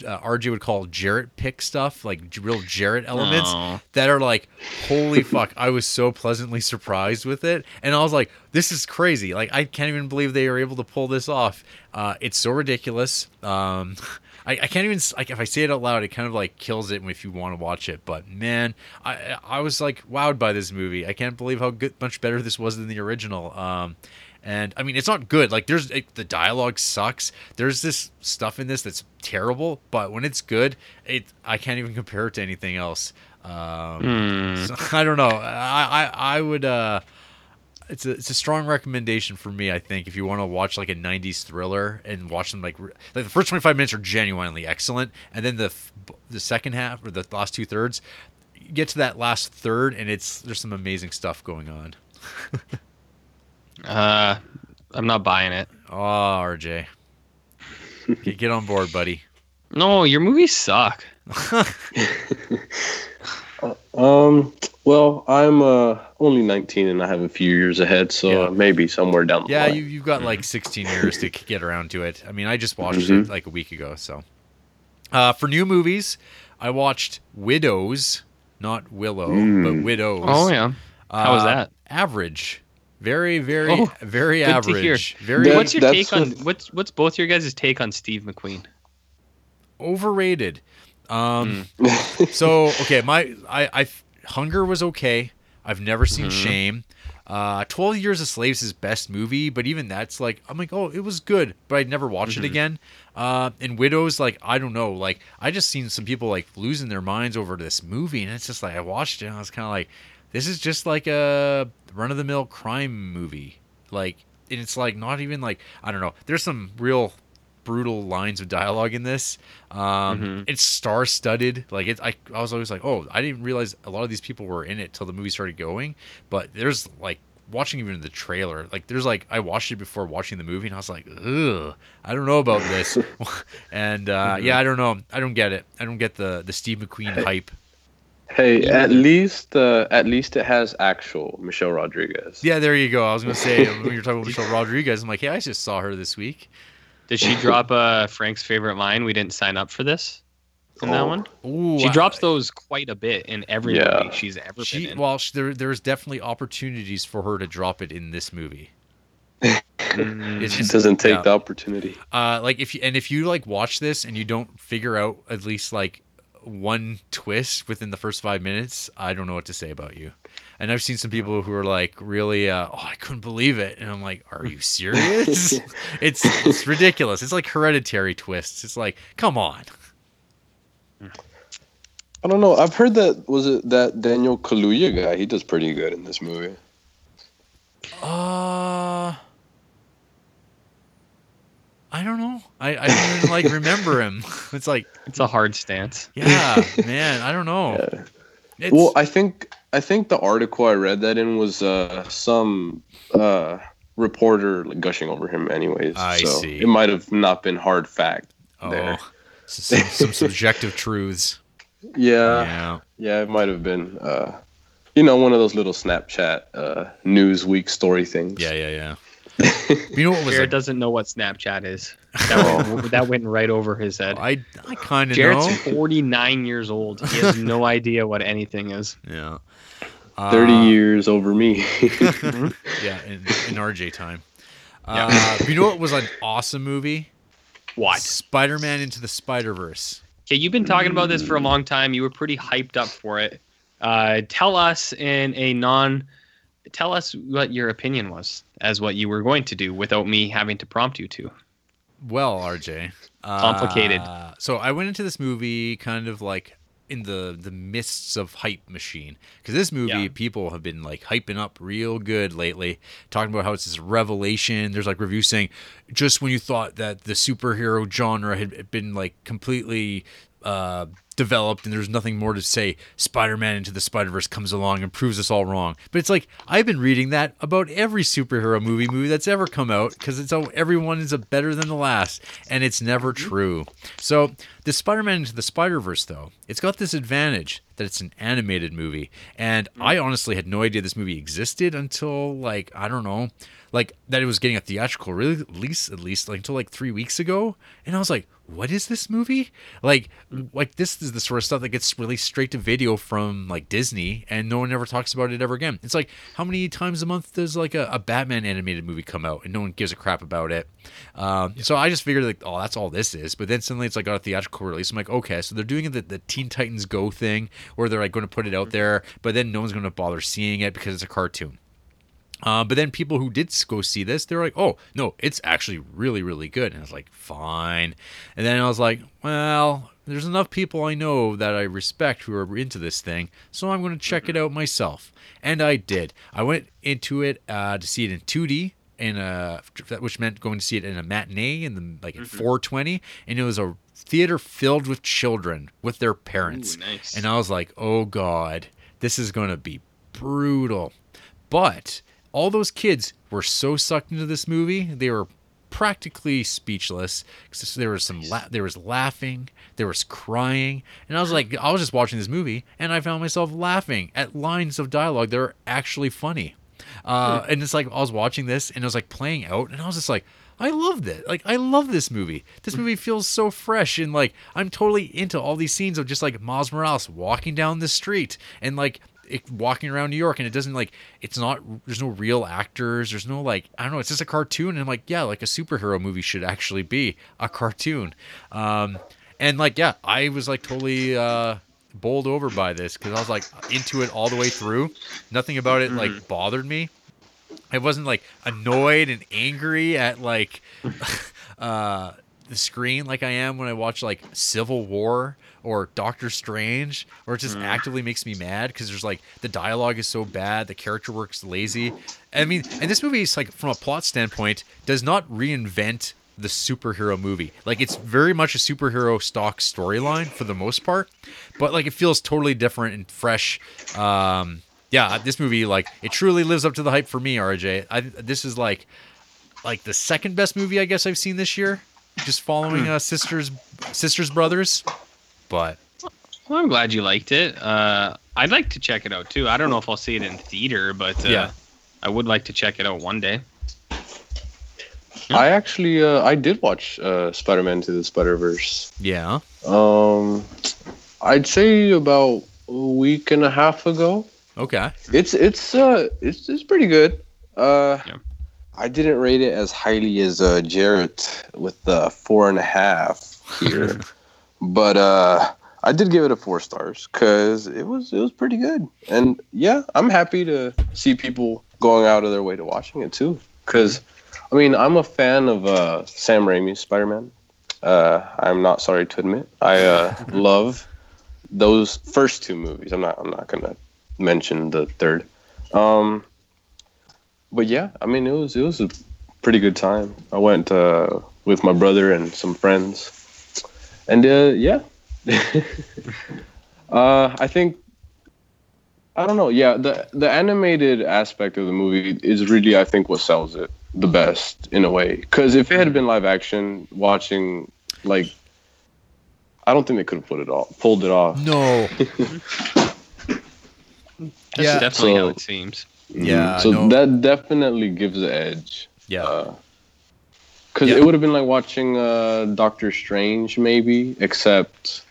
uh RJ would call Jared pick stuff, like real Jared elements Aw. that are like, holy fuck! I was so pleasantly surprised with it, and I was like, this is crazy. Like I can't even believe they were able to pull this off. Uh, it's so ridiculous. Um, I, I can't even like if I say it out loud, it kind of like kills it if you want to watch it. But man, I I was like wowed by this movie. I can't believe how good, much better this was than the original. Um, and I mean, it's not good. Like, there's it, the dialogue sucks. There's this stuff in this that's terrible, but when it's good, it I can't even compare it to anything else. Um, so, I don't know. I I, I would. Uh, it's a it's a strong recommendation for me. I think if you want to watch like a '90s thriller and watch them like like the first 25 minutes are genuinely excellent, and then the the second half or the last two thirds, get to that last third, and it's there's some amazing stuff going on. Uh, I'm not buying it. Oh, RJ. get, get on board, buddy. No, your movies suck. Um. Well, I'm uh only 19 and I have a few years ahead, so Yeah. uh, maybe somewhere down the Yeah, line. Yeah, you, you've got like 16 years to get around to it. I mean, I just watched Mhm. it like a week ago. So, uh, for new movies, I watched Widows, not Willow, but Mm. Widows. Oh yeah. How was Uh, that? Average. Very, very, Oh, very good to average. Very That- what's your that's take on what's what's both your guys' take on Steve McQueen? overrated. Um, Hmm. so okay, my I, I Hunger was okay. I've never seen Mm-hmm. Shame. Uh, Twelve Years a Slave is his best movie, but even that's like I'm like, oh, it was good, but I'd never watch Mm-hmm. it again. Uh, and Widows, like I don't know, like I just seen some people like losing their minds over this movie, and it's just like I watched it, and I was kind of like, this is just like a run of the mill crime movie, like, and it's like not even like I don't know. There's some real brutal lines of dialogue in this. Um, Mhm. It's star studded. Like it, I, I was always like, oh, I didn't realize a lot of these people were in it till the movie started going. But there's like watching even the trailer. Like there's like I watched it before watching the movie, and I was like, ugh, I don't know about this. and uh, yeah, I don't know. I don't get it. I don't get the the Steve McQueen hype. Hey, at least uh, at least it has actual Michelle Rodriguez. Yeah, there you go. I was gonna say when you're talking about Michelle Rodriguez, I'm like, hey, I just saw her this week. Did she drop uh, Frank's favorite line? We didn't sign up for this. In that Oh. one, Ooh, she I- drops those quite a bit in every Yeah. movie she's ever She been in. well, she, there there's definitely opportunities for her to drop it in this movie. It's She just- doesn't take yeah. the opportunity. Uh, like if you and if you like watch this and you don't figure out at least like one twist within the first five minutes, I don't know what to say about you. And I've seen some people who are like really, uh, oh, I couldn't believe it, and I'm like, are you serious? it's it's ridiculous. It's like hereditary twists. It's like, come on. I don't know. I've heard that was it that Daniel Kaluuya guy. He does pretty good in this movie. Uh, I don't know. I I don't even like remember him. It's like, It's a hard stance. yeah, man, I don't know. Yeah. It's, Well, I think I think the article I read that in was uh, some uh, reporter like, gushing over him. Anyways, I so see. It might have not been hard fact. oh, there. some, some subjective truths. Yeah, yeah. yeah, it might have been. Uh, you know, one of those little Snapchat uh, Newsweek story things. Yeah, yeah, yeah. you know what was Jared a, doesn't know what Snapchat is. That went, that went right over his head. I I kind of Jared's know. 49 years old. He has no idea what anything is. Yeah. Thirty Uh, years over me. Yeah, in, in RJ time. Uh, you know what was an awesome movie? What? Spider-Man into the Spider-Verse. Okay, you've been talking about this for a long time. You were pretty hyped up for it. Uh, tell us in a non. Tell us what your opinion was as what you were going to do without me having to prompt you to. Well, RJ. Uh, Complicated. So I went into this movie kind of like in the the mists of hype machine because this movie Yeah. people have been like hyping up real good lately, talking about how it's this revelation. There's like reviews saying just when you thought that the superhero genre had been like completely uh, developed and there's nothing more to say. Spider-Man into the Spider-Verse comes along and proves us all wrong. But it's like I've been reading that about every superhero movie movie that's ever come out because it's all everyone is a better than the last, and it's never true. So the Spider-Man into the Spider-Verse though, it's got this advantage that it's an animated movie, and I honestly had no idea this movie existed until like I don't know, like that it was getting a theatrical release at least like until like three weeks ago, and I was like, what is this movie? Like, like this is the sort of stuff that gets released straight to video from like Disney, and no one ever talks about it ever again. It's like how many times a month does like a, a Batman animated movie come out, and no one gives a crap about it. Um, so I just figured like, oh, that's all this is. But then suddenly it's like got a theatrical release. I'm like, okay, so they're doing the, the Teen Titans Go thing, where they're like going to put it out there, but then no one's going to bother seeing it because it's a cartoon. Uh, but then people who did go see this, they're like, "Oh no, it's actually really, really good." And I was like, "Fine." And then I was like, "Well, there's enough people I know that I respect who are into this thing, so I'm going to check it out myself." And I did. I went into it uh, to see it in 2D, in a which meant going to see it in a matinee in the like at 420, and it was a theater filled with children with their parents. Ooh, nice. And I was like, "Oh God, this is going to be brutal." But all those kids were so sucked into this movie they were practically speechless because there was some la- there was laughing there was crying and i was like i was just watching this movie and i found myself laughing at lines of dialogue that are actually funny uh, and it's like i was watching this and it was like playing out and i was just like I loved it. Like I love this movie. This movie feels so fresh and like I'm totally into all these scenes of just like Miles Morales walking down the street and like it, walking around New York and it doesn't like it's not there's no real actors there's no like I don't know it's just a cartoon and like yeah like a superhero movie should actually be a cartoon. Um and like yeah I was like totally uh bowled over by this because I was like into it all the way through. Nothing about it like bothered me. I wasn't like annoyed and angry at like uh the screen like I am when I watch like Civil War or Doctor Strange, or it just actively makes me mad because there's like the dialogue is so bad, the character work's lazy. I mean, and this movie is like from a plot standpoint does not reinvent the superhero movie. Like it's very much a superhero stock storyline for the most part, but like it feels totally different and fresh. Um, yeah, this movie like it truly lives up to the hype for me, RJ. I, this is like like the second best movie I guess I've seen this year, just following uh, Sisters Sisters Brothers. But Well, I'm glad you liked it. Uh, I'd like to check it out too. I don't know if I'll see it in theater, but uh, Yeah. I would like to check it out one day. I actually uh, I did watch uh, Spider-Man to the Spider-Verse. yeah, Um, I'd say about a week and a half ago. okay, It's it's uh it's it's pretty good. Uh, Yeah. I didn't rate it as highly as uh, Jared with the four and a half here, but uh, I did give it a four stars because it was it was pretty good. And yeah, I'm happy to see people going out of their way to watching it too. Because I mean, I'm a fan of uh, Sam Raimi's Spider-Man. Uh, I'm not sorry to admit I uh, love those first two movies. I'm not I'm not gonna mention the third. Um, but yeah, I mean it was it was a pretty good time. I went uh, with my brother and some friends, and uh, yeah, uh, I think I don't know. Yeah, the the animated aspect of the movie is really I think what sells it the best in a way. Because if it had been live action, watching like. I don't think they could have put it off, pulled it off. no, That's Yeah. definitely how it seems. Yeah, So no. that definitely gives the edge. yeah, Because Yeah. it would have been like watching uh, Doctor Strange, maybe, except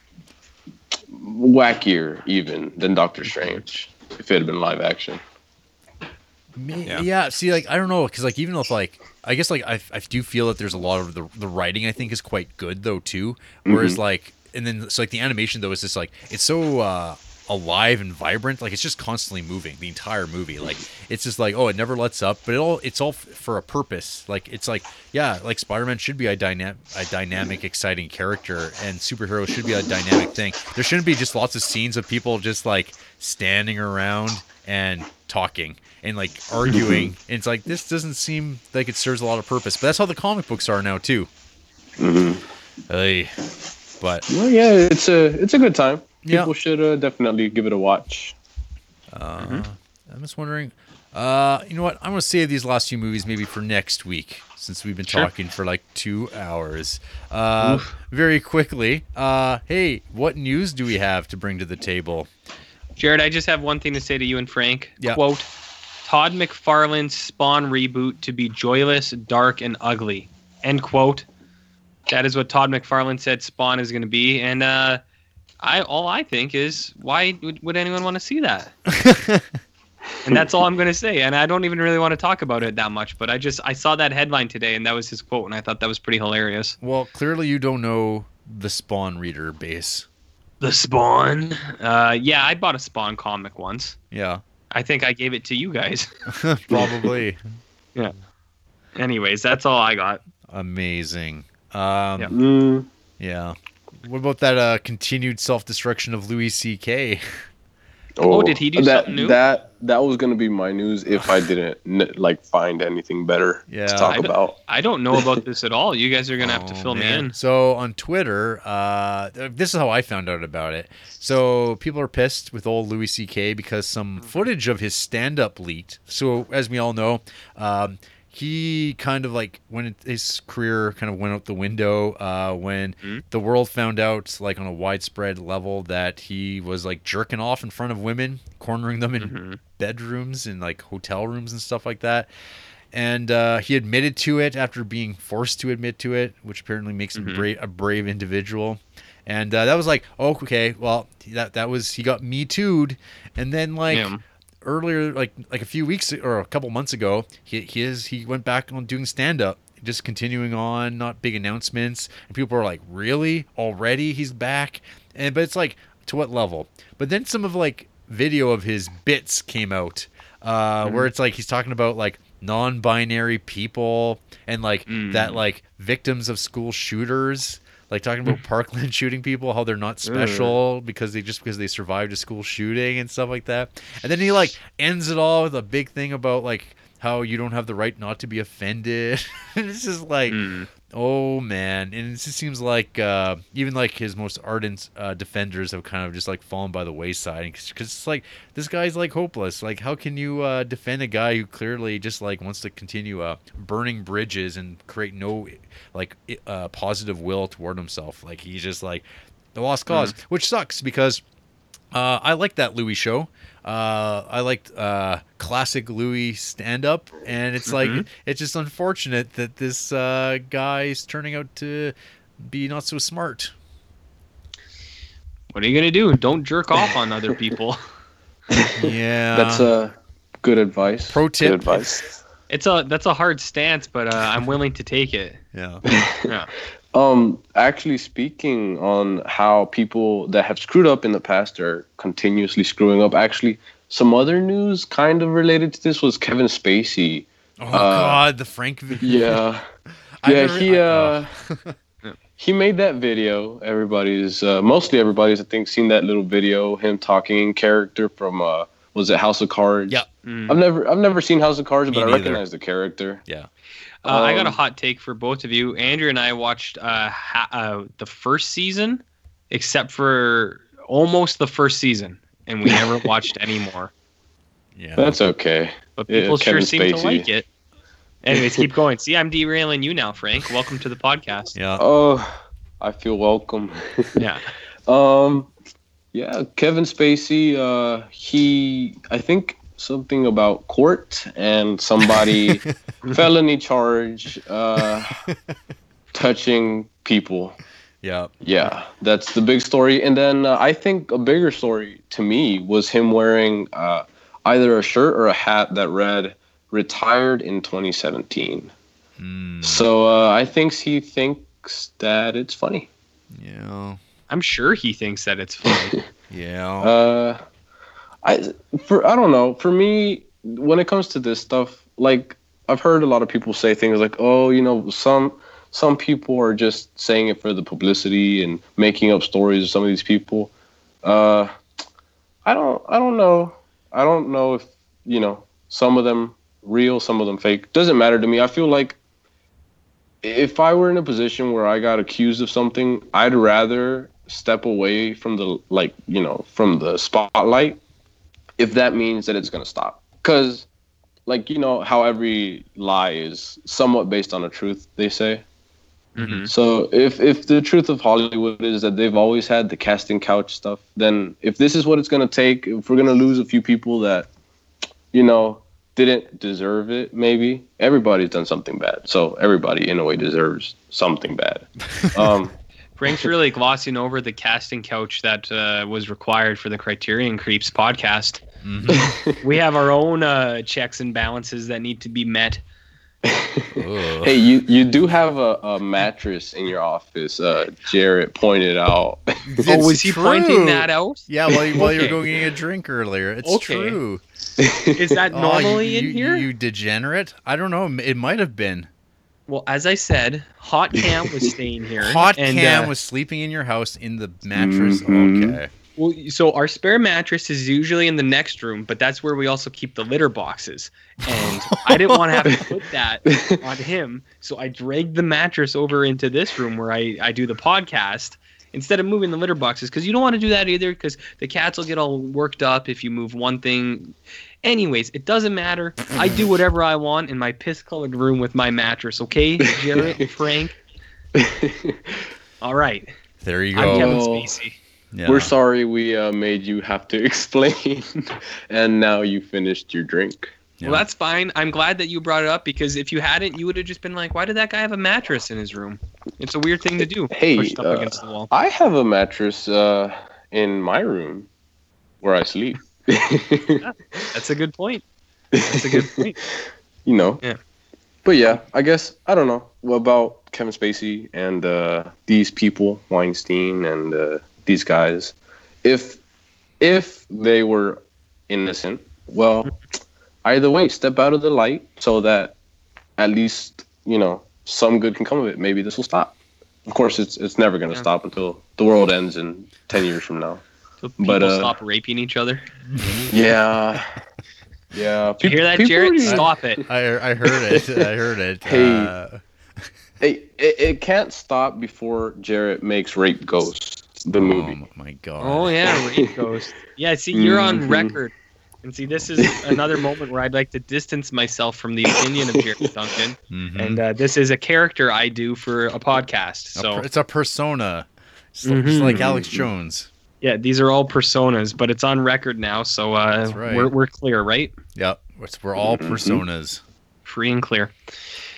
wackier even than Doctor Strange if it had been live action. Me- Yeah. yeah. See, like I don't know, because like even if like I guess like I, I do feel that there's a lot of the the writing I think is quite good though too. Whereas like and then so like the animation though is just like it's so uh alive and vibrant like it's just constantly moving the entire movie. Like it's just like oh it never lets up but it all it's all f- for a purpose. Like it's like yeah like spider-man should be a dynamic a dynamic exciting character and superheroes should be a dynamic thing. There shouldn't be just lots of scenes of people just like standing around and talking and like arguing. And it's like this doesn't seem like it serves a lot of purpose but that's how the comic books are now too. Hmm Ay. But Well, yeah, it's a it's a good time. Yeah. People should uh, definitely give it a watch. uh, I'm just wondering. Uh, you know what? I'm gonna save these last few movies maybe for next week since we've been Sure. talking for like two hours. Uh, very quickly. Uh, hey, what news do we have to bring to the table? Jared, I just have one thing to say to you and Frank. Yeah. Quote: Todd McFarlane's Spawn reboot to be joyless, dark, and ugly. End quote. That is what Todd McFarlane said Spawn is going to be, and uh, I all I think is why would, would anyone want to see that? and that's all I'm going to say. And I don't even really want to talk about it that much, but I just I saw that headline today, and that was his quote, and I thought that was pretty hilarious. Well, clearly you don't know the Spawn reader base. The Spawn. Uh, yeah, I bought a Spawn comic once. Yeah, I think I gave it to you guys. probably. Yeah. Anyways, that's all I got. Amazing. Um, Yeah. Mm, Yeah. What about that uh, continued self destruction of Louis C.K.? Oh, did he do that, something new? That that was gonna be my news if I didn't n- like find anything better Yeah. to talk I don't- about. I don't know about this at all. You guys are gonna have to Oh, fill man. me in. So on Twitter, uh, this is how I found out about it. So people are pissed with old Louis C.K. because some footage of his stand up leaked. So as we all know, um, he kind of like when his career kind of went out the window uh, when Mhm. the world found out like on a widespread level that he was like jerking off in front of women, cornering them in Mhm. bedrooms and like hotel rooms and stuff like that. And uh, he admitted to it after being forced to admit to it, which apparently makes him Mhm. bra- a brave individual. And uh, that was like, oh, okay, well, that that was he got me too'd, and then like Yeah. Earlier, like like a few weeks or a couple months ago, he he is he went back on doing stand up, just continuing on, not big announcements, and people are like, really, already he's back, and but it's like to what level? But then some of like video of his bits came out, uh, where it's like he's talking about like non-binary people and like Mm. that like victims of school shooters like talking about parkland shooting people how they're not special because they just because they survived a school shooting and stuff like that. And then he like ends it all with a big thing about like how you don't have the right not to be offended. It's just like Mm. Oh man. And it just seems like uh, even like his most ardent uh, defenders have kind of just like fallen by the wayside because it's like this guy's like hopeless. Like how can you uh, defend a guy who clearly just like wants to continue uh, burning bridges and create no like uh, positive will toward himself? Like he's just like the lost cause which sucks because uh, I like that Louis show. Uh, I liked uh, classic Louis stand up, and it's like Mhm. it's just unfortunate that this uh, guy is turning out to be not so smart. What are you gonna do? Don't jerk off on other people. Yeah, That's uh, good advice. Pro tip. Good advice. It's a that's a hard stance, but uh, I'm willing to take it. yeah. Yeah. Um, actually, speaking on how people that have screwed up in the past are continuously screwing up. Actually, some other news kind of related to this was Kevin Spacey. Oh Uh, God, the Frank. vi- Yeah, yeah. never- he uh, he made that video. Everybody's uh, mostly everybody's I think seen that little video. Him talking in character from uh, was it House of Cards? Yeah. Mm. I've never I've never seen House of Cards, Me but I recognize the character. yeah. Uh, I got a Um, hot take for both of you. Andrew and I watched uh, ha- uh, the first season, except for almost the first season, and we never watched any more. Yeah. That's okay. But Yeah, people sure Kevin seem to like it. Anyways, keep going. See, I'm derailing you now, Frank. Welcome to the podcast. yeah. Oh, I feel welcome. Yeah. Um, yeah, Kevin Spacey. Uh, he, I think something about court and somebody felony charge, uh, touching people. Yeah. Yeah, that's the big story. And then uh, I think a bigger story to me was him wearing uh, either a shirt or a hat that read "retired in 2017." Mm, So uh, I think he thinks that it's funny. yeah. I'm sure he thinks that it's funny. Yeah. Uh, I for I don't know. For me, when it comes to this stuff, like I've heard a lot of people say things like, "Oh, you know, some some people are just saying it for the publicity and making up stories of some of these people." Uh, I don't. I don't know. I don't know if you know some of them real, some of them fake. Doesn't matter to me. I feel like if I were in a position where I got accused of something, I'd rather step away from the like you know from the spotlight if that means that it's gonna stop. Cause like you know how every lie is somewhat based on a truth, they say. Mm-hmm. So if if the truth of Hollywood is that they've always had the casting couch stuff, then if this is what it's gonna take, if we're gonna lose a few people that, you know, didn't deserve it, maybe everybody's done something bad. So everybody in a way deserves something bad. Um, Frank's really glossing over the casting couch that uh, was required for the Criterion Creeps podcast. Mhm. We have our own uh, checks and balances that need to be met. Hey, you you do have a, a mattress in your office. Uh, Jared pointed out. oh, was he true. pointing that out? Yeah, while you, while you were Okay. going getting a drink earlier, it's Okay. true. Is that Oh, normally you, in you- here? You degenerate. I don't know. It might have been. Well, as I said, Hot Cam was staying here. Hot and, Cam uh, was sleeping in your house in the mattress. Mhm. Okay. Well, so our spare mattress is usually in the next room, but that's where we also keep the litter boxes. And I didn't want to have to put that on him, so I dragged the mattress over into this room where I, I do the podcast instead of moving the litter boxes because you don't want to do that either because the cats will get all worked up if you move one thing. Anyways, it doesn't matter. I do whatever I want in my piss colored room with my mattress, okay? Jared, Frank. All right. There you I'm go. Kevin Oh. Spacey. Yeah. We're sorry we uh, made you have to explain, and now you finished your drink. Yeah. Well, that's fine. I'm glad that you brought it up because if you hadn't, you would have just been like, "Why did that guy have a mattress in his room?" It's a weird thing to do. Hey, pushed up uh, against the wall. I have a mattress uh, in my room where I sleep. That's a good point. That's a good point. you know. Yeah. But yeah, I guess I don't know what about Kevin Spacey and uh, these people, Weinstein and uh, these guys. If if they were innocent, well, either way, step out of the light so that at least you know some good can come of it. Maybe this will stop. Of course, it's it's never going to Yeah. stop until the world ends in ten years from now. So people But, uh, stop raping each other. Yeah. Yeah. You hear that, people Jared? already- Stop it. I, I heard it. I heard it. Hey. Uh, Hey, it, it can't stop before Jared makes Rape Ghost the movie. Oh my god. Oh yeah, rape ghost. Yeah, see, you're on Mhm. record. And see, this is another moment where I'd like to distance myself from the opinion of Jared Duncan. Mhm. And uh, this is a character I do for a podcast. A So per- it's a persona. It's, l- it's Mhm. like Alex Jones. Yeah, these are all personas, but it's on record now, so uh, right. we're we're clear, right? Yep. It's, we're all Mhm. personas. Free and clear.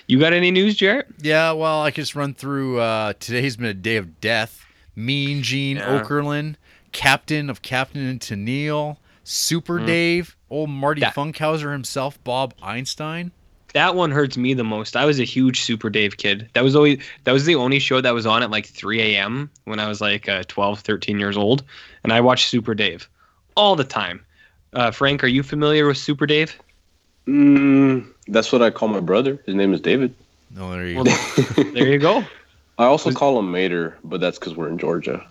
You got any news, Jared? Yeah, well, I could just run through. Uh, today's been a day of death. Mean Gene Yeah. Okerlund, captain of Captain and Tennille, Super Mm. Dave, old Marty That- Funkhauser himself, Bob Einstein. That one hurts me the most. I was a huge Super Dave kid. That was always that was the only show that was on at like 3 a.m. when I was like uh, 12, 13 years old, and I watched Super Dave all the time. Uh, Frank, are you familiar with Super Dave? Mm, that's what I call my brother. His name is David. Oh, there you Well, go. There you go. I also call him Mater, but that's because we're in Georgia.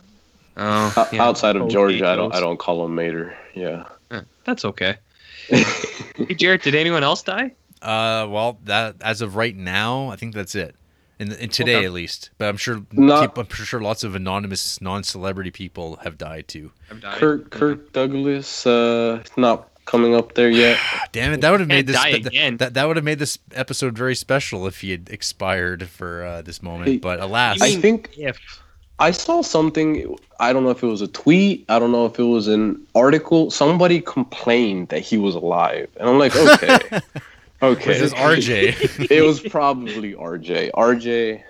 Oh, yeah. Outside of Okay, Georgia, I don't. I don't call him Mater. Yeah. Eh, That's okay. hey, Jared, did anyone else die? Uh, well, that as of right now, I think that's it. In, in today, Okay. at least. But I'm sure, Not- peop- I'm sure lots of anonymous, non-celebrity people have died too. I've died. Kirk Kirk Douglas uh not coming up there yet. Damn it! That would have made Can't this die that, again. that, that would have made this episode very special if he had expired for uh, this moment. Hey, but alas, I think If I saw something. I don't know if it was a tweet. I don't know if it was an article. Somebody complained that he was alive, and I'm like, okay, okay. this is RJ. it was probably RJ. RJ,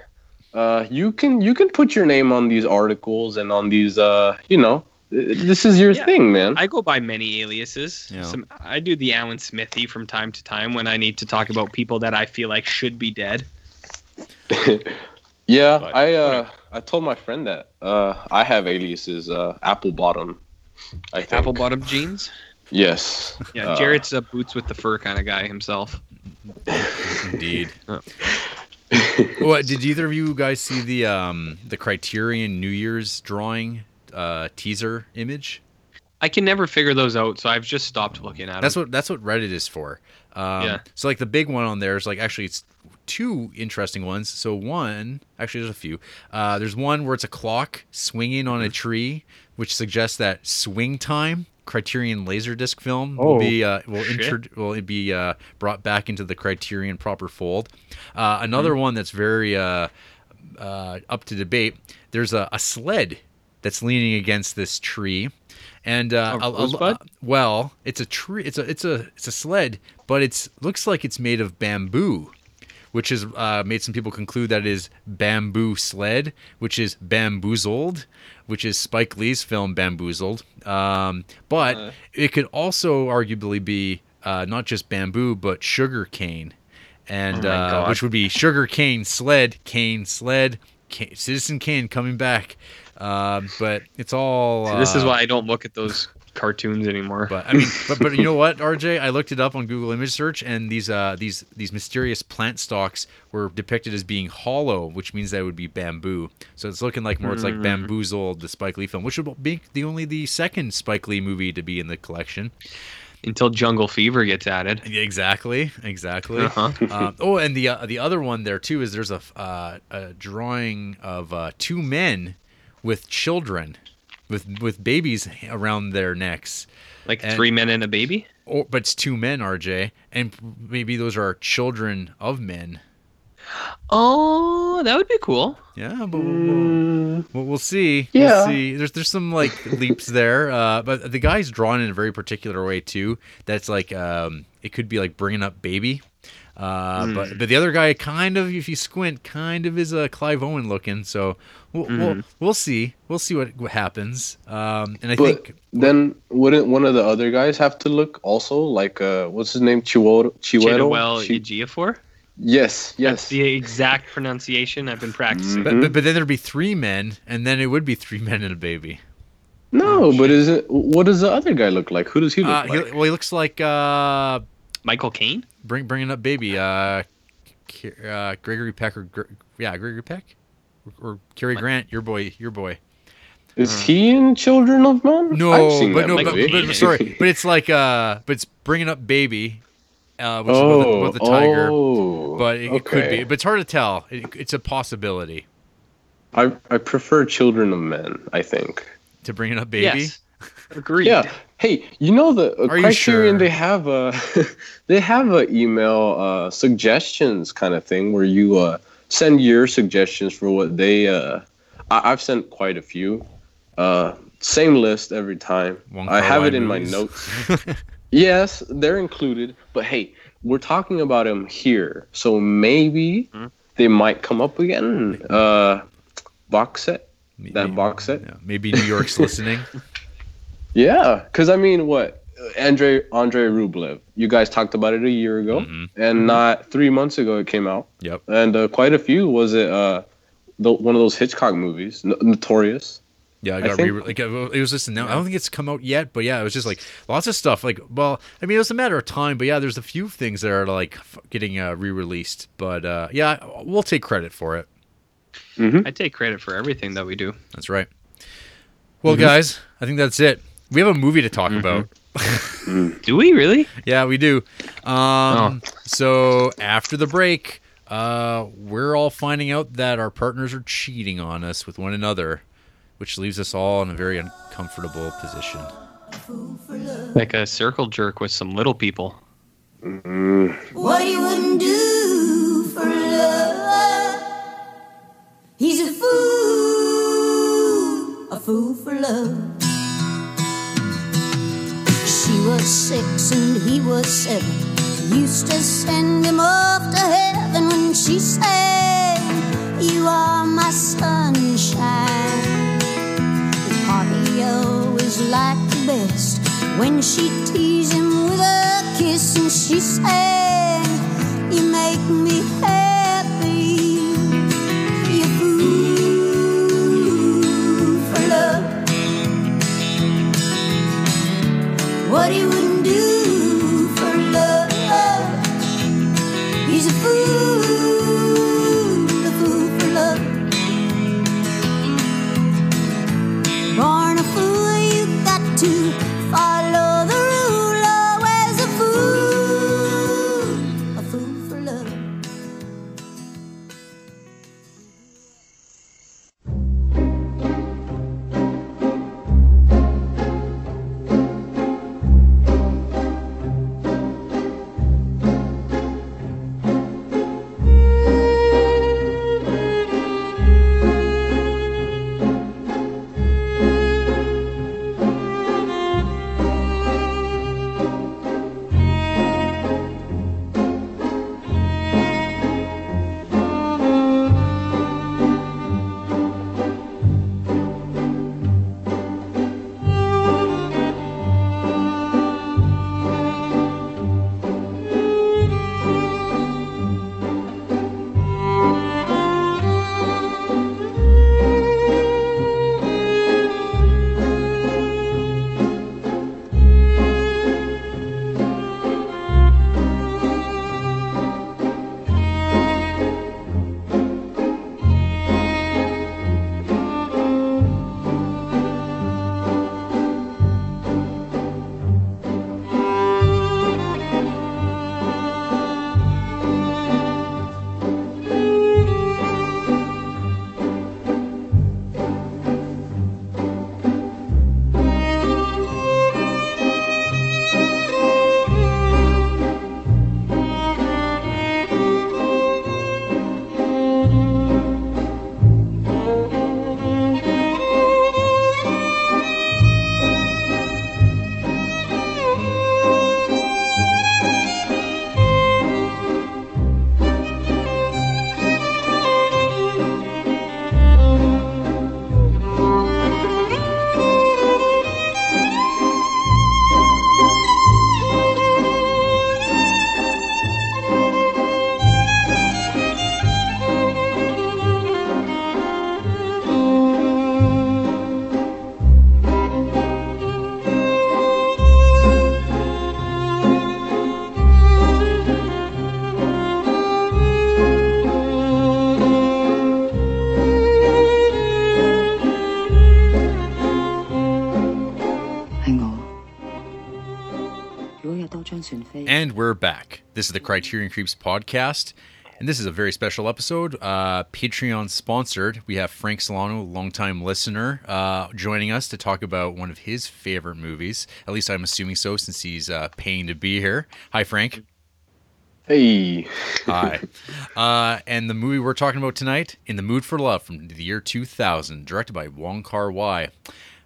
uh, you can you can put your name on these articles and on these. Uh, you know, this is your Yeah. thing, man. I go by many aliases. Yeah. Some, I do the Alan Smithee from time to time when I need to talk about people that I feel like should be dead. yeah, But I uh, I told my friend that uh, I have aliases. Uh, Apple Bottom. I think. Apple bottom jeans. Yes. Yeah, Uh, Jared's a boots with the fur kind of guy himself. Indeed. Oh. what did either of you guys see the um the Criterion New Year's drawing uh teaser image? I can never figure those out, so I've just stopped looking at That's them. what that's what Reddit is for. Um, Yeah. So like the big one on there is like actually it's two interesting ones. So one, actually, there's a few. Uh, there's one where it's a clock swinging on a Mm-hmm. tree, which suggests that Swing Time Criterion Laserdisc film will Oh, be uh, will shit. intro- will it be uh, brought back into the Criterion proper fold. Uh, another Mm-hmm. one that's very uh, uh, up to debate. There's a, a sled that's leaning against this tree, and uh, A a- a- rosebud? well, it's a tree. It's a it's a it's a sled, but it's looks like it's made of bamboo, which has uh, made some people conclude that it is bamboo sled, which is bamboozled, which is Spike Lee's film Bamboozled. Um, but Uh. it could also arguably be uh, not just bamboo, but sugar cane, and Oh uh, which would be sugar cane sled, cane sled, Citizen Kane coming back. Uh, but it's all. See, this is uh, why I don't look at those cartoons anymore. but I mean, but but you know what, RJ? I looked it up on Google Image Search, and these uh these these mysterious plant stalks were depicted as being hollow, which means that it would be bamboo. So it's looking like more it's like bamboozled, the Spike Lee film, which would be the only the second Spike Lee movie to be in the collection. Until Jungle Fever gets added. Exactly, exactly. Uh-huh. Um, oh, and the uh, the other one there too is there's a uh, a drawing of uh, two men with children, with with babies around their necks. Like And- three men and a baby. or but it's two men, RJ, and maybe those are children of men. Oh, that would be cool. Yeah, but we'll, we'll, we'll, we'll see. Yeah. We'll see. There's there's some like leaps there, uh, but the guy's drawn in a very particular way too. That's like um, it could be like bringing up baby. Uh, But but the other guy kind of, if you squint, kind of is a Clive Owen looking. So we'll we'll, we'll see. We'll see what, what happens. Um, and I But think then wouldn't one of the other guys have to look also like uh what's his name Chiwetel Chiwetel? Chidowell Chi- Ejiofor. yes, That's yes. the exact pronunciation I've been practicing. but, but but then there'd be three men, and then it would be three men and a baby. No, but is it what does the other guy look like? Who does he look Uh, he, like? well, he looks like uh, Michael Caine. bring bringing up baby. Uh, uh, Gregory Peck or Gr- yeah, Gregory Peck or, or Cary Grant. Your boy, your boy. Is he in Children of Men? No, but no, but, but, but sorry, but it's like uh, but it's bringing up baby, uh, which is oh, with the, with the tiger. oh, but it, it could be, but it's hard to tell. It, it's a possibility I I prefer Children of Men. I think. to bring it up baby. Yes. Agreed. Yeah. Hey, you know the uh, Are you Criterion? sure? They have a they have a email uh, suggestions kind of thing where you uh, send your suggestions for what they. Uh, I, I've sent quite a few. Uh, same list every time. Wong I have it in my notes. yes, they're included. But hey, we're talking about them here, so maybe Hmm? they might come up again. Uh, box set. Maybe- That box set. yeah, maybe New York's listening. Yeah, because I mean, what Andre Andre Rublev? You guys talked about it a year ago, Mhm. and not three months ago it came out, Yep. and uh, quite a few. Was it uh, the, one of those Hitchcock movies, N- Notorious? Yeah, I I got think- re- like it was just now. I don't think it's come out yet, but yeah, it was just like lots of stuff. Like, well, I mean, it was a matter of time, but yeah, there's a few things that are like getting uh, re-released. But uh, yeah, we'll take credit for it. I take credit for everything that we do. That's right. Well, guys, I think that's it. We have a movie to talk about. Do we really? Yeah, we do. Um, So after the break, uh, we're all finding out that our partners are cheating on us with one another, which leaves us all in a very uncomfortable position. Like a circle jerk with some little people. What he wouldn't do for love. He's a fool, a fool for love. Was six and he was seven. Used to send him off to heaven when she said, You are my sunshine. The part he always liked the best when she teased him with a kiss and she said, You make me happy. What do wouldn't And we're back. This is the Criterion Creeps podcast. And this is a very special episode, uh, Patreon sponsored. We have Frank Solano, longtime listener, uh, joining us to talk about one of his favorite movies. At least I'm assuming so, since he's uh, paying to be here. Hi, Frank. Hey. Hi. Uh, and the movie we're talking about tonight, In the Mood for Love, from the year 2000, directed by Wong Kar Wai.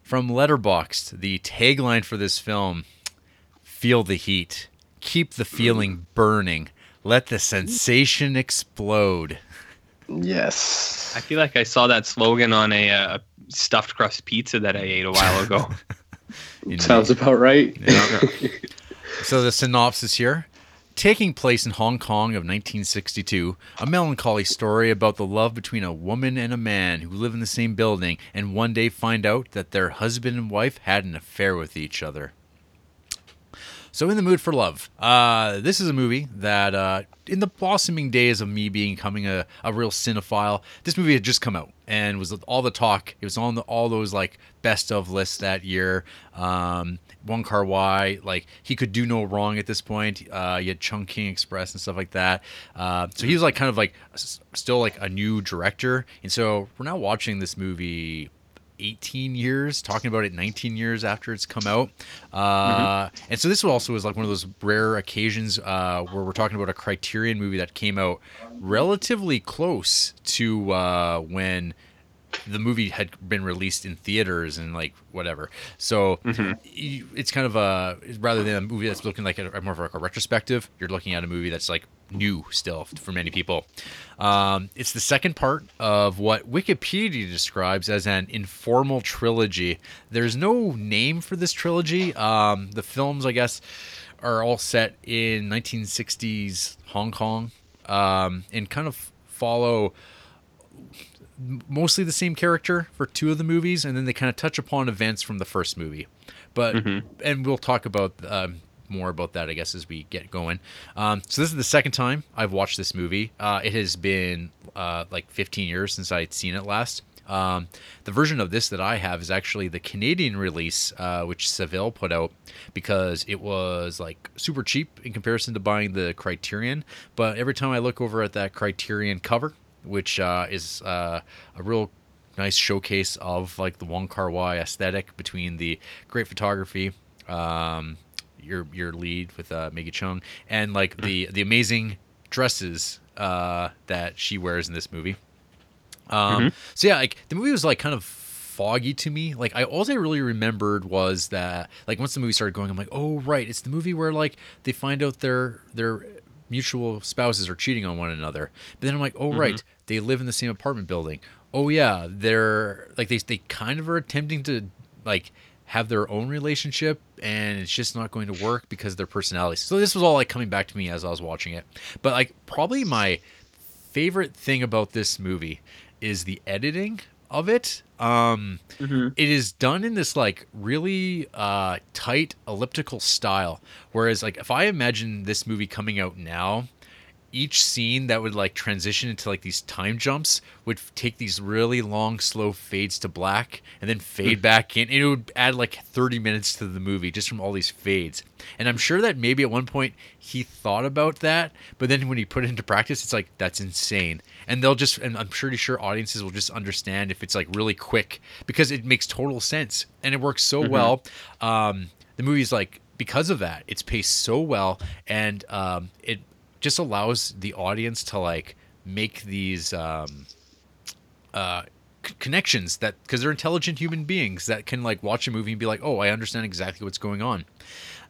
From Letterboxd, the tagline for this film Feel the heat, keep the feeling burning, let the sensation explode. Yes. I feel like I saw that slogan on a, uh stuffed crust pizza that I ate a while ago. Sounds about right. Yeah. So the synopsis here. Taking place in Hong Kong of 1962, a melancholy story about the love between a woman and a man who live in the same building and one day find out that their husband and wife had an affair with each other. So, In the Mood for Love. Uh, this is a movie that, uh, in the blossoming days of me being becoming a, a real cinephile, this movie had just come out and was all the talk. It was on the, all those like best of lists that year. Um, Wong Kar Wai, like he could do no wrong at this point. Uh, you had Chungking Express and stuff like that. Uh, so he was like kind of like still like a new director, and so we're now watching this movie 18 years, talking about it 19 years after it's come out. Uh, And so this also was like one of those rare occasions uh, where we're talking about a Criterion movie that came out relatively close to uh, when the movie had been released in theaters and like whatever. So you, it's kind of a rather than a movie that's looking like a, more of like a retrospective, you're looking at a movie that's like new still for many people. Um, it's the second part of what Wikipedia describes as an informal trilogy. There's no name for this trilogy. Um, the films, I guess, are all set in 1960s Hong Kong um, and kind of follow mostly the same character for two of the movies, and then they kind of touch upon events from the first movie. But and we'll talk about um, more about that, I guess, as we get going. Um, so this is the second time I've watched this movie. Uh, it has been uh, like 15 years since I'd seen it last. Um, the version of this that I have is actually the Canadian release, uh, which Seville put out because it was like super cheap in comparison to buying the Criterion. But every time I look over at that Criterion cover, which uh, is uh, a real nice showcase of like the Wong Kar Wai aesthetic between the great photography, um, your your lead with uh, Maggie Cheung, and like the the amazing dresses uh, that she wears in this movie. Um, So yeah, like the movie was like kind of foggy to me. Like I all I really remembered was that like once the movie started going, I'm like, oh right, it's the movie where like they find out their their mutual spouses are cheating on one another. But then I'm like, oh right, they live in the same apartment building. Oh yeah, they're like they they kind of are attempting to like have their own relationship and it's just not going to work because of their personalities. So this was all like coming back to me as I was watching it. But like probably my favorite thing about this movie is the editing of it. Um, it is done in this like really uh, tight elliptical style. Whereas like if I imagine this movie coming out now, each scene that would like transition into like these time jumps would take these really long slow fades to black and then fade back in and it would add like 30 minutes to the movie just from all these fades. And i'm sure that maybe at one point he thought about that but then when he put it into practice it's like that's insane. And they'll just and i'm pretty sure audiences will just understand if it's like really quick because it makes total sense and it works so well. Um the movie's like because of that it's paced so well and um it just allows the audience to like make these um, uh, c- connections that because they're intelligent human beings that can like watch a movie and be like, oh, I understand exactly what's going on.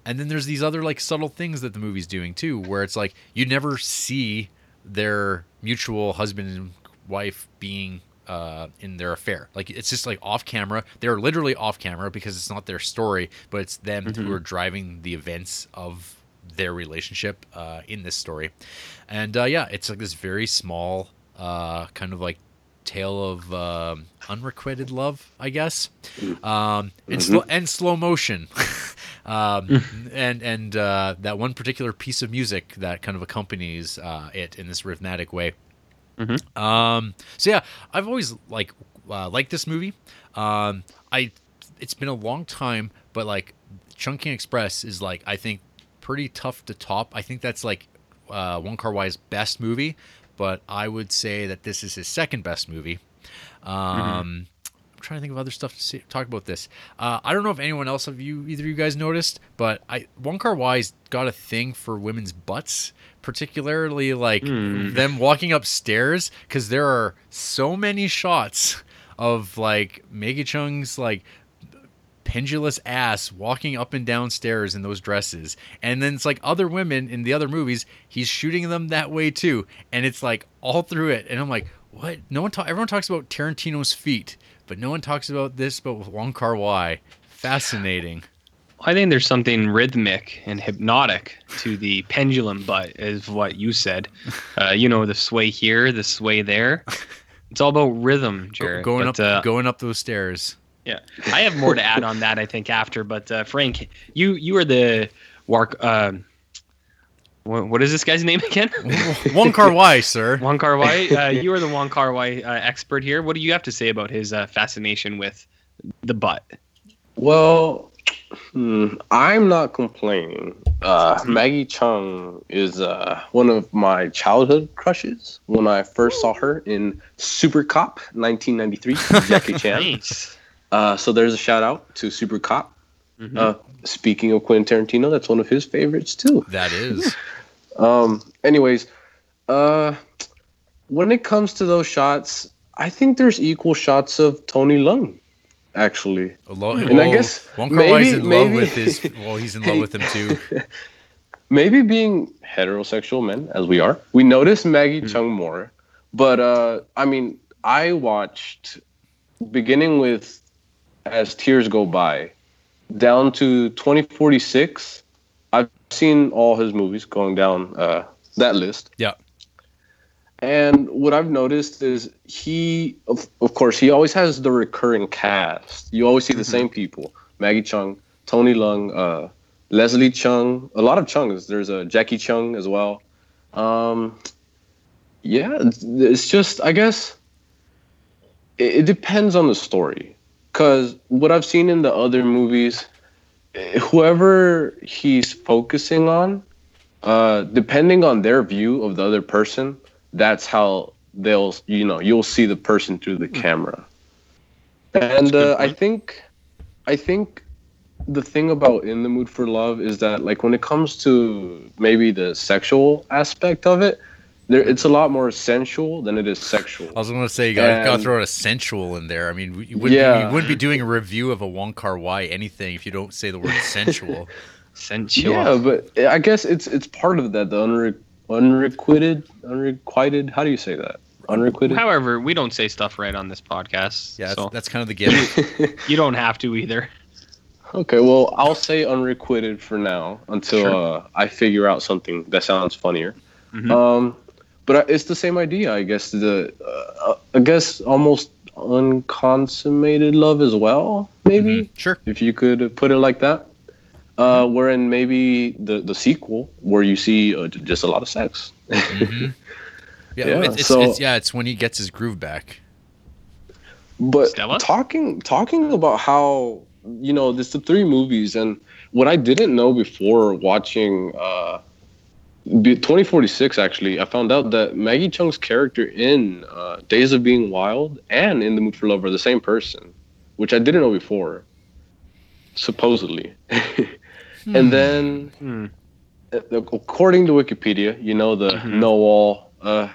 And then there's these other like subtle things that the movie's doing too, where it's like you never see their mutual husband and wife being uh, in their affair. Like it's just like off camera. They're literally off camera because it's not their story, but it's them who are driving the events of their relationship uh, in this story. And uh, yeah, it's like this very small uh, kind of like tale of um unrequited love, I guess, um, and slow and slow motion, um, and and uh, that one particular piece of music that kind of accompanies uh, it in this rhythmic way. Um, so yeah, I've always like uh, liked this movie. Um, I it's been a long time, but like Chungking Express is like I think pretty tough to top. I think that's like uh, Wong Kar Wai's best movie, but I would say that this is his second best movie. Um, I'm trying to think of other stuff to see, talk about this. Uh, I don't know if anyone else of you, either of you guys noticed, but I Wong Kar Wai's got a thing for women's butts, particularly like them walking upstairs, because there are so many shots of like Maggie Cheung's like pendulous ass walking up and down stairs in those dresses. And then it's like other women in the other movies, he's shooting them that way too. And it's like all through it. And I'm like, what? No one talk everyone talks about Tarantino's feet, but no one talks about this but with Wong Kar Wai. Fascinating. I think there's something rhythmic and hypnotic to the pendulum butt, is what you said. Uh, you know, the sway here, the sway there. It's all about rhythm, Go- going But, up uh, going up those stairs. Yeah, I have more to add on that. I think after, but uh, Frank, you you are the Wark. Uh, what, what is this guy's name again? Wong Kar Wai, sir. Wong Kar Wai. Uh, you are the Wong Kar Wai uh, expert here. What do you have to say about his uh, fascination with the butt? Well, hmm, I'm not complaining. Uh, Maggie Cheung is uh, one of my childhood crushes. When I first saw her in Super Cop 1993, Jackie Chan. Nice. Uh, so there's a shout out to Super Cop. Mhm. Uh, speaking of Quentin Tarantino, that's one of his favorites too. That is. Um, anyways, uh, when it comes to those shots, I think there's equal shots of Tony Leung, actually. Lo- And I well, guess Wong Kar Wai's maybe- in love with his well, he's in love with him too. maybe being heterosexual men as we are, we notice Maggie Cheung more. But uh, I mean, I watched beginning with as tears go by, down to 2046. I've seen all his movies going down uh, that list. Yeah. And what I've noticed is he, of, of course, he always has the recurring cast. You always see the same people: Maggie Cheung, Tony Leung, uh, Leslie Cheung, a lot of Chungs. There's a Jackie Chung as well. Um, yeah, it's- it's just I guess it, it depends on the story. Cause what I've seen in the other movies, whoever he's focusing on, uh, depending on their view of the other person, that's how they'll you know you'll see the person through the camera. And uh, I think, I think the thing about in the mood for love is that like when it comes to maybe the sexual aspect of it there it's a lot more sensual than it is sexual I was going to say you got to And- throw a sensual in there. I mean, you wouldn't, Yeah. you wouldn't be doing a review of a Wong Kar Wai anything if you don't say the word sensual. Sensual. yeah but i guess it's it's part of that the unre- unrequited unrequited how do you say that unrequited However, we don't say stuff right on this podcast. Yeah, that's, so that's kind of the gift. you don't have to either. okay well i'll say unrequited for now until Sure. uh, i figure out something that sounds funnier Mhm. um but it's the same idea i guess the uh, i guess almost unconsummated love as well maybe Mhm. Sure. if you could put it like that. Uh, wherein maybe the the sequel where you see uh, just a lot of sex. hmm Yeah, Yeah, it's, it's, so- it's, yeah, it's when he gets his groove back. But Stella? talking talking about how you know this the three movies and what I didn't know before watching uh, be- 2046 actually I found out that Maggie Cheung's character in uh, Days of Being Wild and in The Mood for Love are the same person, which I didn't know before. Supposedly, and then Hmm. uh, according to Wikipedia, you know the Mhm. know all uh,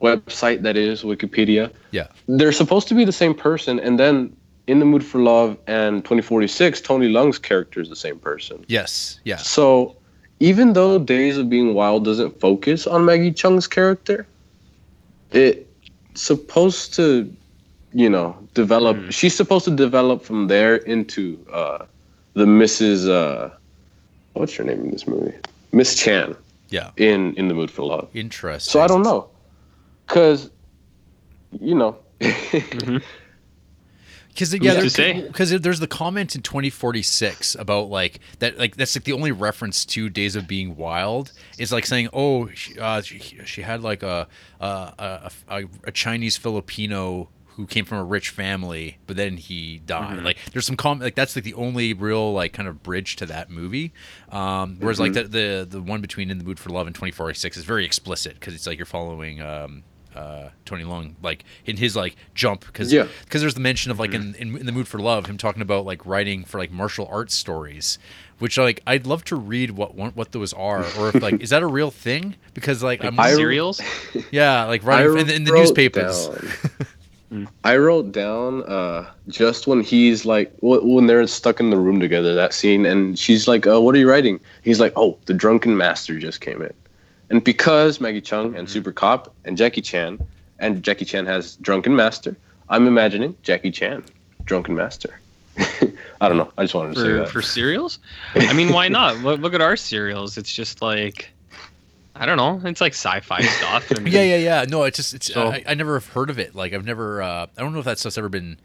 website that is Wikipedia. Yeah. they're supposed to be the same person, and then in the mood for love and 2046, Tony Leung's character is the same person. Yes. Yeah. So even though Days of Being Wild doesn't focus on Maggie Cheung's character, it's supposed to, you know, develop. Hmm. She's supposed to develop from there into uh, the Mrs. Uh, what's her name in this movie? Miss Chan Yeah. in in the mood for love. Interesting. So I don't know, cause you know. Because yeah, because there's the comment in 2046 about like that, like that's like the only reference to Days of Being Wild is like saying, oh, she, uh, she, she had like a, a, a a a Chinese Filipino who came from a rich family, but then he died. Like there's some com like that's like the only real like kind of bridge to that movie. Um, whereas like the, the the one between In the Mood for Love and 2046 is very explicit because it's like you're following. Um, uh, Tony Leung, like in his like jump, because Yeah. because there's the mention of like in, in in the mood for love, him talking about like writing for like martial arts stories, which like I'd love to read what what, what those are, or if like is that a real thing? Because like I'm serials, yeah, like writing in, the- in the newspapers. I wrote down uh, just when he's like when they're stuck in the room together that scene, and she's like, uh, "What are you writing?" He's like, "Oh, the Drunken Master just came in," and because Maggie Cheung and Super Cop and Jackie Chan, and Jackie Chan has Drunken Master, I'm imagining Jackie Chan, Drunken Master. I don't know. I just wanted to say for, that. for cereals? I mean, why not? Look, look at our cereals. It's just like, I don't know. It's like sci-fi stuff. I mean, Yeah, yeah, yeah. No, it's just it's So- I, I never have heard of it. Like I've never uh, I don't know if that stuff's ever been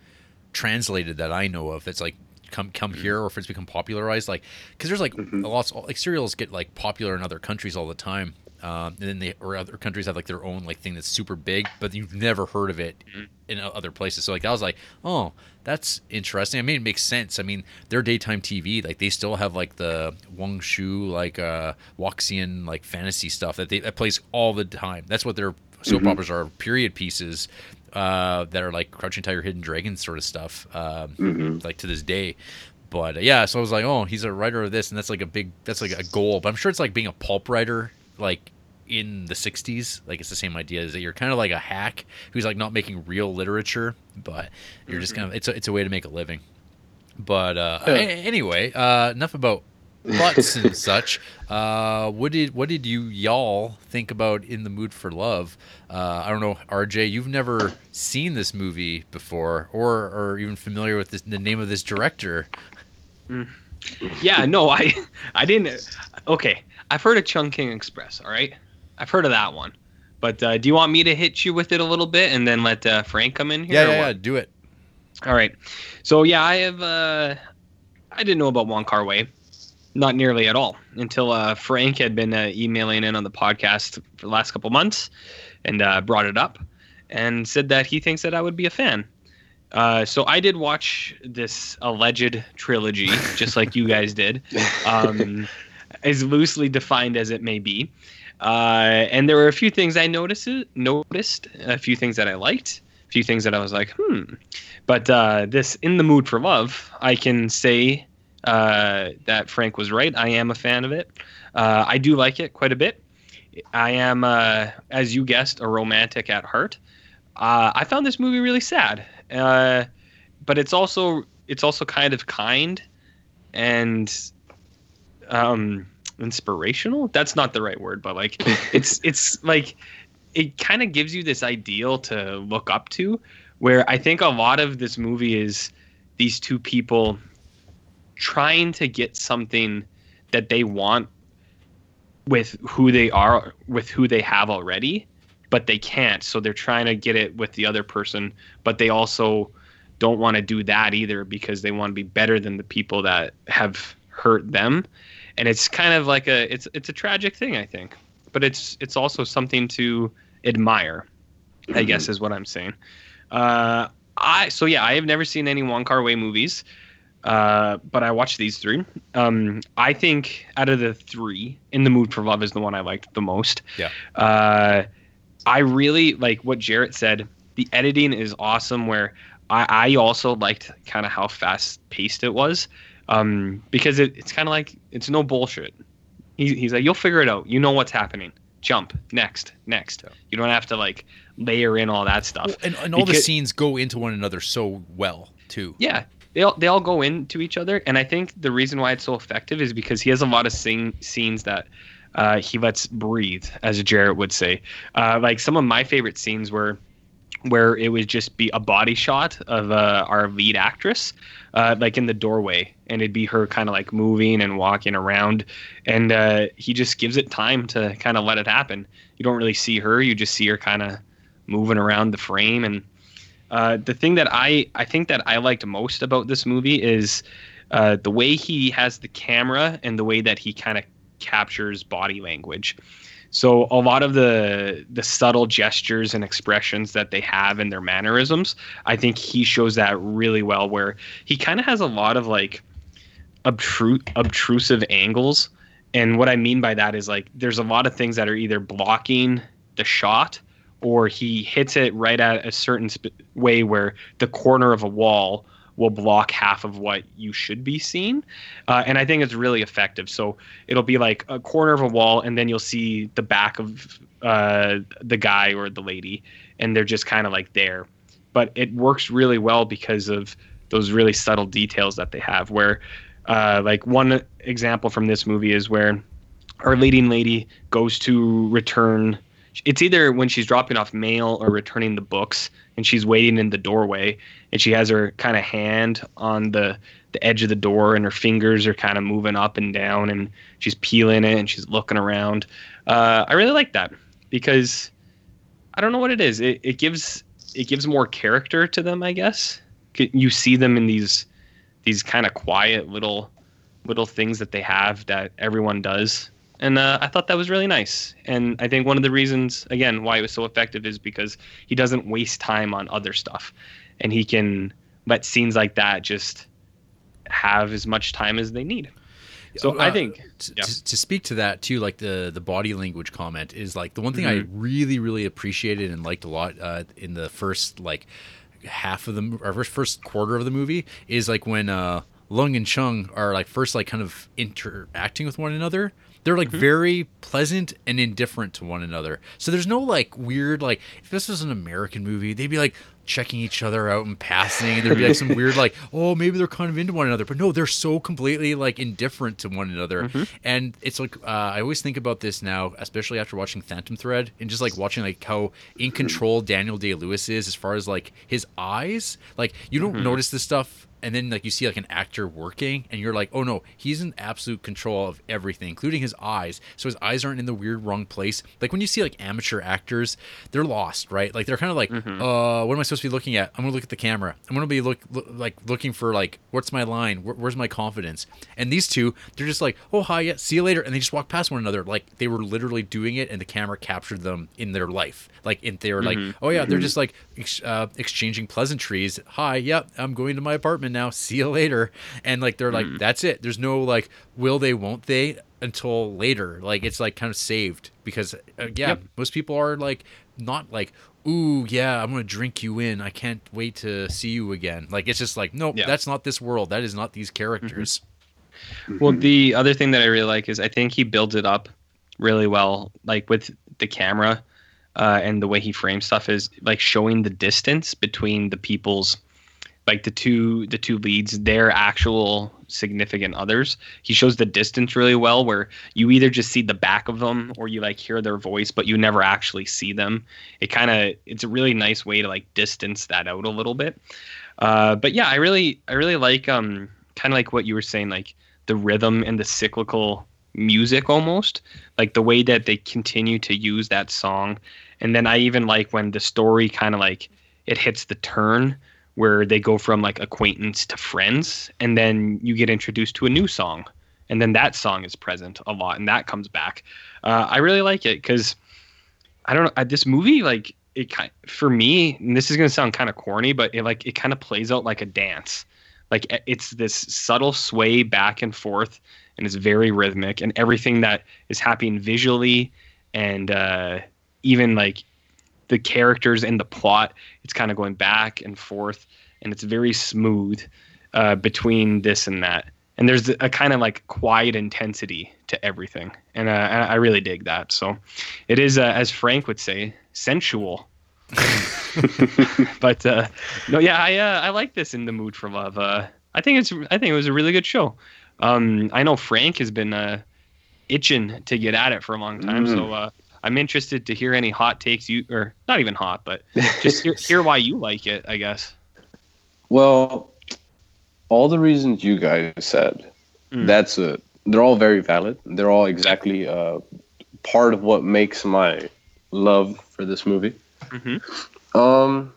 translated that I know of. That's like come come Mm-hmm. here or if it's become popularized. Like because there's like a lots like serials get like popular in other countries all the time. Um, and then they or other countries have like their own like thing that's super big, but you've never heard of it Mm-hmm. in other places. So like I was like, oh, that's interesting. I mean, it makes sense. I mean, their daytime TV, like they still have like the Wong Shu like uh Waxian like fantasy stuff that they that plays all the time. That's what their soap operas are. Period pieces uh, that are like Crouching Tiger, Hidden Dragon sort of stuff. Um, Like to this day. But uh, yeah, so I was like, oh, he's a writer of this, and that's like a big, that's like a goal. But I'm sure it's like being a pulp writer, like in the 60s. Like it's the same idea is that you're kind of like a hack who's like not making real literature, but you're just kind of, it's a, it's a way to make a living. But uh, a- anyway, uh, enough about butts and such. Uh, what did what did you y'all think about In the Mood for Love? Uh, I don't know, RJ. You've never seen this movie before, or or even familiar with this, the name of this director. yeah. No, I, I didn't. Okay, I've heard of Chungking Express. All right, I've heard of that one. But uh, do you want me to hit you with it a little bit and then let uh, Frank come in here? Yeah, yeah, what? yeah, do it. All right. So yeah, I have. Uh, I didn't know about Wong Kar Wai, not nearly at all, until uh, Frank had been uh, emailing in on the podcast for the last couple months, and uh, brought it up, and said that he thinks that I would be a fan. Uh, so I did watch this alleged trilogy, just like you guys did, um, as loosely defined as it may be. Uh, and there were a few things I noticed, noticed, a few things that I liked, a few things that I was like, hmm. But uh, this In the Mood for Love, I can say uh, that Frank was right. I am a fan of it. Uh, I do like it quite a bit. I am, uh, as you guessed, a romantic at heart. Uh, I found this movie really sad, but it's also it's also kind of kind and um, inspirational. That's not the right word, but like it's it's like it kind of gives you this ideal to look up to where I think a lot of this movie is these two people trying to get something that they want with who they are with who they have already but they can't so they're trying to get it with the other person but they also don't want to do that either because they want to be better than the people that have hurt them and it's kind of like a it's it's a tragic thing i think but it's it's also something to admire i guess is what i'm saying. Uh i so yeah i have never seen any Wong Kar Wai movies uh but i watched these three. Um i think out of the three in the mood for love is the one i liked the most. Yeah. uh i really like what jared said the editing is awesome where i i also liked kind of how fast paced it was um because it, it's kind of like it's no bullshit. He, he's like you'll figure it out. You know what's happening. Jump. Next. Next. You don't have to like layer in all that stuff. Well, and, and all the scenes go into one another so well too. yeah, they all, they all go into each other, and I think the reason why it's so effective is because he has a lot of sing, scenes that uh, he lets breathe, as Jared would say. Uh, like some of my favorite scenes were where it would just be a body shot of uh, our lead actress, uh, like in the doorway, and it'd be her kind of like moving and walking around, and uh, he just gives it time to kind of let it happen. You don't really see her; you just see her kind of moving around the frame and. Uh, the thing that I I think that I liked most about this movie is uh, the way he has the camera and the way that he kind of captures body language. So a lot of the the subtle gestures and expressions that they have in their mannerisms, I think he shows that really well. Where he kind of has a lot of like obtru- obtrusive angles, and what I mean by that is like there's a lot of things that are either blocking the shot or he hits it right at a certain sp- way where the corner of a wall will block half of what you should be seeing. Uh, and I think it's really effective. So it'll be like a corner of a wall, and then you'll see the back of uh, the guy or the lady, and they're just kind of like there. But it works really well because of those really subtle details that they have. Where, uh, like, one example from this movie is where our leading lady goes to return it's either when she's dropping off mail or returning the books and she's waiting in the doorway and she has her kind of hand on the the edge of the door and her fingers are kind of moving up and down and she's peeling it and she's looking around. Uh, i really like that because i don't know what it is. It, it gives it gives more character to them i guess. You see them in these these kind of quiet little little things that they have that everyone does and uh, I thought that was really nice. And I think one of the reasons, again, why it was so effective is because he doesn't waste time on other stuff, and he can let scenes like that just have as much time as they need. So uh, I think to, yeah. to, speak to that too, like the the body language comment is like the one thing mm-hmm. I really really appreciated and liked a lot uh, in the first like half of the or first first quarter of the movie is like when uh, Leung and Cheung are like first like kind of interacting with one another they're like mm-hmm. very pleasant and indifferent to one another. So there's no like weird like if this was an American movie, they'd be like checking each other out and passing and there'd be like some weird like oh maybe they're kind of into one another but no they're so completely like indifferent to one another mm-hmm. and it's like uh, i always think about this now especially after watching phantom thread and just like watching like how in control daniel day lewis is as far as like his eyes like you don't mm-hmm. notice this stuff and then like you see like an actor working and you're like oh no he's in absolute control of everything including his eyes. So his eyes aren't in the weird wrong place. Like when you see like amateur actors they're lost right? Like they're kind of like mm-hmm. uh what am i supposed to be looking at? I'm gonna look at the camera. I'm gonna be look, look like looking for like what's my line? Where, where's my confidence? And these two they're just like oh hi yeah see you later and they just walk past one another. Like they were literally doing it and the camera captured them in their life. Like in they were mm-hmm. like oh yeah they're mm-hmm. just like ex- uh, exchanging pleasantries. Hi yeah, i'm going to my apartment now. See you later. And like they're like, mm. that's it. There's no like, will they, won't they until later. Like it's like kind of saved because uh, yeah, yep. most people are like not like, ooh yeah, I'm gonna drink you in. I can't wait to see you again. Like it's just like, nope, yeah. that's not this world. That is not these characters. Mm-hmm. Well, the other thing that I really like is I think he builds it up really well, like with the camera. Uh, and the way he frames stuff is like showing the distance between the people's like the two the two leads their actual significant others. He shows the distance really well where you either just see the back of them or you like hear their voice but you never actually see them. It kind of it's a really nice way to like distance that out a little bit. Uh, but yeah i really i really like um kind of like what you were saying like the rhythm and the cyclical music almost like the way that they continue to use that song. And then i even like when the story kind of like it hits the turn where they go from like acquaintance to friends and then you get introduced to a new song and then that song is present a lot and that comes back. Uh, i really like it because i don't know uh, this movie like it kind for me this is going to sound kind of corny but it like it kind of plays out like a dance. Like it's this subtle sway back and forth and it's very rhythmic and everything that is happening visually and uh, even like the characters and the plot it's kind of going back and forth and it's very smooth uh, between this and that. And there's a kind of like quiet intensity to everything and uh, i really dig that. So it is uh, as frank would say sensual. But uh, no yeah i uh, i like this in the mood for love. Uh, i think it's i think it was a really good show. Um, i know frank has been uh, itching to get at it for a long time mm. so I'm interested to hear any hot takes you, or not even hot, but just hear, hear why you like it. I guess. Well, all the reasons you guys said, mm. that's a. They're all very valid. They're all exactly uh, part of what makes my love for this movie. Mm-hmm. Um,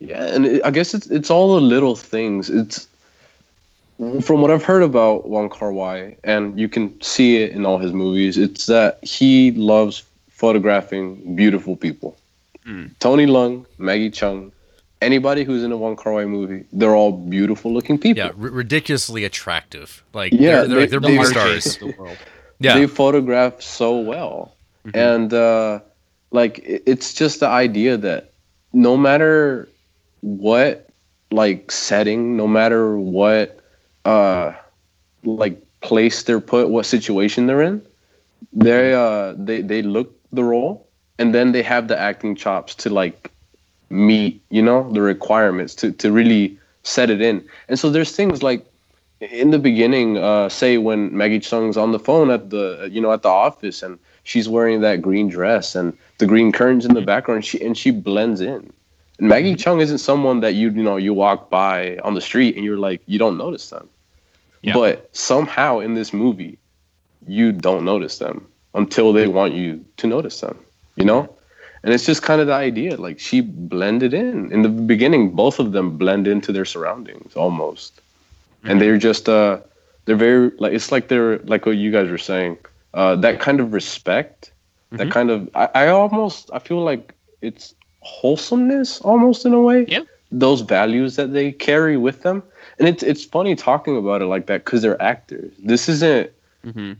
yeah, and it, I guess it's it's all the little things. It's from what I've heard about Wong Kar Wai, and you can see it in all his movies, it's that he loves photographing beautiful people. Mm. Tony Leung, Maggie Cheung, anybody who's in a Wong Kar Wai movie, they're all beautiful looking people. Yeah, r- ridiculously attractive. Like Yeah, they're, they're, they- movie stars. the world. Yeah, They photograph so well. Mhm. And uh, like it's just the idea that no matter what like setting, no matter what uh like place they're put, what situation they're in, they uh they they look the role and then they have the acting chops to like meet, you know, the requirements to to really set it in. And so there's things like in the beginning, uh, say when Maggie Cheung's on the phone at the you know at the office and she's wearing that green dress and the green curtains in the background, she and she blends in. And Maggie Cheung isn't someone that you you know you walk by on the street and you're like you don't notice them, Yeah. but somehow in this movie, you don't notice them until they want you to notice them. You know. And it's just kind of the idea. Like she blended in. In the beginning, both of them blend into their surroundings almost and they're just uh they're very like it's like they're like what you guys were saying uh that kind of respect that Mhm. kind of I, I almost i feel like it's wholesomeness almost in a way Yeah. those values that they carry with them and it's it's funny talking about it like that because they're actors this isn't hmm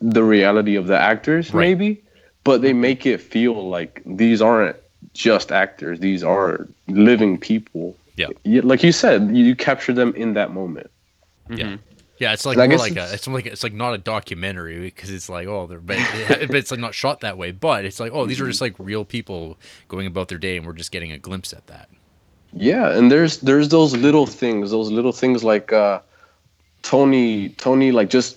the reality of the actors Right. maybe but they make it feel like these aren't just actors these are living people Yeah. Yeah, like you said you capture them in that moment Yeah. Yeah, it's like more guess like a it's- it's like it's like not a documentary because it's like oh they're but, it- but it's like not shot that way but it's like oh these are Mm-hmm. just like real people going about their day and we're just getting a glimpse at that. Yeah, and there's there's those little things, those little things like uh, Tony Tony like just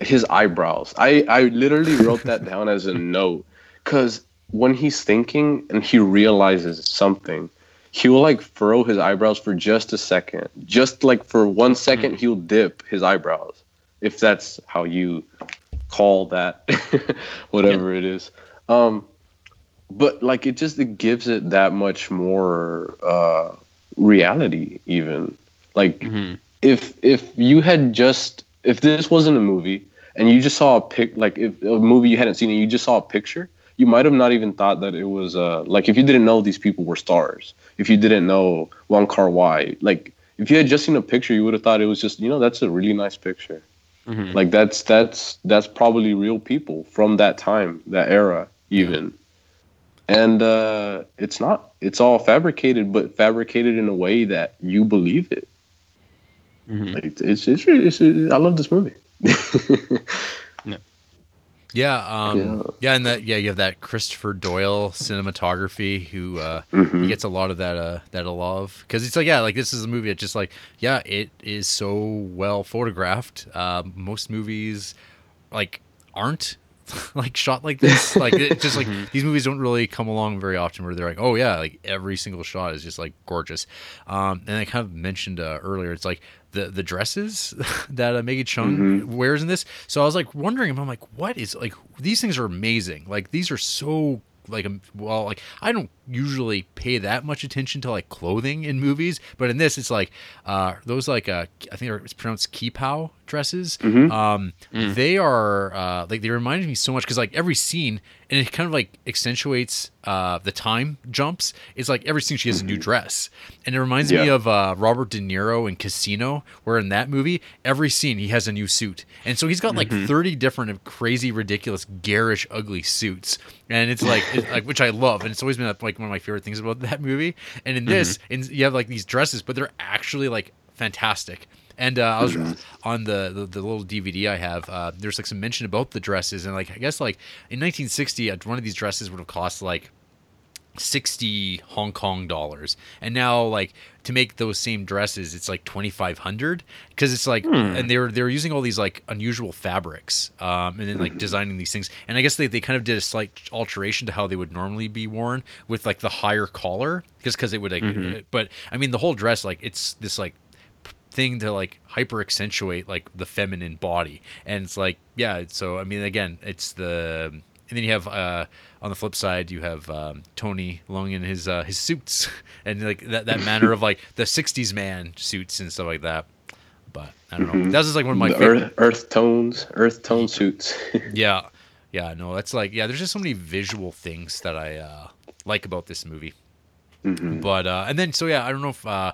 his eyebrows. I I literally wrote that down as a note because when he's thinking and he realizes something, he will like furrow his eyebrows for just a second, just like for one second he'll dip his eyebrows, if that's how you call that, whatever it is. Um, but like it just it gives it that much more uh reality even. Like hmm if if you had just if this wasn't a movie and you just saw a pic like if a movie you hadn't seen and you just saw a picture you might have not even thought that it was uh like if you didn't know these people were stars if you didn't know Wong Kar Wai like if you had just seen a picture you would have thought it was just you know that's a really nice picture. Hmm like that's that's that's probably real people from that time that era even. And uh it's not it's all fabricated but fabricated in a way that you believe it hmm like it's it's, it's, really- it's i love this movie Yeah, um, Yeah. yeah, and that yeah you have that Christopher Doyle cinematography who uh, Mhm. he gets a lot of that uh, that love because it's like yeah like this is a movie that just like yeah it is so well photographed. Uh, most movies like aren't like shot like this. Like it just like these movies don't really come along very often where they're like, oh yeah, like every single shot is just like gorgeous. Um, and I kind of mentioned uh, earlier, it's like the the dresses that uh, Maggie Cheung wears in this. So I was like wondering, if I'm like, what is like these things are amazing. Like these are so like um, well like I don't usually pay that much attention to like clothing in movies, but in this it's like uh those like uh I think it's pronounced kipow dresses. Um they are uh like they remind me so much cuz like every scene and it kind of like accentuates uh the time jumps. It's like every scene she has a new dress. And it reminds me of uh Robert De Niro in Casino where in that movie every scene he has a new suit. And so he's got like 30 different crazy ridiculous garish ugly suits. And it's like, it's like which I love and it's always been like one of my favorite things about that movie. And in this, and you have like these dresses, but they're actually like fantastic. And uh, I was on the, the the little DVD I have. Uh, there's like some mention about the dresses, and like I guess like in 1960, uh, one of these dresses would have cost like 60 Hong Kong dollars. And now like to make those same dresses it's like 2500 because it's like and they're they're using all these like unusual fabrics um and then like designing these things. And I guess they, they kind of did a slight alteration to how they would normally be worn with like the higher collar just cuz it would like but I mean the whole dress like it's this like thing to like hyper accentuate like the feminine body and it's like yeah so i mean again it's the and then you have uh on the flip side you have um, tony leung in his uh his suits and like that, that manner of like the 60s man suits and stuff like that But I don't know. That's just like one of my earth, earth tones, earth tone suits. Yeah, yeah, no, that's like yeah. There's just so many visual things that I uh, like about this movie. But uh, and then so yeah, I don't know if uh,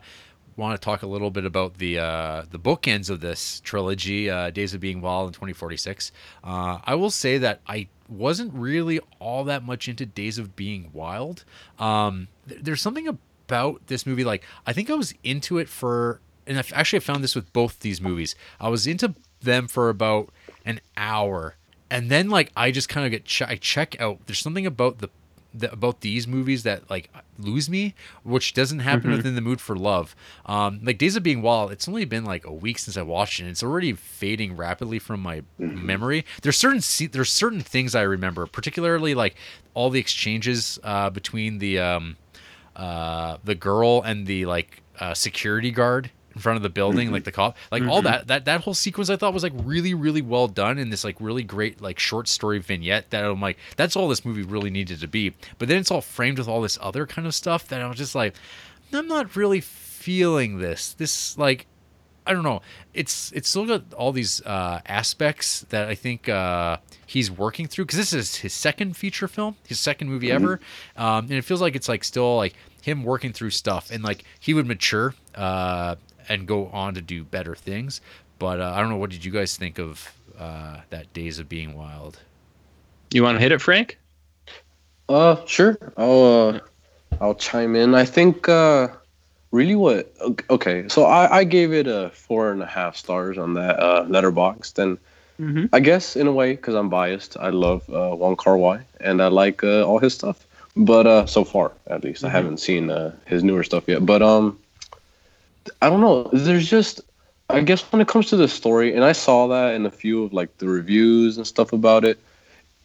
want to talk a little bit about the uh, the bookends of this trilogy, uh, Days of Being Wild and 2046. Uh, I will say that I wasn't really all that much into Days of Being Wild. Um, th- there's something about this movie, like I think I was into it for, and actually I found this with both these movies. I was into them for about an hour, and then like I just kind of get ch- I check out. There's something about the the, about these movies that like lose me, which doesn't happen within the mood for love. Um, like Days of Being Wild, it's only been like a week since I watched it. And it's already fading rapidly from my memory. There's certain there's certain things I remember, particularly like all the exchanges uh, between the um, uh, the girl and the like uh, security guard in front of the building, like the cop, like all that that that whole sequence I thought was like really really well done in this like really great like short story vignette that I'm like that's all this movie really needed to be. But then it's all framed with all this other kind of stuff that I was just like, I'm not really feeling this. This like I don't know. It's it's still got all these uh, aspects that I think uh, he's working through because this is his second feature film, his second movie ever, um, and it feels like it's like still like him working through stuff and like he would mature uh, and go on to do better things. But uh, I don't know. What did you guys think of uh, that Days of Being Wild? You want to hit it, Frank? Uh, sure. I'll uh, I'll chime in. I think uh, really what okay. So I I gave it a four and a half stars on that uh, Letterboxd. Then Mm-hmm. I guess in a way because I'm biased, I love uh, Wong Kar Wai and I like uh, all his stuff. But uh, so far, at least, I haven't seen uh, his newer stuff yet. But um, I don't know. There's just I guess when it comes to the story, and I saw that in a few of like the reviews and stuff about it.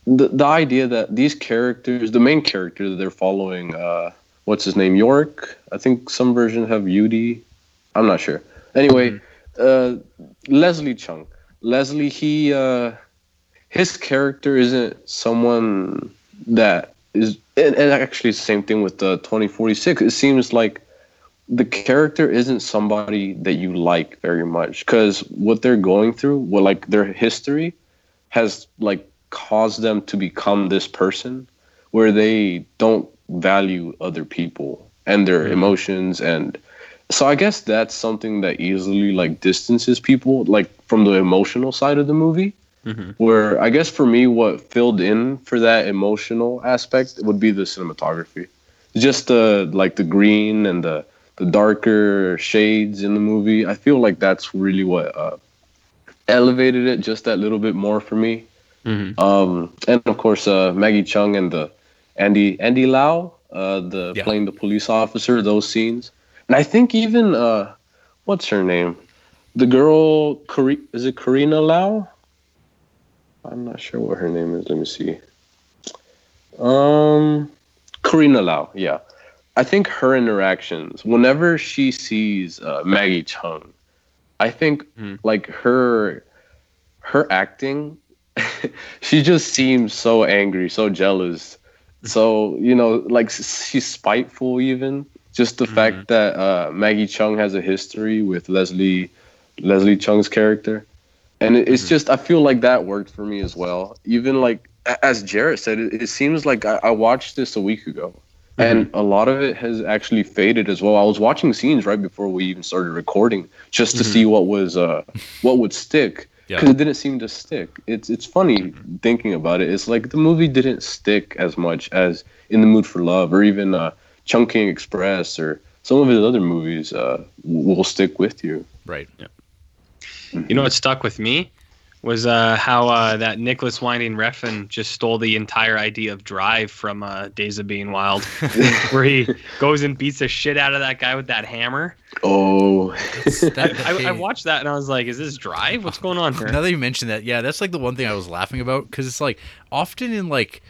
The the idea that these characters, the main character that they're following, uh, what's his name, York? I think some versions have Yudi. I'm not sure. Anyway, uh, Leslie Cheung. Leslie, he uh, his character isn't someone that is, and, and actually it's the same thing with the 2046. It seems like the character isn't somebody that you like very much because what they're going through, what like their history, has like caused them to become this person where they don't value other people and their hmm. emotions. And so I guess that's something that easily like distances people like from the emotional side of the movie. Mm-hmm. Where I guess for me, what filled in for that emotional aspect would be the cinematography, just the like the green and the the darker shades in the movie. I feel like that's really what uh, elevated it just that little bit more for me. Um, and of course, uh, Maggie Cheung and the Andy Andy Lau, uh, the Yeah. playing the police officer, those scenes, and I think even uh, what's her name, the girl, is it Carina Lau? I'm not sure what her name is. Let me see. Um, Carina Lau, yeah. I think her interactions, whenever she sees uh, Maggie Cheung, I think like her her acting, she just seems so angry, so jealous. So you know, like she's spiteful. Even just the fact that uh, Maggie Cheung has a history with Leslie Leslie Cheung's character, and it, it's just I feel like that worked for me as well. Even like as Jared said, it, it seems like I, I watched this a week ago, and a lot of it has actually faded as well. I was watching scenes right before we even started recording just to see what was uh what would stick Yeah. because it didn't seem to stick. It's it's funny thinking about it. It's like the movie didn't stick as much as In the Mood for Love or even uh, Chungking Express or some of his other movies uh, will stick with you. Right. Yeah. You know what stuck with me was uh, how uh, that Nicolas Winding Refn just stole the entire idea of Drive from uh, Days of Being Wild, where he goes and beats the shit out of that guy with that hammer. Oh, I, I, I watched that and I was like, "Is this Drive? What's going on here?" Now that you mentioned that, yeah, that's like the one thing I was laughing about because it's like often in like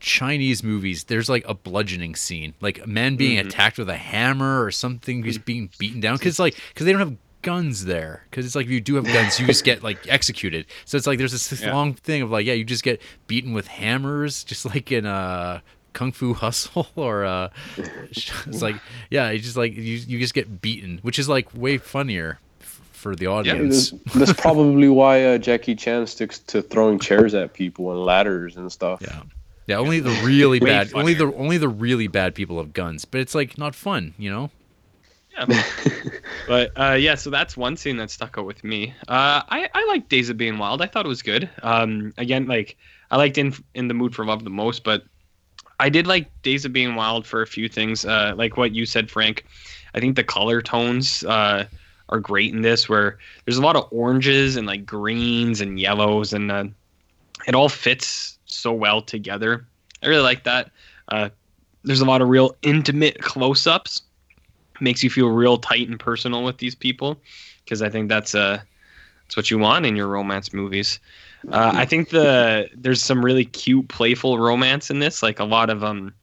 Chinese movies, there's like a bludgeoning scene, like a man being attacked with a hammer or something, just being beaten down. Because like, because they don't have guns there. Because it's like if you do have guns, you just get like executed. So it's like there's this Yeah. long thing of like, yeah, you just get beaten with hammers, just like in a Kung Fu Hustle or uh, it's like, yeah, it's just like you you just get beaten, which is like way funnier f- for the audience. That's, that's probably why uh, Jackie Chan sticks to throwing chairs at people and ladders and stuff. Yeah. Yeah, only the really Way bad, only the only the really bad people have guns, but it's like not fun, you know. Yeah. but uh, yeah, so that's one scene that stuck out with me. Uh, I I like Days of Being Wild. I thought it was good. Um, again, like I liked in in the Mood for Love the most, but I did like Days of Being Wild for a few things. Uh, like what you said, Frank. I think the color tones uh, are great in this, where there's a lot of oranges and like greens and yellows, and uh, it all fits so well together. I really like that. Uh, there's a lot of real intimate close-ups makes you feel real tight and personal with these people because I think that's uh that's what you want in your romance movies. Uh, I think the there's some really cute, playful romance in this, like a lot of um,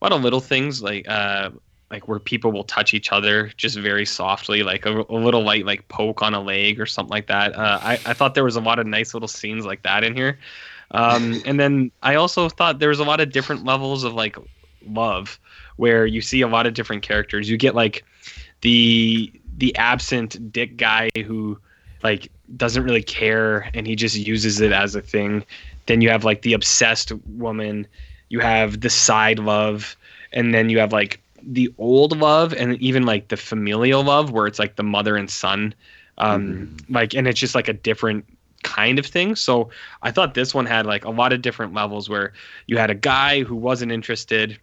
a lot of little things like uh, like where people will touch each other just very softly, like a, a little light like poke on a leg or something like that. Uh, I I thought there was a lot of nice little scenes like that in here, um, and then I also thought there was a lot of different levels of like love where you see a lot of different characters. You get like the the absent dick guy who like doesn't really care and he just uses it as a thing. Then you have like the obsessed woman, you have the side love, and then you have like the old love and even like the familial love where it's like the mother and son. Um like and it's just like a different kind of thing. So I thought this one had like a lot of different levels where you had a guy who wasn't interested,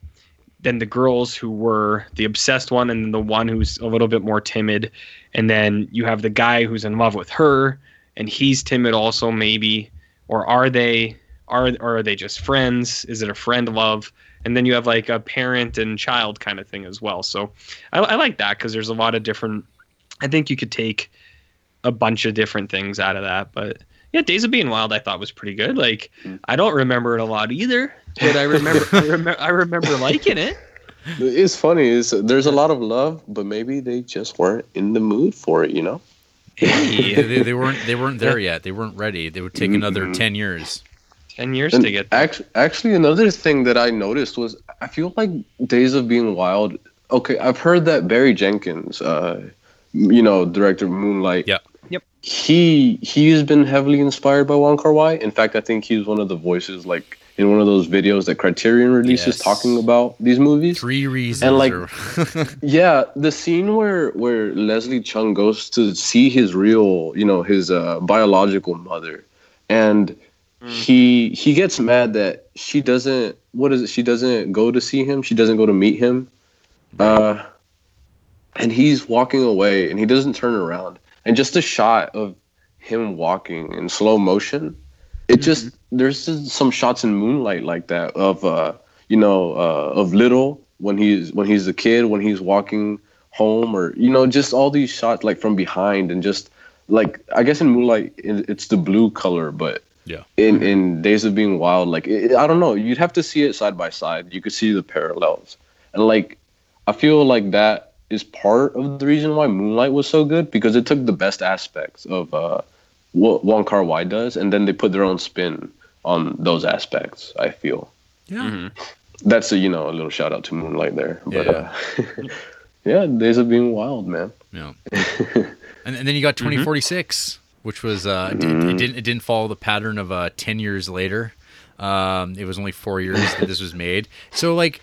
then the girls who were the obsessed one, and then the one who's a little bit more timid, and then you have the guy who's in love with her, and he's timid also maybe, or are they? Are or are they just friends? Is it a friend love? And then you have like a parent and child kind of thing as well. So I, I like that because there's a lot of different. I think you could take a bunch of different things out of that, but yeah, Days of Being Wild I thought was pretty good. Like I don't remember it a lot either, but I remember I, remember, I remember liking it. It's funny. Is there's a lot of love, but maybe they just weren't in the mood for it. You know. Yeah, they, they weren't they weren't there yet. They weren't ready. They would take another Mhm. ten years. Ten years And to get there. actually, actually, another thing that I noticed was I feel like Days of Being Wild. Okay, I've heard that Barry Jenkins, uh, you know, director of Moonlight. Yeah. Yep. He he has been heavily inspired by Wong Kar Wai. In fact, I think he's one of the voices, like in one of those videos that Criterion releases, Yes. talking about these movies. Three reasons. And, like, Yeah, the scene where where Leslie Cheung goes to see his real, you know, his uh, biological mother, and he he gets mad that she doesn't. What is it? She doesn't go to see him. She doesn't go to meet him. Uh, and he's walking away, and he doesn't turn around. And just a shot of him walking in slow motion. It just there's just some shots in Moonlight like that of uh you know uh of Little when he's when he's a kid when he's walking home or you know just all these shots like from behind and just like I guess in Moonlight it's the blue color but Yeah. in in Days of Being Wild like it, I don't know you'd have to see it side by side you could see the parallels and like I feel like that is part of the reason why Moonlight was so good because it took the best aspects of uh, what Wong Kar Wai does, and then they put their own spin on those aspects. I feel yeah. Mhm. that's a you know a little shout out to Moonlight there, but Yeah. uh, yeah, Days of Being Wild, man. Yeah. and, and then you got 2046, which was uh, it, Mm-hmm. it didn't it didn't follow the pattern of uh, 10 years later. Um, it was only four years that this was made. So like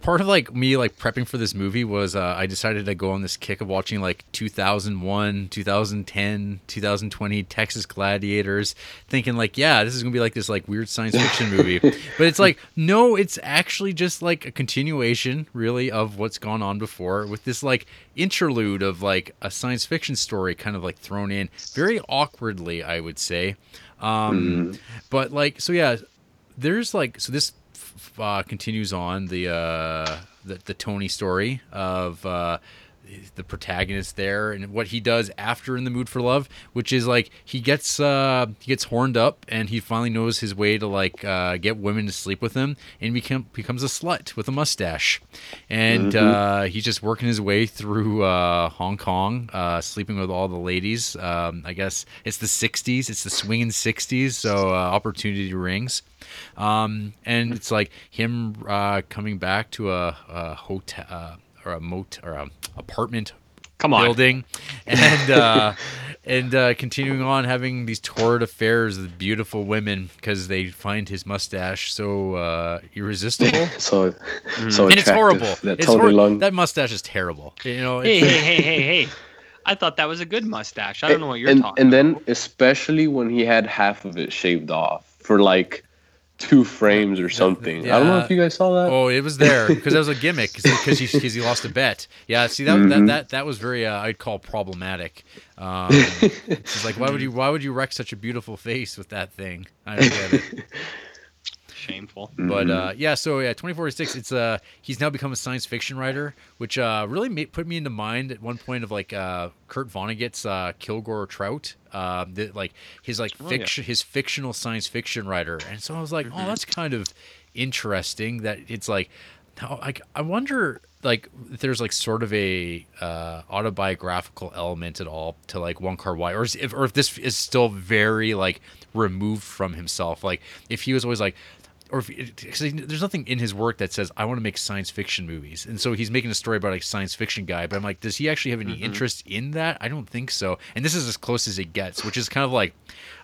part of like me like prepping for this movie was uh, I decided to go on this kick of watching like 2001, 2010, 2020 Texas Gladiators, thinking like yeah this is gonna be like this like weird science fiction movie, but it's like no, it's actually just like a continuation really of what's gone on before with this like interlude of like a science fiction story kind of like thrown in very awkwardly I would say. Um, But like so yeah, there's like so this uh, continues on the uh the, the Tony story of uh the protagonist there and what he does after in the mood for love which is like he gets uh he gets horned up and he finally knows his way to like uh get women to sleep with him and become becomes a slut with a mustache. And uh he's just working his way through uh hong kong uh sleeping with all the ladies. Um i guess it's the 60s it's the swinging 60s so uh, opportunity rings um, and it's like him uh, coming back to a, a hotel uh, or a mot or a apartment Come on. building, and uh, and uh, continuing on having these torrid affairs with beautiful women because they find his mustache so uh, irresistible. So, so Mm. and it's horrible. That It's Tony hor- Leung. That mustache is terrible. You know, Hey, hey, hey, hey, hey. I thought that was a good mustache. I don't know what you're and, talking And then, especially when he had half of it shaved off for like two frames or something. I don't know if you guys saw that. Oh, it was there because that was a gimmick because he because he lost a bet. Yeah, see that that, Mhm. that that was very uh, I'd call problematic. Um, it's like why would you why would you wreck such a beautiful face with that thing? I don't get it. Shameful. But Mhm. uh, yeah, so yeah, twenty four six. It's uh he's now become a science fiction writer, which uh really made, put me into mind at one point of like uh Kurt Vonnegut's uh Kilgore Trout, uh that like his like Oh, yeah. fiction his fictional science fiction writer, and so I was like, oh, that's kind of interesting that it's like, how like I wonder like if there's like sort of a uh, autobiographical element at all to like Wong Kar Wai, or if or if this is still very like removed from himself, like if he was always like or if cause there's nothing in his work that says I want to make science fiction movies, and so he's making a story about a science fiction guy. But I'm like, does he actually have any interest in that? I don't think so. And this is as close as it gets, which is kind of like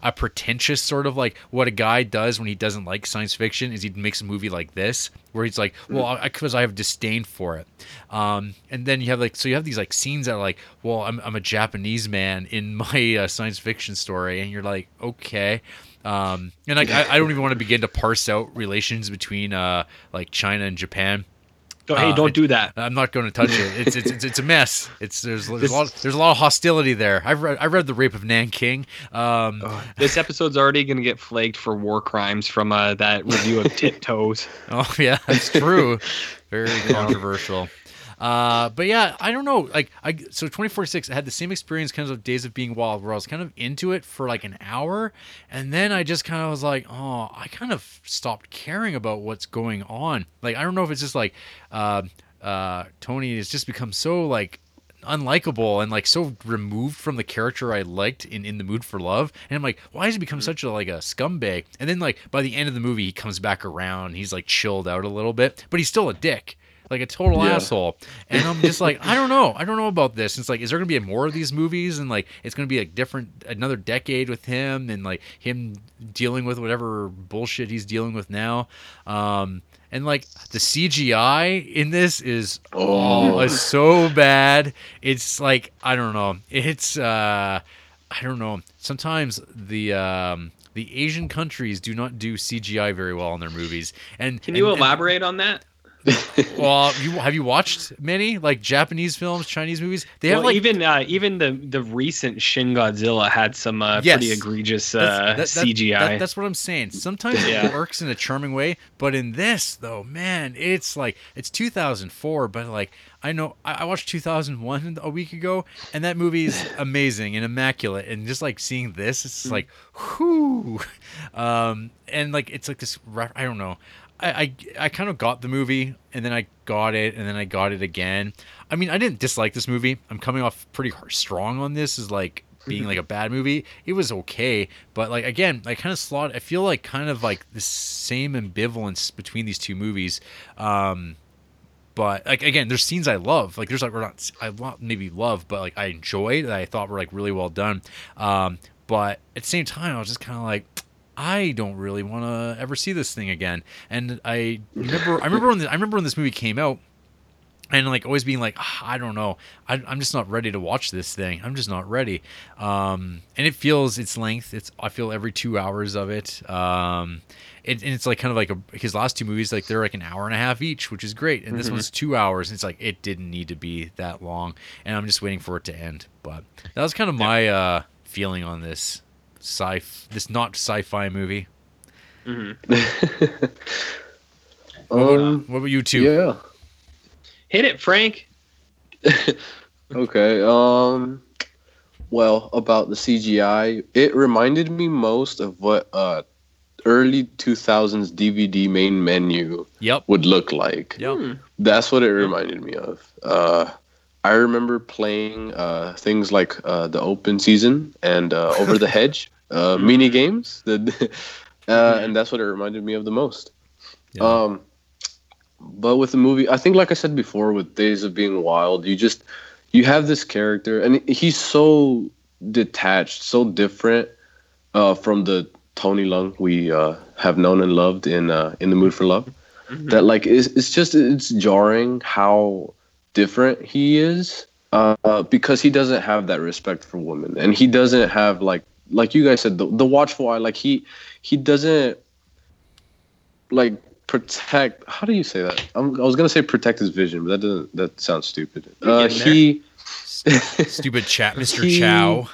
a pretentious sort of like what a guy does when he doesn't like science fiction is he makes a movie like this where he's like, well, because I, have disdain for it. Um, and then you have like so you have these like scenes that are like, well, I'm I'm a Japanese man in my uh, science fiction story, and you're like, okay. Um, and like I, I don't even want to begin to parse out relations between uh like China and Japan. Don't, hey, Uh, don't it- do that. I'm not going to touch it. It's it's, it's, it's a mess. It's there's there's a lot there's a lot of hostility there. I've read I read the Rape of Nanking. Um, This episode's already going to get flagged for war crimes from uh, that review of Tiptoes. Oh yeah, that's true. Very controversial. Uh, but yeah, I don't know. Like I so 2046 I had the same experience kind of Days of Being Wild where I was kind of into it for like an hour and then I just kind of was like, "Oh, I kind of stopped caring about what's going on." Like I don't know if it's just like uh uh Tony has just become so like unlikable and like so removed from the character I liked in In the Mood for Love. And I'm like, why has he become such a like a scumbag? And then like by the end of the movie he comes back around, he's like chilled out a little bit, but he's still a dick. Like a total Yeah. asshole. And I'm just like, I don't know. I don't know about this. It's like, is there gonna be more of these movies and like it's gonna be a different another decade with him and like him dealing with whatever bullshit he's dealing with now. Um and like the CGI in this is oh, Oh. so bad. It's like I don't know. It's uh I don't know. Sometimes the um the Asian countries do not do CGI very well in their movies. And Can you and- and- elaborate on that? well, you have you watched many like Japanese films, Chinese movies? They have well, like even uh, even the the recent Shin Godzilla had some uh, Yes. pretty egregious uh, That's- that- that- CGI. that- that's what I'm saying. Sometimes Yeah. it works in a charming way, but in this though, man, it's like it's 2004, but like I know I, I watched 2001 a week ago, and that movie is amazing and immaculate, and just like seeing this, it's just like, whoo, um, and like it's like this. I don't know. I, I, kind of got the movie and then I got it and then I got it again. I mean, I didn't dislike this movie. I'm coming off pretty strong on this as like being like a bad movie. It was okay, but like again, I kind of slot. I feel like kind of like the same ambivalence between these two movies. Um, but like again, there's scenes I love. Like there's like we're not I want maybe love, but like I enjoyed that I thought were like really well done. Um, but at the same time, I was just kind of like. I don't really want to ever see this thing again. And I remember, I remember when the, I remember when this movie came out, and like always being like, "Ah, I don't know, I, I'm just not ready to watch this thing. I'm just not ready. Um, and it feels its length. It's I feel every two hours of it. Um, it, and it's like kind of like a, his last two movies, like they're like an hour and a half each, which is great. And this one's two hours. And it's like it didn't need to be that long, and I'm just waiting for it to end. But that was kind of my uh, feeling on this sci this not sci-fi movie. um, What about you two? yeah. Hit it, Frank. Okay. Um. Well, about the CGI, it reminded me most of what uh early 2000s DVD main menu Yep. would look like. Yep. Hmm. That's what it reminded me of. Uh, I remember playing uh, things like uh, the open season and uh, over the hedge uh, mini games. The, uh, and that's what it reminded me of the most. Yeah. Um, but with the movie, I think, like I said before, with Days of Being Wild, you just you have this character, and he's so detached, so different uh, from the Tony Leung we uh, have known and loved in uh, in the Mood for Love. Mm-hmm. That like it's, it's just it's jarring how different he is uh, because he doesn't have that respect for women, and he doesn't have like like you guys said the, the watchful eye. Like he he doesn't like protect. How do you say that? I'm, i was gonna say protect his vision, but that doesn't. That sounds stupid. Uh, he stupid chat, Mr. He, Chow.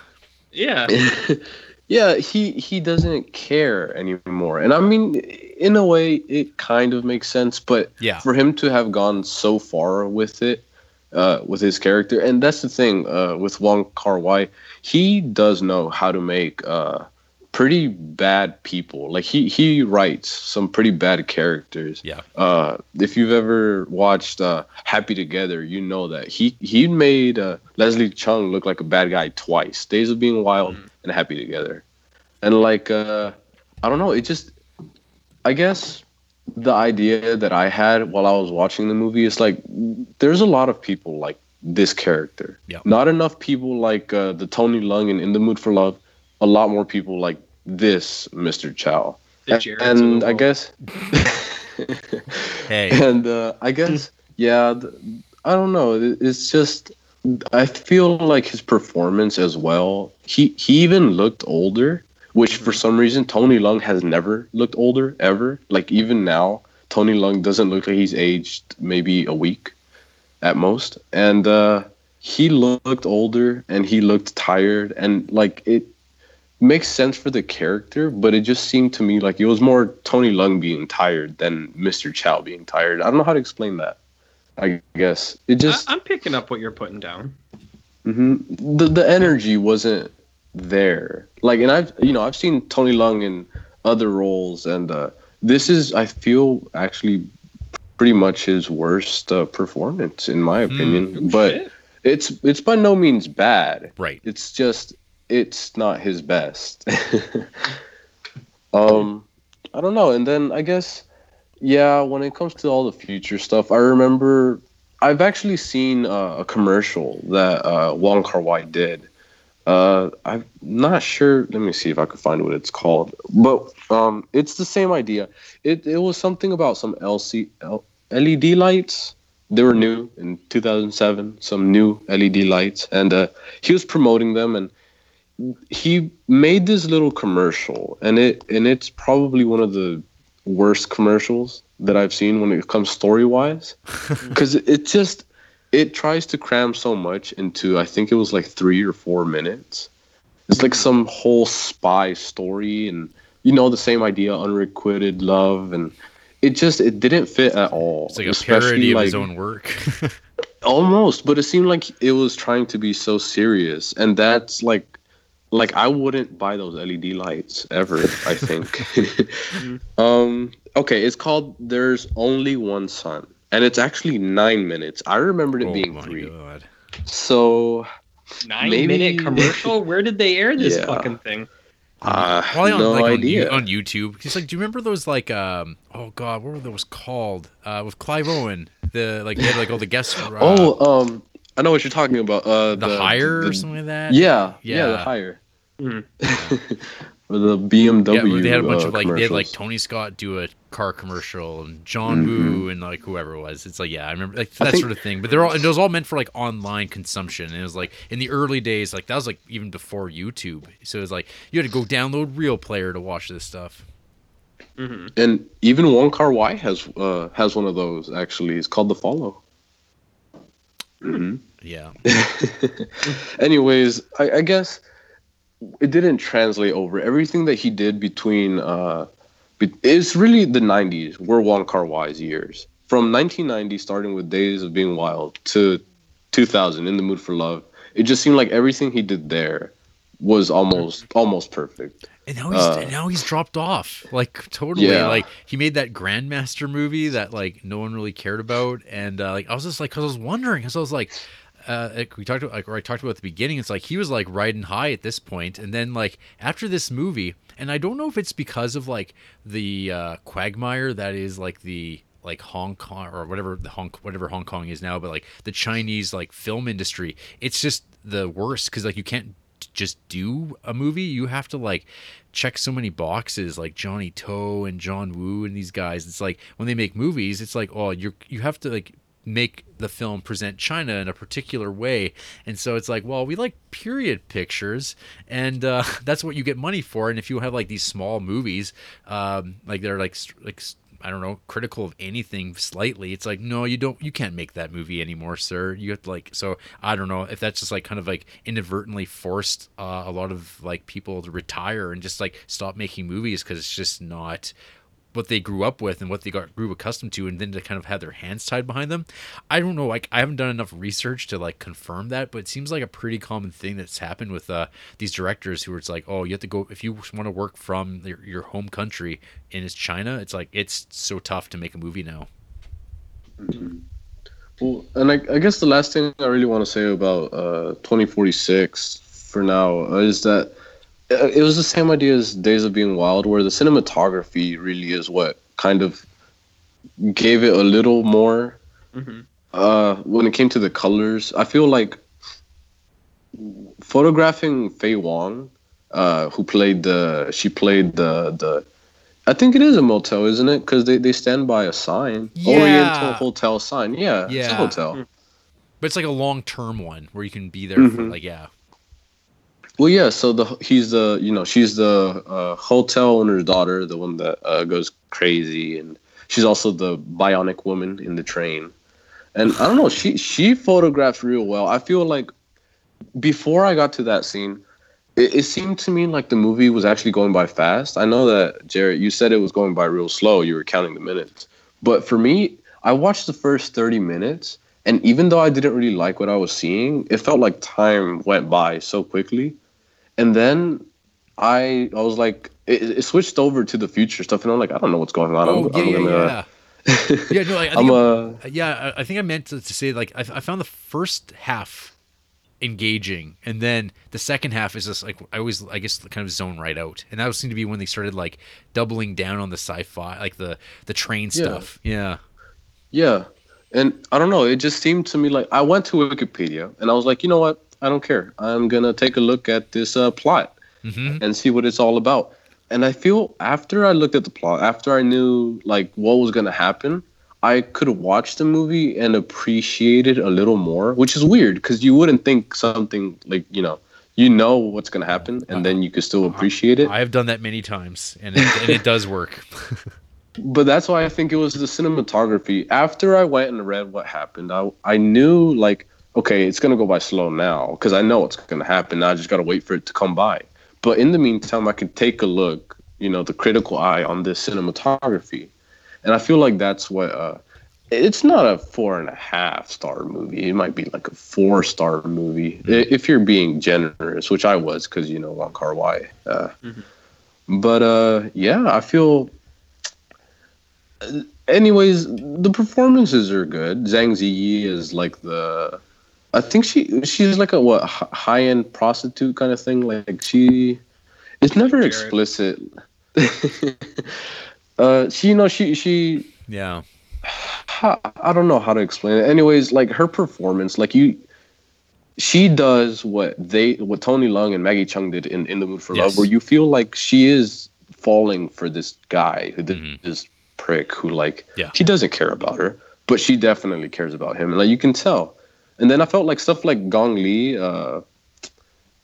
Yeah. yeah, he he doesn't care anymore, and I mean, in a way, it kind of makes sense. But yeah, for him to have gone so far with it, uh, with his character, and that's the thing uh, with Wong Kar Wai, he does know how to make uh, pretty bad people. Like he he writes some pretty bad characters. Yeah. Uh, if you've ever watched uh, Happy Together, you know that he he made uh, Leslie Cheung look like a bad guy twice. Days of Being Wild mm. and Happy Together, and like uh, I don't know, it just I guess the idea that I had while I was watching the movie is like there's a lot of people like this character. Yeah. Not enough people like uh, the Tony Leung in In the Mood for Love a lot more people like this Mr. Chow. And, I guess Hey. And uh, I guess yeah, I don't know. It's just I feel like his performance as well. He he even looked older, which for some reason Tony Leung has never looked older ever. Like even now, Tony Leung doesn't look like he's aged maybe a week at most. And uh he looked older and he looked tired and like it makes sense for the character, but it just seemed to me like it was more Tony Leung being tired than Mr. Chow being tired. I don't know how to explain that. I guess it just. I, am picking up what you're putting down. Mm-hmm. The the energy wasn't there. Like, and I've you know I've seen Tony Leung in other roles, and uh, this is I feel actually pretty much his worst uh, performance in my hmm. opinion. Mm, but shit. it's it's by no means bad. Right. It's just it's not his best. um, I don't know. And then I guess, yeah, when it comes to all the future stuff, I remember I've actually seen uh, a commercial that uh, Wong Kar Wai did. Uh, I'm not sure. Let me see if I can find what it's called. But um, it's the same idea. It it was something about some LC, L, LED lights. They were new in 2007. Some new LED lights, and uh, he was promoting them and he made this little commercial and it and it's probably one of the worst commercials that I've seen when it comes story wise because it just it tries to cram so much into I think it was like three or four minutes. It's like some whole spy story and you know the same idea unrequited love and it just it didn't fit at all. It's like a parody of like, his own work. almost, but it seemed like it was trying to be so serious and that's like like I wouldn't buy those LED lights ever. I think. mm-hmm. um. Okay, it's called "There's Only One Sun," and it's actually nine minutes. I remembered it oh being three. God. So nine maybe... minute commercial. Where did they air this yeah. fucking thing? Uh, Probably on, no like, idea. On, on YouTube. Because like, do you remember those like um? Oh God, what were those called? Uh, with Clive Owen, the like he had like all the guests. Uh, oh, um, I know what you're talking about. Uh, the, the hire the, or something like that. Yeah, yeah, yeah the hire. Mm. the BMW. Yeah, they had a bunch uh, of like they had like Tony Scott do a car commercial and John mm-hmm. Woo and like whoever it was. It's like yeah, I remember like that think, sort of thing. But they're all it was all meant for like online consumption. And it was like in the early days, like that was like even before YouTube. So it was like you had to go download Real Player to watch this stuff. Mm-hmm. And even Wong Kar Wai has uh, has one of those. Actually, it's called The Follow. Mm-hmm. Yeah. Anyways, I, I guess it didn't translate over. Everything that he did between uh, it's really the 90s were Wong Kar Wai's years. From 1990, starting with Days of Being Wild to 2000, In the Mood for Love, it just seemed like everything he did there was almost almost perfect. And now he's uh, now he's dropped off like totally. Yeah. Like he made that Grandmaster movie that like no one really cared about, and uh, like I was just like, cause I was wondering, cause I was like, uh, like we talked about, like, or I talked about at the beginning, it's like he was like riding high at this point, and then like after this movie, and I don't know if it's because of like the uh, quagmire that is like the like Hong Kong or whatever the Hong whatever Hong Kong is now, but like the Chinese like film industry, it's just the worst because like you can't just do a movie. You have to like check so many boxes, like Johnny To and John Woo and these guys. It's like when they make movies, it's like oh you you have to like make the film present China in a particular way. And so it's like, well, we like period pictures, and uh, that's what you get money for. And if you have like these small movies, um, like they're like like I don't know, critical of anything slightly, it's like, no, you don't, you can't make that movie anymore, sir. You have to like, so I don't know if that's just like kind of like inadvertently forced uh, a lot of like people to retire and just like stop making movies because it's just not what they grew up with and what they got grew accustomed to and then to kind of have their hands tied behind them i don't know like i haven't done enough research to like confirm that but it seems like a pretty common thing that's happened with uh, these directors who are like oh you have to go if you want to work from your, your home country and it's china it's like it's so tough to make a movie now mm-hmm. well and I, I, guess the last thing i really want to say about uh, 2046 for now is that it was the same idea as Days of Being Wild, where the cinematography really is what kind of gave it a little more. Mm-hmm. Uh, when it came to the colors, I feel like photographing Faye Wong, uh, who played the, she played the the. I think it is a motel, isn't it? Because they, they stand by a sign, yeah. Oriental Hotel sign. Yeah, yeah, it's a hotel. But it's like a long term one where you can be there mm-hmm. for like yeah. Well, yeah. So the he's the you know she's the uh, hotel owner's daughter, the one that uh, goes crazy, and she's also the bionic woman in the train. And I don't know, she she photographs real well. I feel like before I got to that scene, it, it seemed to me like the movie was actually going by fast. I know that Jared, you said it was going by real slow. You were counting the minutes, but for me, I watched the first thirty minutes, and even though I didn't really like what I was seeing, it felt like time went by so quickly and then I I was like, it, it, switched over to the future stuff, and I'm like, I don't know what's going on. Oh, I'm, yeah, I'm yeah, gonna, yeah. yeah, no, like, I think I'm, uh, yeah, I think I meant to, to say like I, I, found the first half engaging, and then the second half is just like I always I guess kind of zone right out, and that seemed to be when they started like doubling down on the sci-fi, like the the train stuff. Yeah, yeah, and I don't know, it just seemed to me like I went to Wikipedia and I was like, you know what, I don't care. I'm gonna take a look at this uh, plot mm-hmm. and see what it's all about. And I feel after I looked at the plot, after I knew like what was gonna happen, I could watch the movie and appreciate it a little more, which is weird because you wouldn't think something like you know you know what's gonna happen and then you could still appreciate it. I have done that many times, and it, and it does work. but that's why I think it was the cinematography. After I went and read what happened, I I knew like okay, it's gonna go by slow now because I know it's gonna happen. Now I just gotta wait for it to come by. But in the meantime, I can take a look, you know, the critical eye on this cinematography, and I feel like that's what. Uh, it's not a four and a half star movie. It might be like a four star movie mm-hmm. if you're being generous, which I was because you know Wong Kar Wai. Uh, mm-hmm. But uh, yeah, I feel. Anyways, the performances are good. Zhang Ziyi is like the I think she she's like a what high end prostitute kind of thing. Like she, it's never Jared. explicit. uh, she you know she she yeah. I don't know how to explain it. Anyways, like her performance, like you, she does what they what Tony Leung and Maggie Cheung did in In the Mood for yes. Love, where you feel like she is falling for this guy who mm-hmm. this prick who like yeah. he doesn't care about her, but she definitely cares about him, and like you can tell. And then I felt like stuff like Gong Li, uh,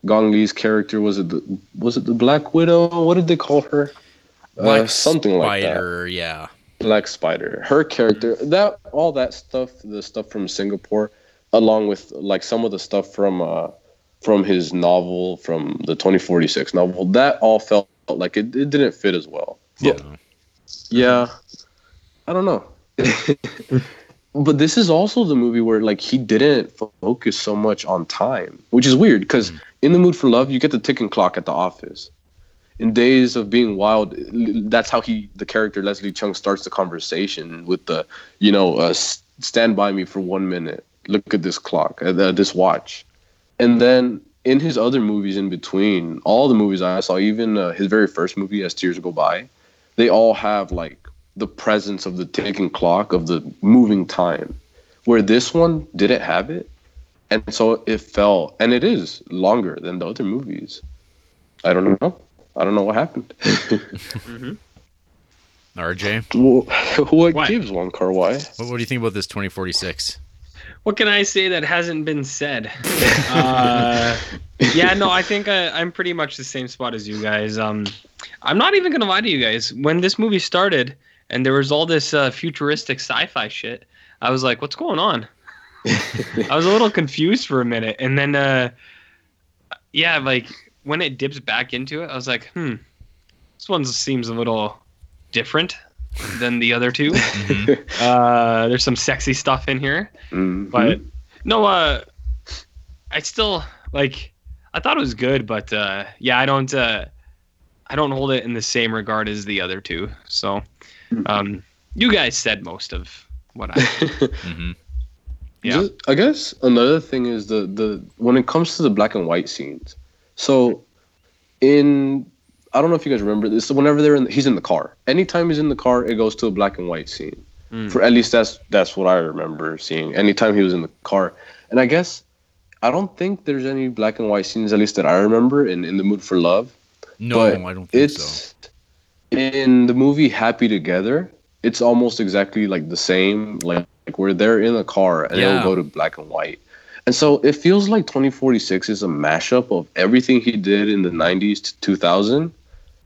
Gong Li's character was it the, was it the Black Widow? What did they call her? Black uh, something Spider, like that. Yeah. Black Spider. Her character, that all that stuff, the stuff from Singapore, along with like some of the stuff from uh, from his novel, from the 2046 novel, that all felt like it, it didn't fit as well. Yeah. yeah. I don't know. but this is also the movie where like he didn't focus so much on time, which is weird because mm. in the mood for love, you get the ticking clock at the office. In Days of Being Wild, that's how he, the character Leslie Cheung starts the conversation with the, you know, uh, stand by me for one minute. Look at this clock, uh, this watch, and then in his other movies in between, all the movies I saw, even uh, his very first movie, As Tears Go By, they all have like the presence of the ticking clock of the moving time, where this one didn't have it, and so it fell, and it is longer than the other movies. I don't know. I don't know what happened. RJ, what, what What? gives Wong Kar Wai? what, what do you think about this 2046? What can I say that hasn't been said? uh, yeah, no, I think I, I'm pretty much the same spot as you guys. Um, I'm not even gonna lie to you guys. When this movie started and there was all this uh, futuristic sci-fi shit, I was like, "What's going on?" I was a little confused for a minute, and then, uh, yeah, like when it dips back into it, I was like, "Hmm, this one seems a little different than the other two." uh, there's some sexy stuff in here. Mhm. But no, uh, I still like. I thought it was good, but uh, yeah, I don't. Uh, I don't hold it in the same regard as the other two. So, um, you guys said most of what I. hmm Yeah. Just- I guess another thing is the the when it comes to the black and white scenes. So in I don't know if you guys remember this. Whenever they're in, he's in the car. Anytime he's in the car, it goes to a black and white scene. Mm. For at least that's that's what I remember seeing. Anytime he was in the car, and I guess I don't think there's any black and white scenes, at least that I remember, in in the mood for love. No, But I don't think so. In the movie Happy Together. It's almost exactly like the same. Like, like where they're in a car and Yeah. it'll go to black and white. And so it feels like 2046 is a mashup of everything he did in the 90s to 2000,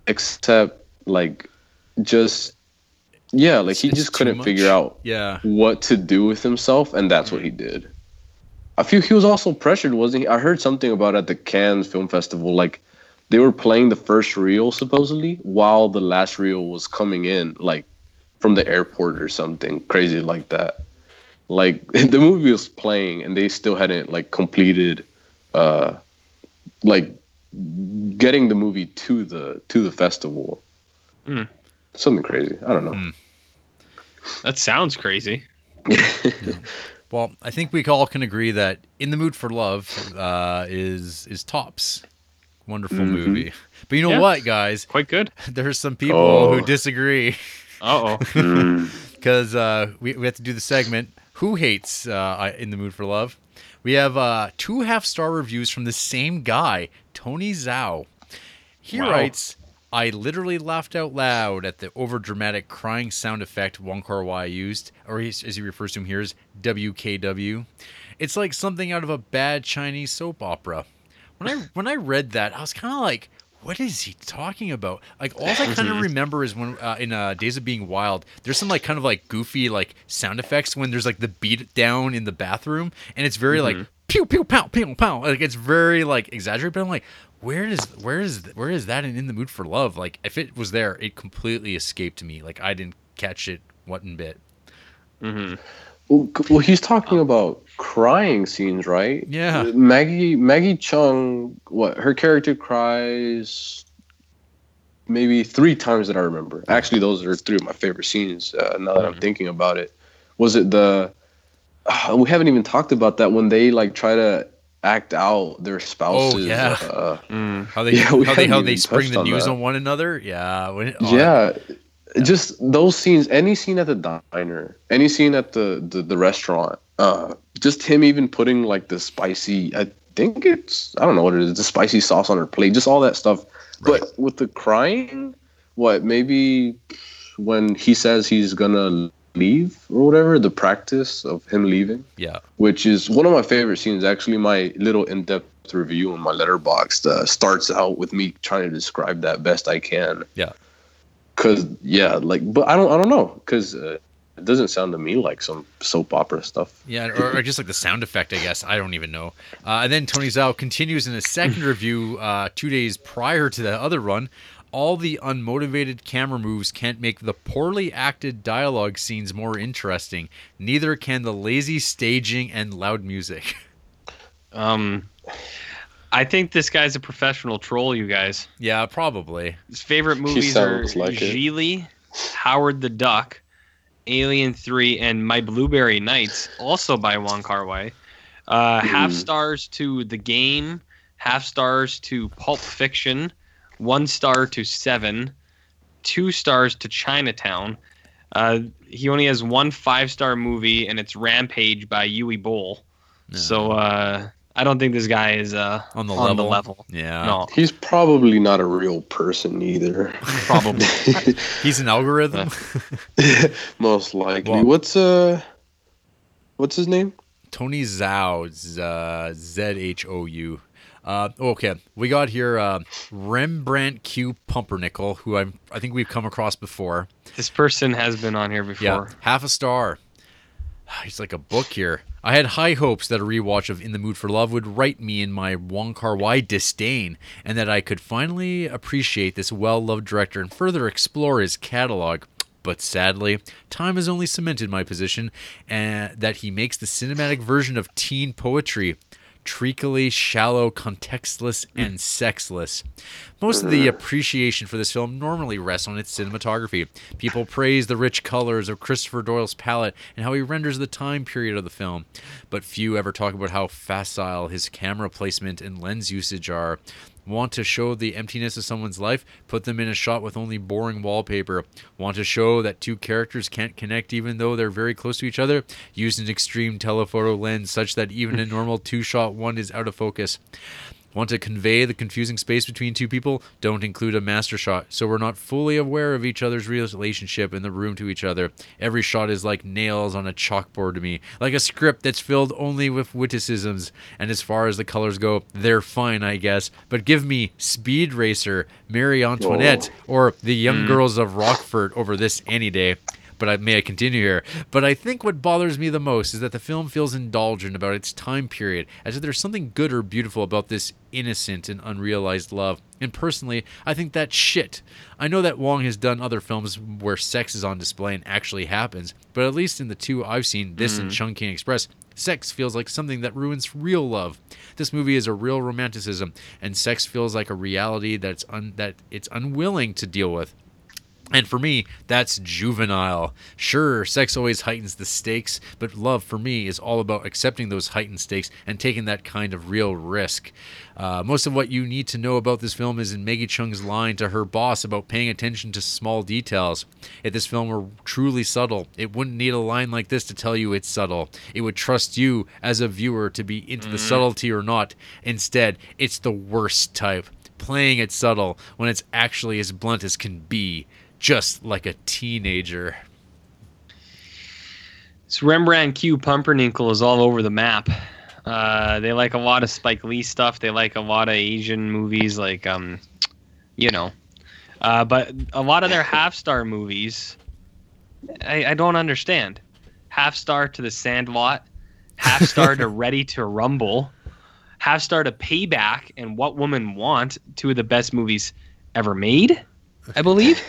except like just yeah, like he It's just couldn't figure out Yeah. what to do with himself, and that's what he did. I feel he was also pressured, wasn't he? I heard something about at the Cannes Film Festival, like they were playing the first reel supposedly while the last reel was coming in, like from the airport or something crazy like that. Like the movie was playing, and they still hadn't like completed, uh, like getting the movie to the to the festival. Hmm. Something crazy. I don't know. Hmm. That sounds crazy. Well, I think we all can agree that "In the Mood for Love" uh, is is tops. Wonderful Mhm. movie. But you know Yeah. what, guys? Quite good. There's some people Oh. who disagree Uh oh. Because uh, we we have to do the segment. Who hates uh, "In the Mood for Love"? We have uh, two half star reviews from the same guy, Tony Zhao. He Wow. writes, I literally laughed out loud at the overdramatic crying sound effect Wong Kar Wai used, or he's- as he refers to him here as WKW. It's like something out of a bad Chinese soap opera. When I when I read that, I was kind of like, "What is he talking about?" Like all I kind of remember is when uh, in uh, Days of Being Wild, there's some like kind of like goofy like sound effects when there's like the beat down in the bathroom, and it's very like pew pew pow pew pow. Like it's very like exaggerated, but I'm like, where is where is where is that in, in the mood for love? Like if it was there, it completely escaped me. Like I didn't catch it one bit. hmm Well, well, he's talking about crying scenes, right? Yeah. Maggie Maggie Cheung, what her character cries maybe three times that I remember. Actually, those are three of my favorite scenes. Uh, now that I'm Mhm. thinking about it, was it the? Uh, we haven't even talked about that when they like try to act out their spouses. yeah. Uh, Mm. How they Yeah, how they how they spring the news that. on one another. Yeah. when- oh, yeah just those scenes any scene at the diner any scene at the the, the restaurant uh just him even putting like the spicy i think it's i don't know what it is the spicy sauce on her plate just all that stuff Right. but with the crying what maybe when he says he's gonna leave or whatever the practice of him leaving Yeah. which is one of my favorite scenes. Actually, my little in-depth review on my Letterboxd uh, starts out with me trying to describe that best I can. Yeah. Cause yeah, like, but I don't, I don't know, cause uh, it doesn't sound to me like some soap opera stuff. Yeah, or, or just like the sound effect, I guess. I don't even know. Uh, and then Tony Zhao continues in a second review uh, two days prior to the other run. All the unmotivated camera moves can't make the poorly acted dialogue scenes more interesting. Neither can the lazy staging and loud music. Um, I think this guy's a professional troll. You guys. yeah, probably. His favorite movies are sounds like it. Gigli, Howard the Duck, Alien 3, and My Blueberry Nights, also by Wong Kar Wai. Uh, half Hmm. stars to The Game, half stars to Pulp Fiction, one star to Seven, two stars to Chinatown, Uh, he only has one five star movie, and it's Rampage by Uwe Boll. So uh, I don't think this guy is uh, on the on level. the level. Yeah. No, He's probably not a real person either. probably. He's an algorithm. Most likely. Well- what's uh what's his name? Tony Zhou, uh, Z H O U. Uh, okay, we got here uh, Rembrandt Q Pumpernickel, who I I think we've come across before. this person has been on here before. Yeah, half a star. He's like a book here. I had high hopes that a rewatch of In the Mood for Love would right me in my Wong Kar Wai disdain, and that I could finally appreciate this well-loved director and further explore his catalog. But sadly, time has only cemented my position, and that he makes the cinematic version of teen poetry treacly, shallow, contextless, and sexless. Most of the appreciation for this film normally rests on its cinematography. People praise the rich colors of Christopher Doyle's palette and how he renders the time period of the film, but few ever talk about how facile his camera placement and lens usage are. Want to show the emptiness of someone's life? Put them in a shot with only boring wallpaper. Want to show that two characters can't connect even though they're very close to each other? Use an extreme telephoto lens such that even a normal two shot one is out of focus. Want to convey the confusing space between two people? Don't include a master shot, so we're not fully aware of each other's relationship in the room to each other. Every shot is like nails on a chalkboard to me, like a script that's filled only with witticisms. And as far as the colors go, they're fine, I guess. But give me Speed Racer, Marie Antoinette, oh. or The Young mm. Girls of Rochefort over this any day but I may I continue here. But I think what bothers me the most is that the film feels indulgent about its time period, as if there's something good or beautiful about this innocent and unrealized love. And personally, I think that's shit. I know that Wong has done other films where sex is on display and actually happens, but at least in the two I've seen, this and mm. Chungking Express, sex feels like something that ruins real love. This movie is a real romanticism, and sex feels like a reality that's un- that it's unwilling to deal with. And for me, that's juvenile. Sure, sex always heightens the stakes, but love for me is all about accepting those heightened stakes and taking that kind of real risk. Uh, most of what you need to know about this film is in Maggie Cheung's line to her boss about paying attention to small details. If this film were truly subtle, it wouldn't need a line like this to tell you it's subtle. It would trust you as a viewer to be into the subtlety or not. Instead, it's the worst type, playing it subtle when it's actually as blunt as can be just like a teenager. This Rembrandt Q Pumpernickel is all over the map. Uh, they like a lot of Spike Lee stuff. They like a lot of Asian movies, like um, you know. Uh, but a lot of their half star movies, I, I don't understand. Half star to The Sandlot, half star to Ready to Rumble, half star to Payback, and What Women Want, two of the best movies ever made, I believe.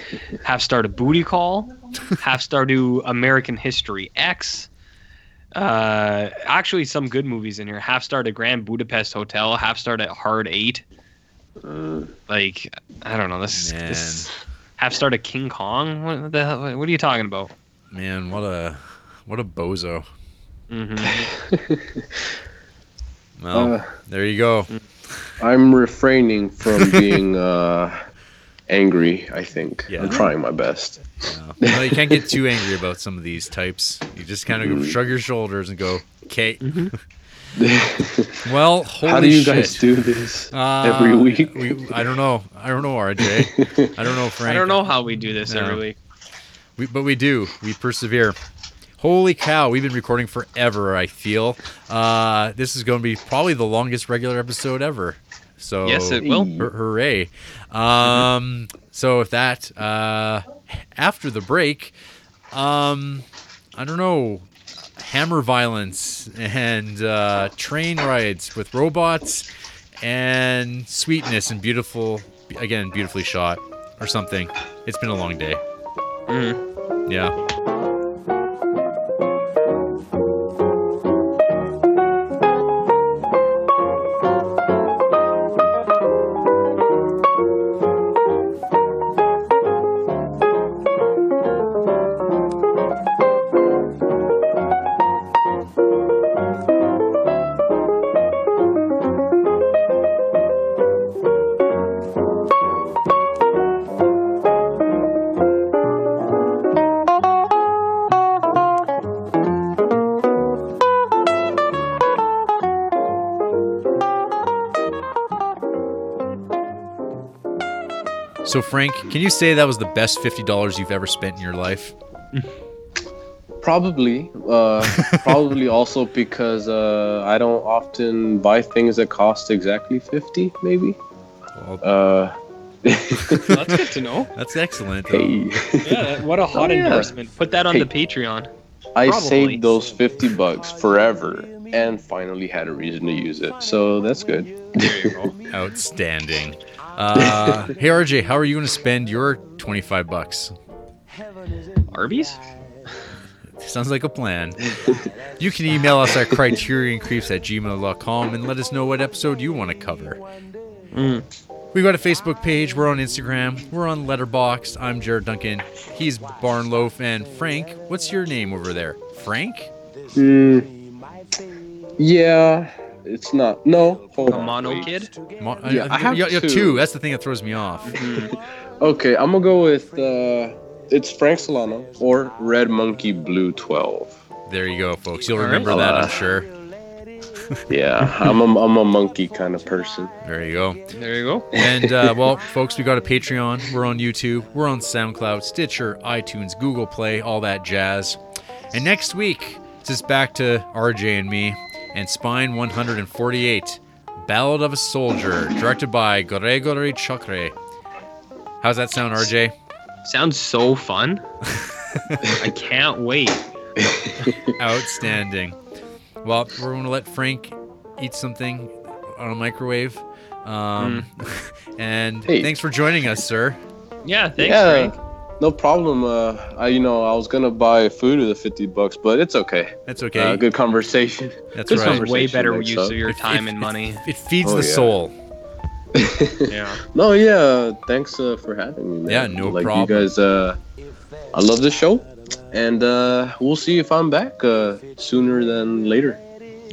half star to Booty Call, half star to American History X. Uh, actually, some good movies in here. Half star to Grand Budapest Hotel, half star to Hard Eight. Like, I don't know. This, Man. this half star to King Kong. What the hell? What are you talking about? Man, what a what a bozo. hmm Well, Uh, there you go. I'm refraining from being uh, angry. I think Yeah. I'm trying my best. Yeah. Well, you can't get too angry about some of these types. You just kind of go shrug your shoulders and go, "Okay." well, holy How do you shit. guys do this Uh, every week? We, I don't know. I don't know, RJ. I don't know, Frank. I don't know how we do this No. every week. We, but we do. We persevere. Holy cow, we've been recording forever, I feel. Uh, this is going to be probably the longest regular episode ever. So Yes, it will. hur- hooray. Um, so with that, uh, after the break, um, I don't know, hammer violence and uh, train rides with robots and sweetness and beautiful, again, beautifully shot or something. It's been a long day. Mhm. Yeah. So, Frank, can you say that was the best $50 you've ever spent in your life? Probably, uh, probably also because uh, I don't often buy things that cost exactly fifty, maybe. Well, Uh, That's good to know. that's excellent. hey, Yeah, what a hot Oh, yeah. endorsement. Put that on Hey. the Patreon. I Probably. saved those fifty bucks forever, and finally had a reason to use it, so that's good. There you go. Outstanding. Uh, hey, RJ, how are you going to spend your 25 bucks? Arby's? Sounds like a plan. You can email us at criterioncreeps at gmail.com and let us know what episode you want to cover. Mm. We've got a Facebook page. We're on Instagram. We're on Letterboxd. I'm Jared Duncan. He's Barnloaf. And Frank, what's your name over there? Frank? Mm, yeah, it's not. No, hold A on. mono wait. kid? Mo- Yeah, I have you you got two. two. That's the thing that throws me off. Okay, I'm gonna go with uh, it's Frank Solano or Red Monkey Blue Twelve. There you go, folks. You'll All right. remember that, I'm Uh, sure. Yeah, I'm a I'm a monkey kind of person. There you go. There you go. And uh, well, folks, we got a Patreon. We're on YouTube. We're on SoundCloud, Stitcher, iTunes, Google Play, all that jazz. And next week, it's just back to RJ and me and Spine 148, Ballad of a Soldier, directed by Gregory Chukhrai. How's that sound, RJ? Sounds so fun. I can't wait. Outstanding. Well, we're going to let Frank eat something on a microwave. Um, and Hey. thanks for joining us, sir. Yeah, thanks, yeah, Frank. No problem. Uh, I you know I was gonna buy food with the fifty bucks, but it's okay. That's okay. Uh, good conversation. That's good right. Sounds way better use up. of your If- time if- and money. It feeds Oh, the yeah. soul. Yeah. No, yeah. Thanks uh, for having me. Man. Yeah, no like, problem. You guys, uh, I love the show, and uh, we'll see if I'm back uh, sooner than later.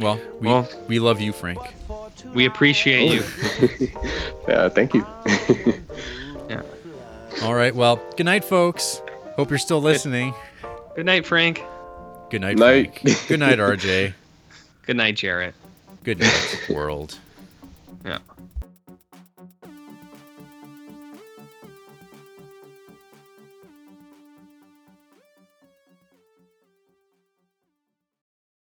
Well, we, Well- we love you, Frank. We appreciate you. yeah, thank you. All right. Well, good night, folks. Hope you're still listening. Good night, Frank. Good night, Night. Frank. Good night, RJ. Good night, Jared. Good night, world. Yeah.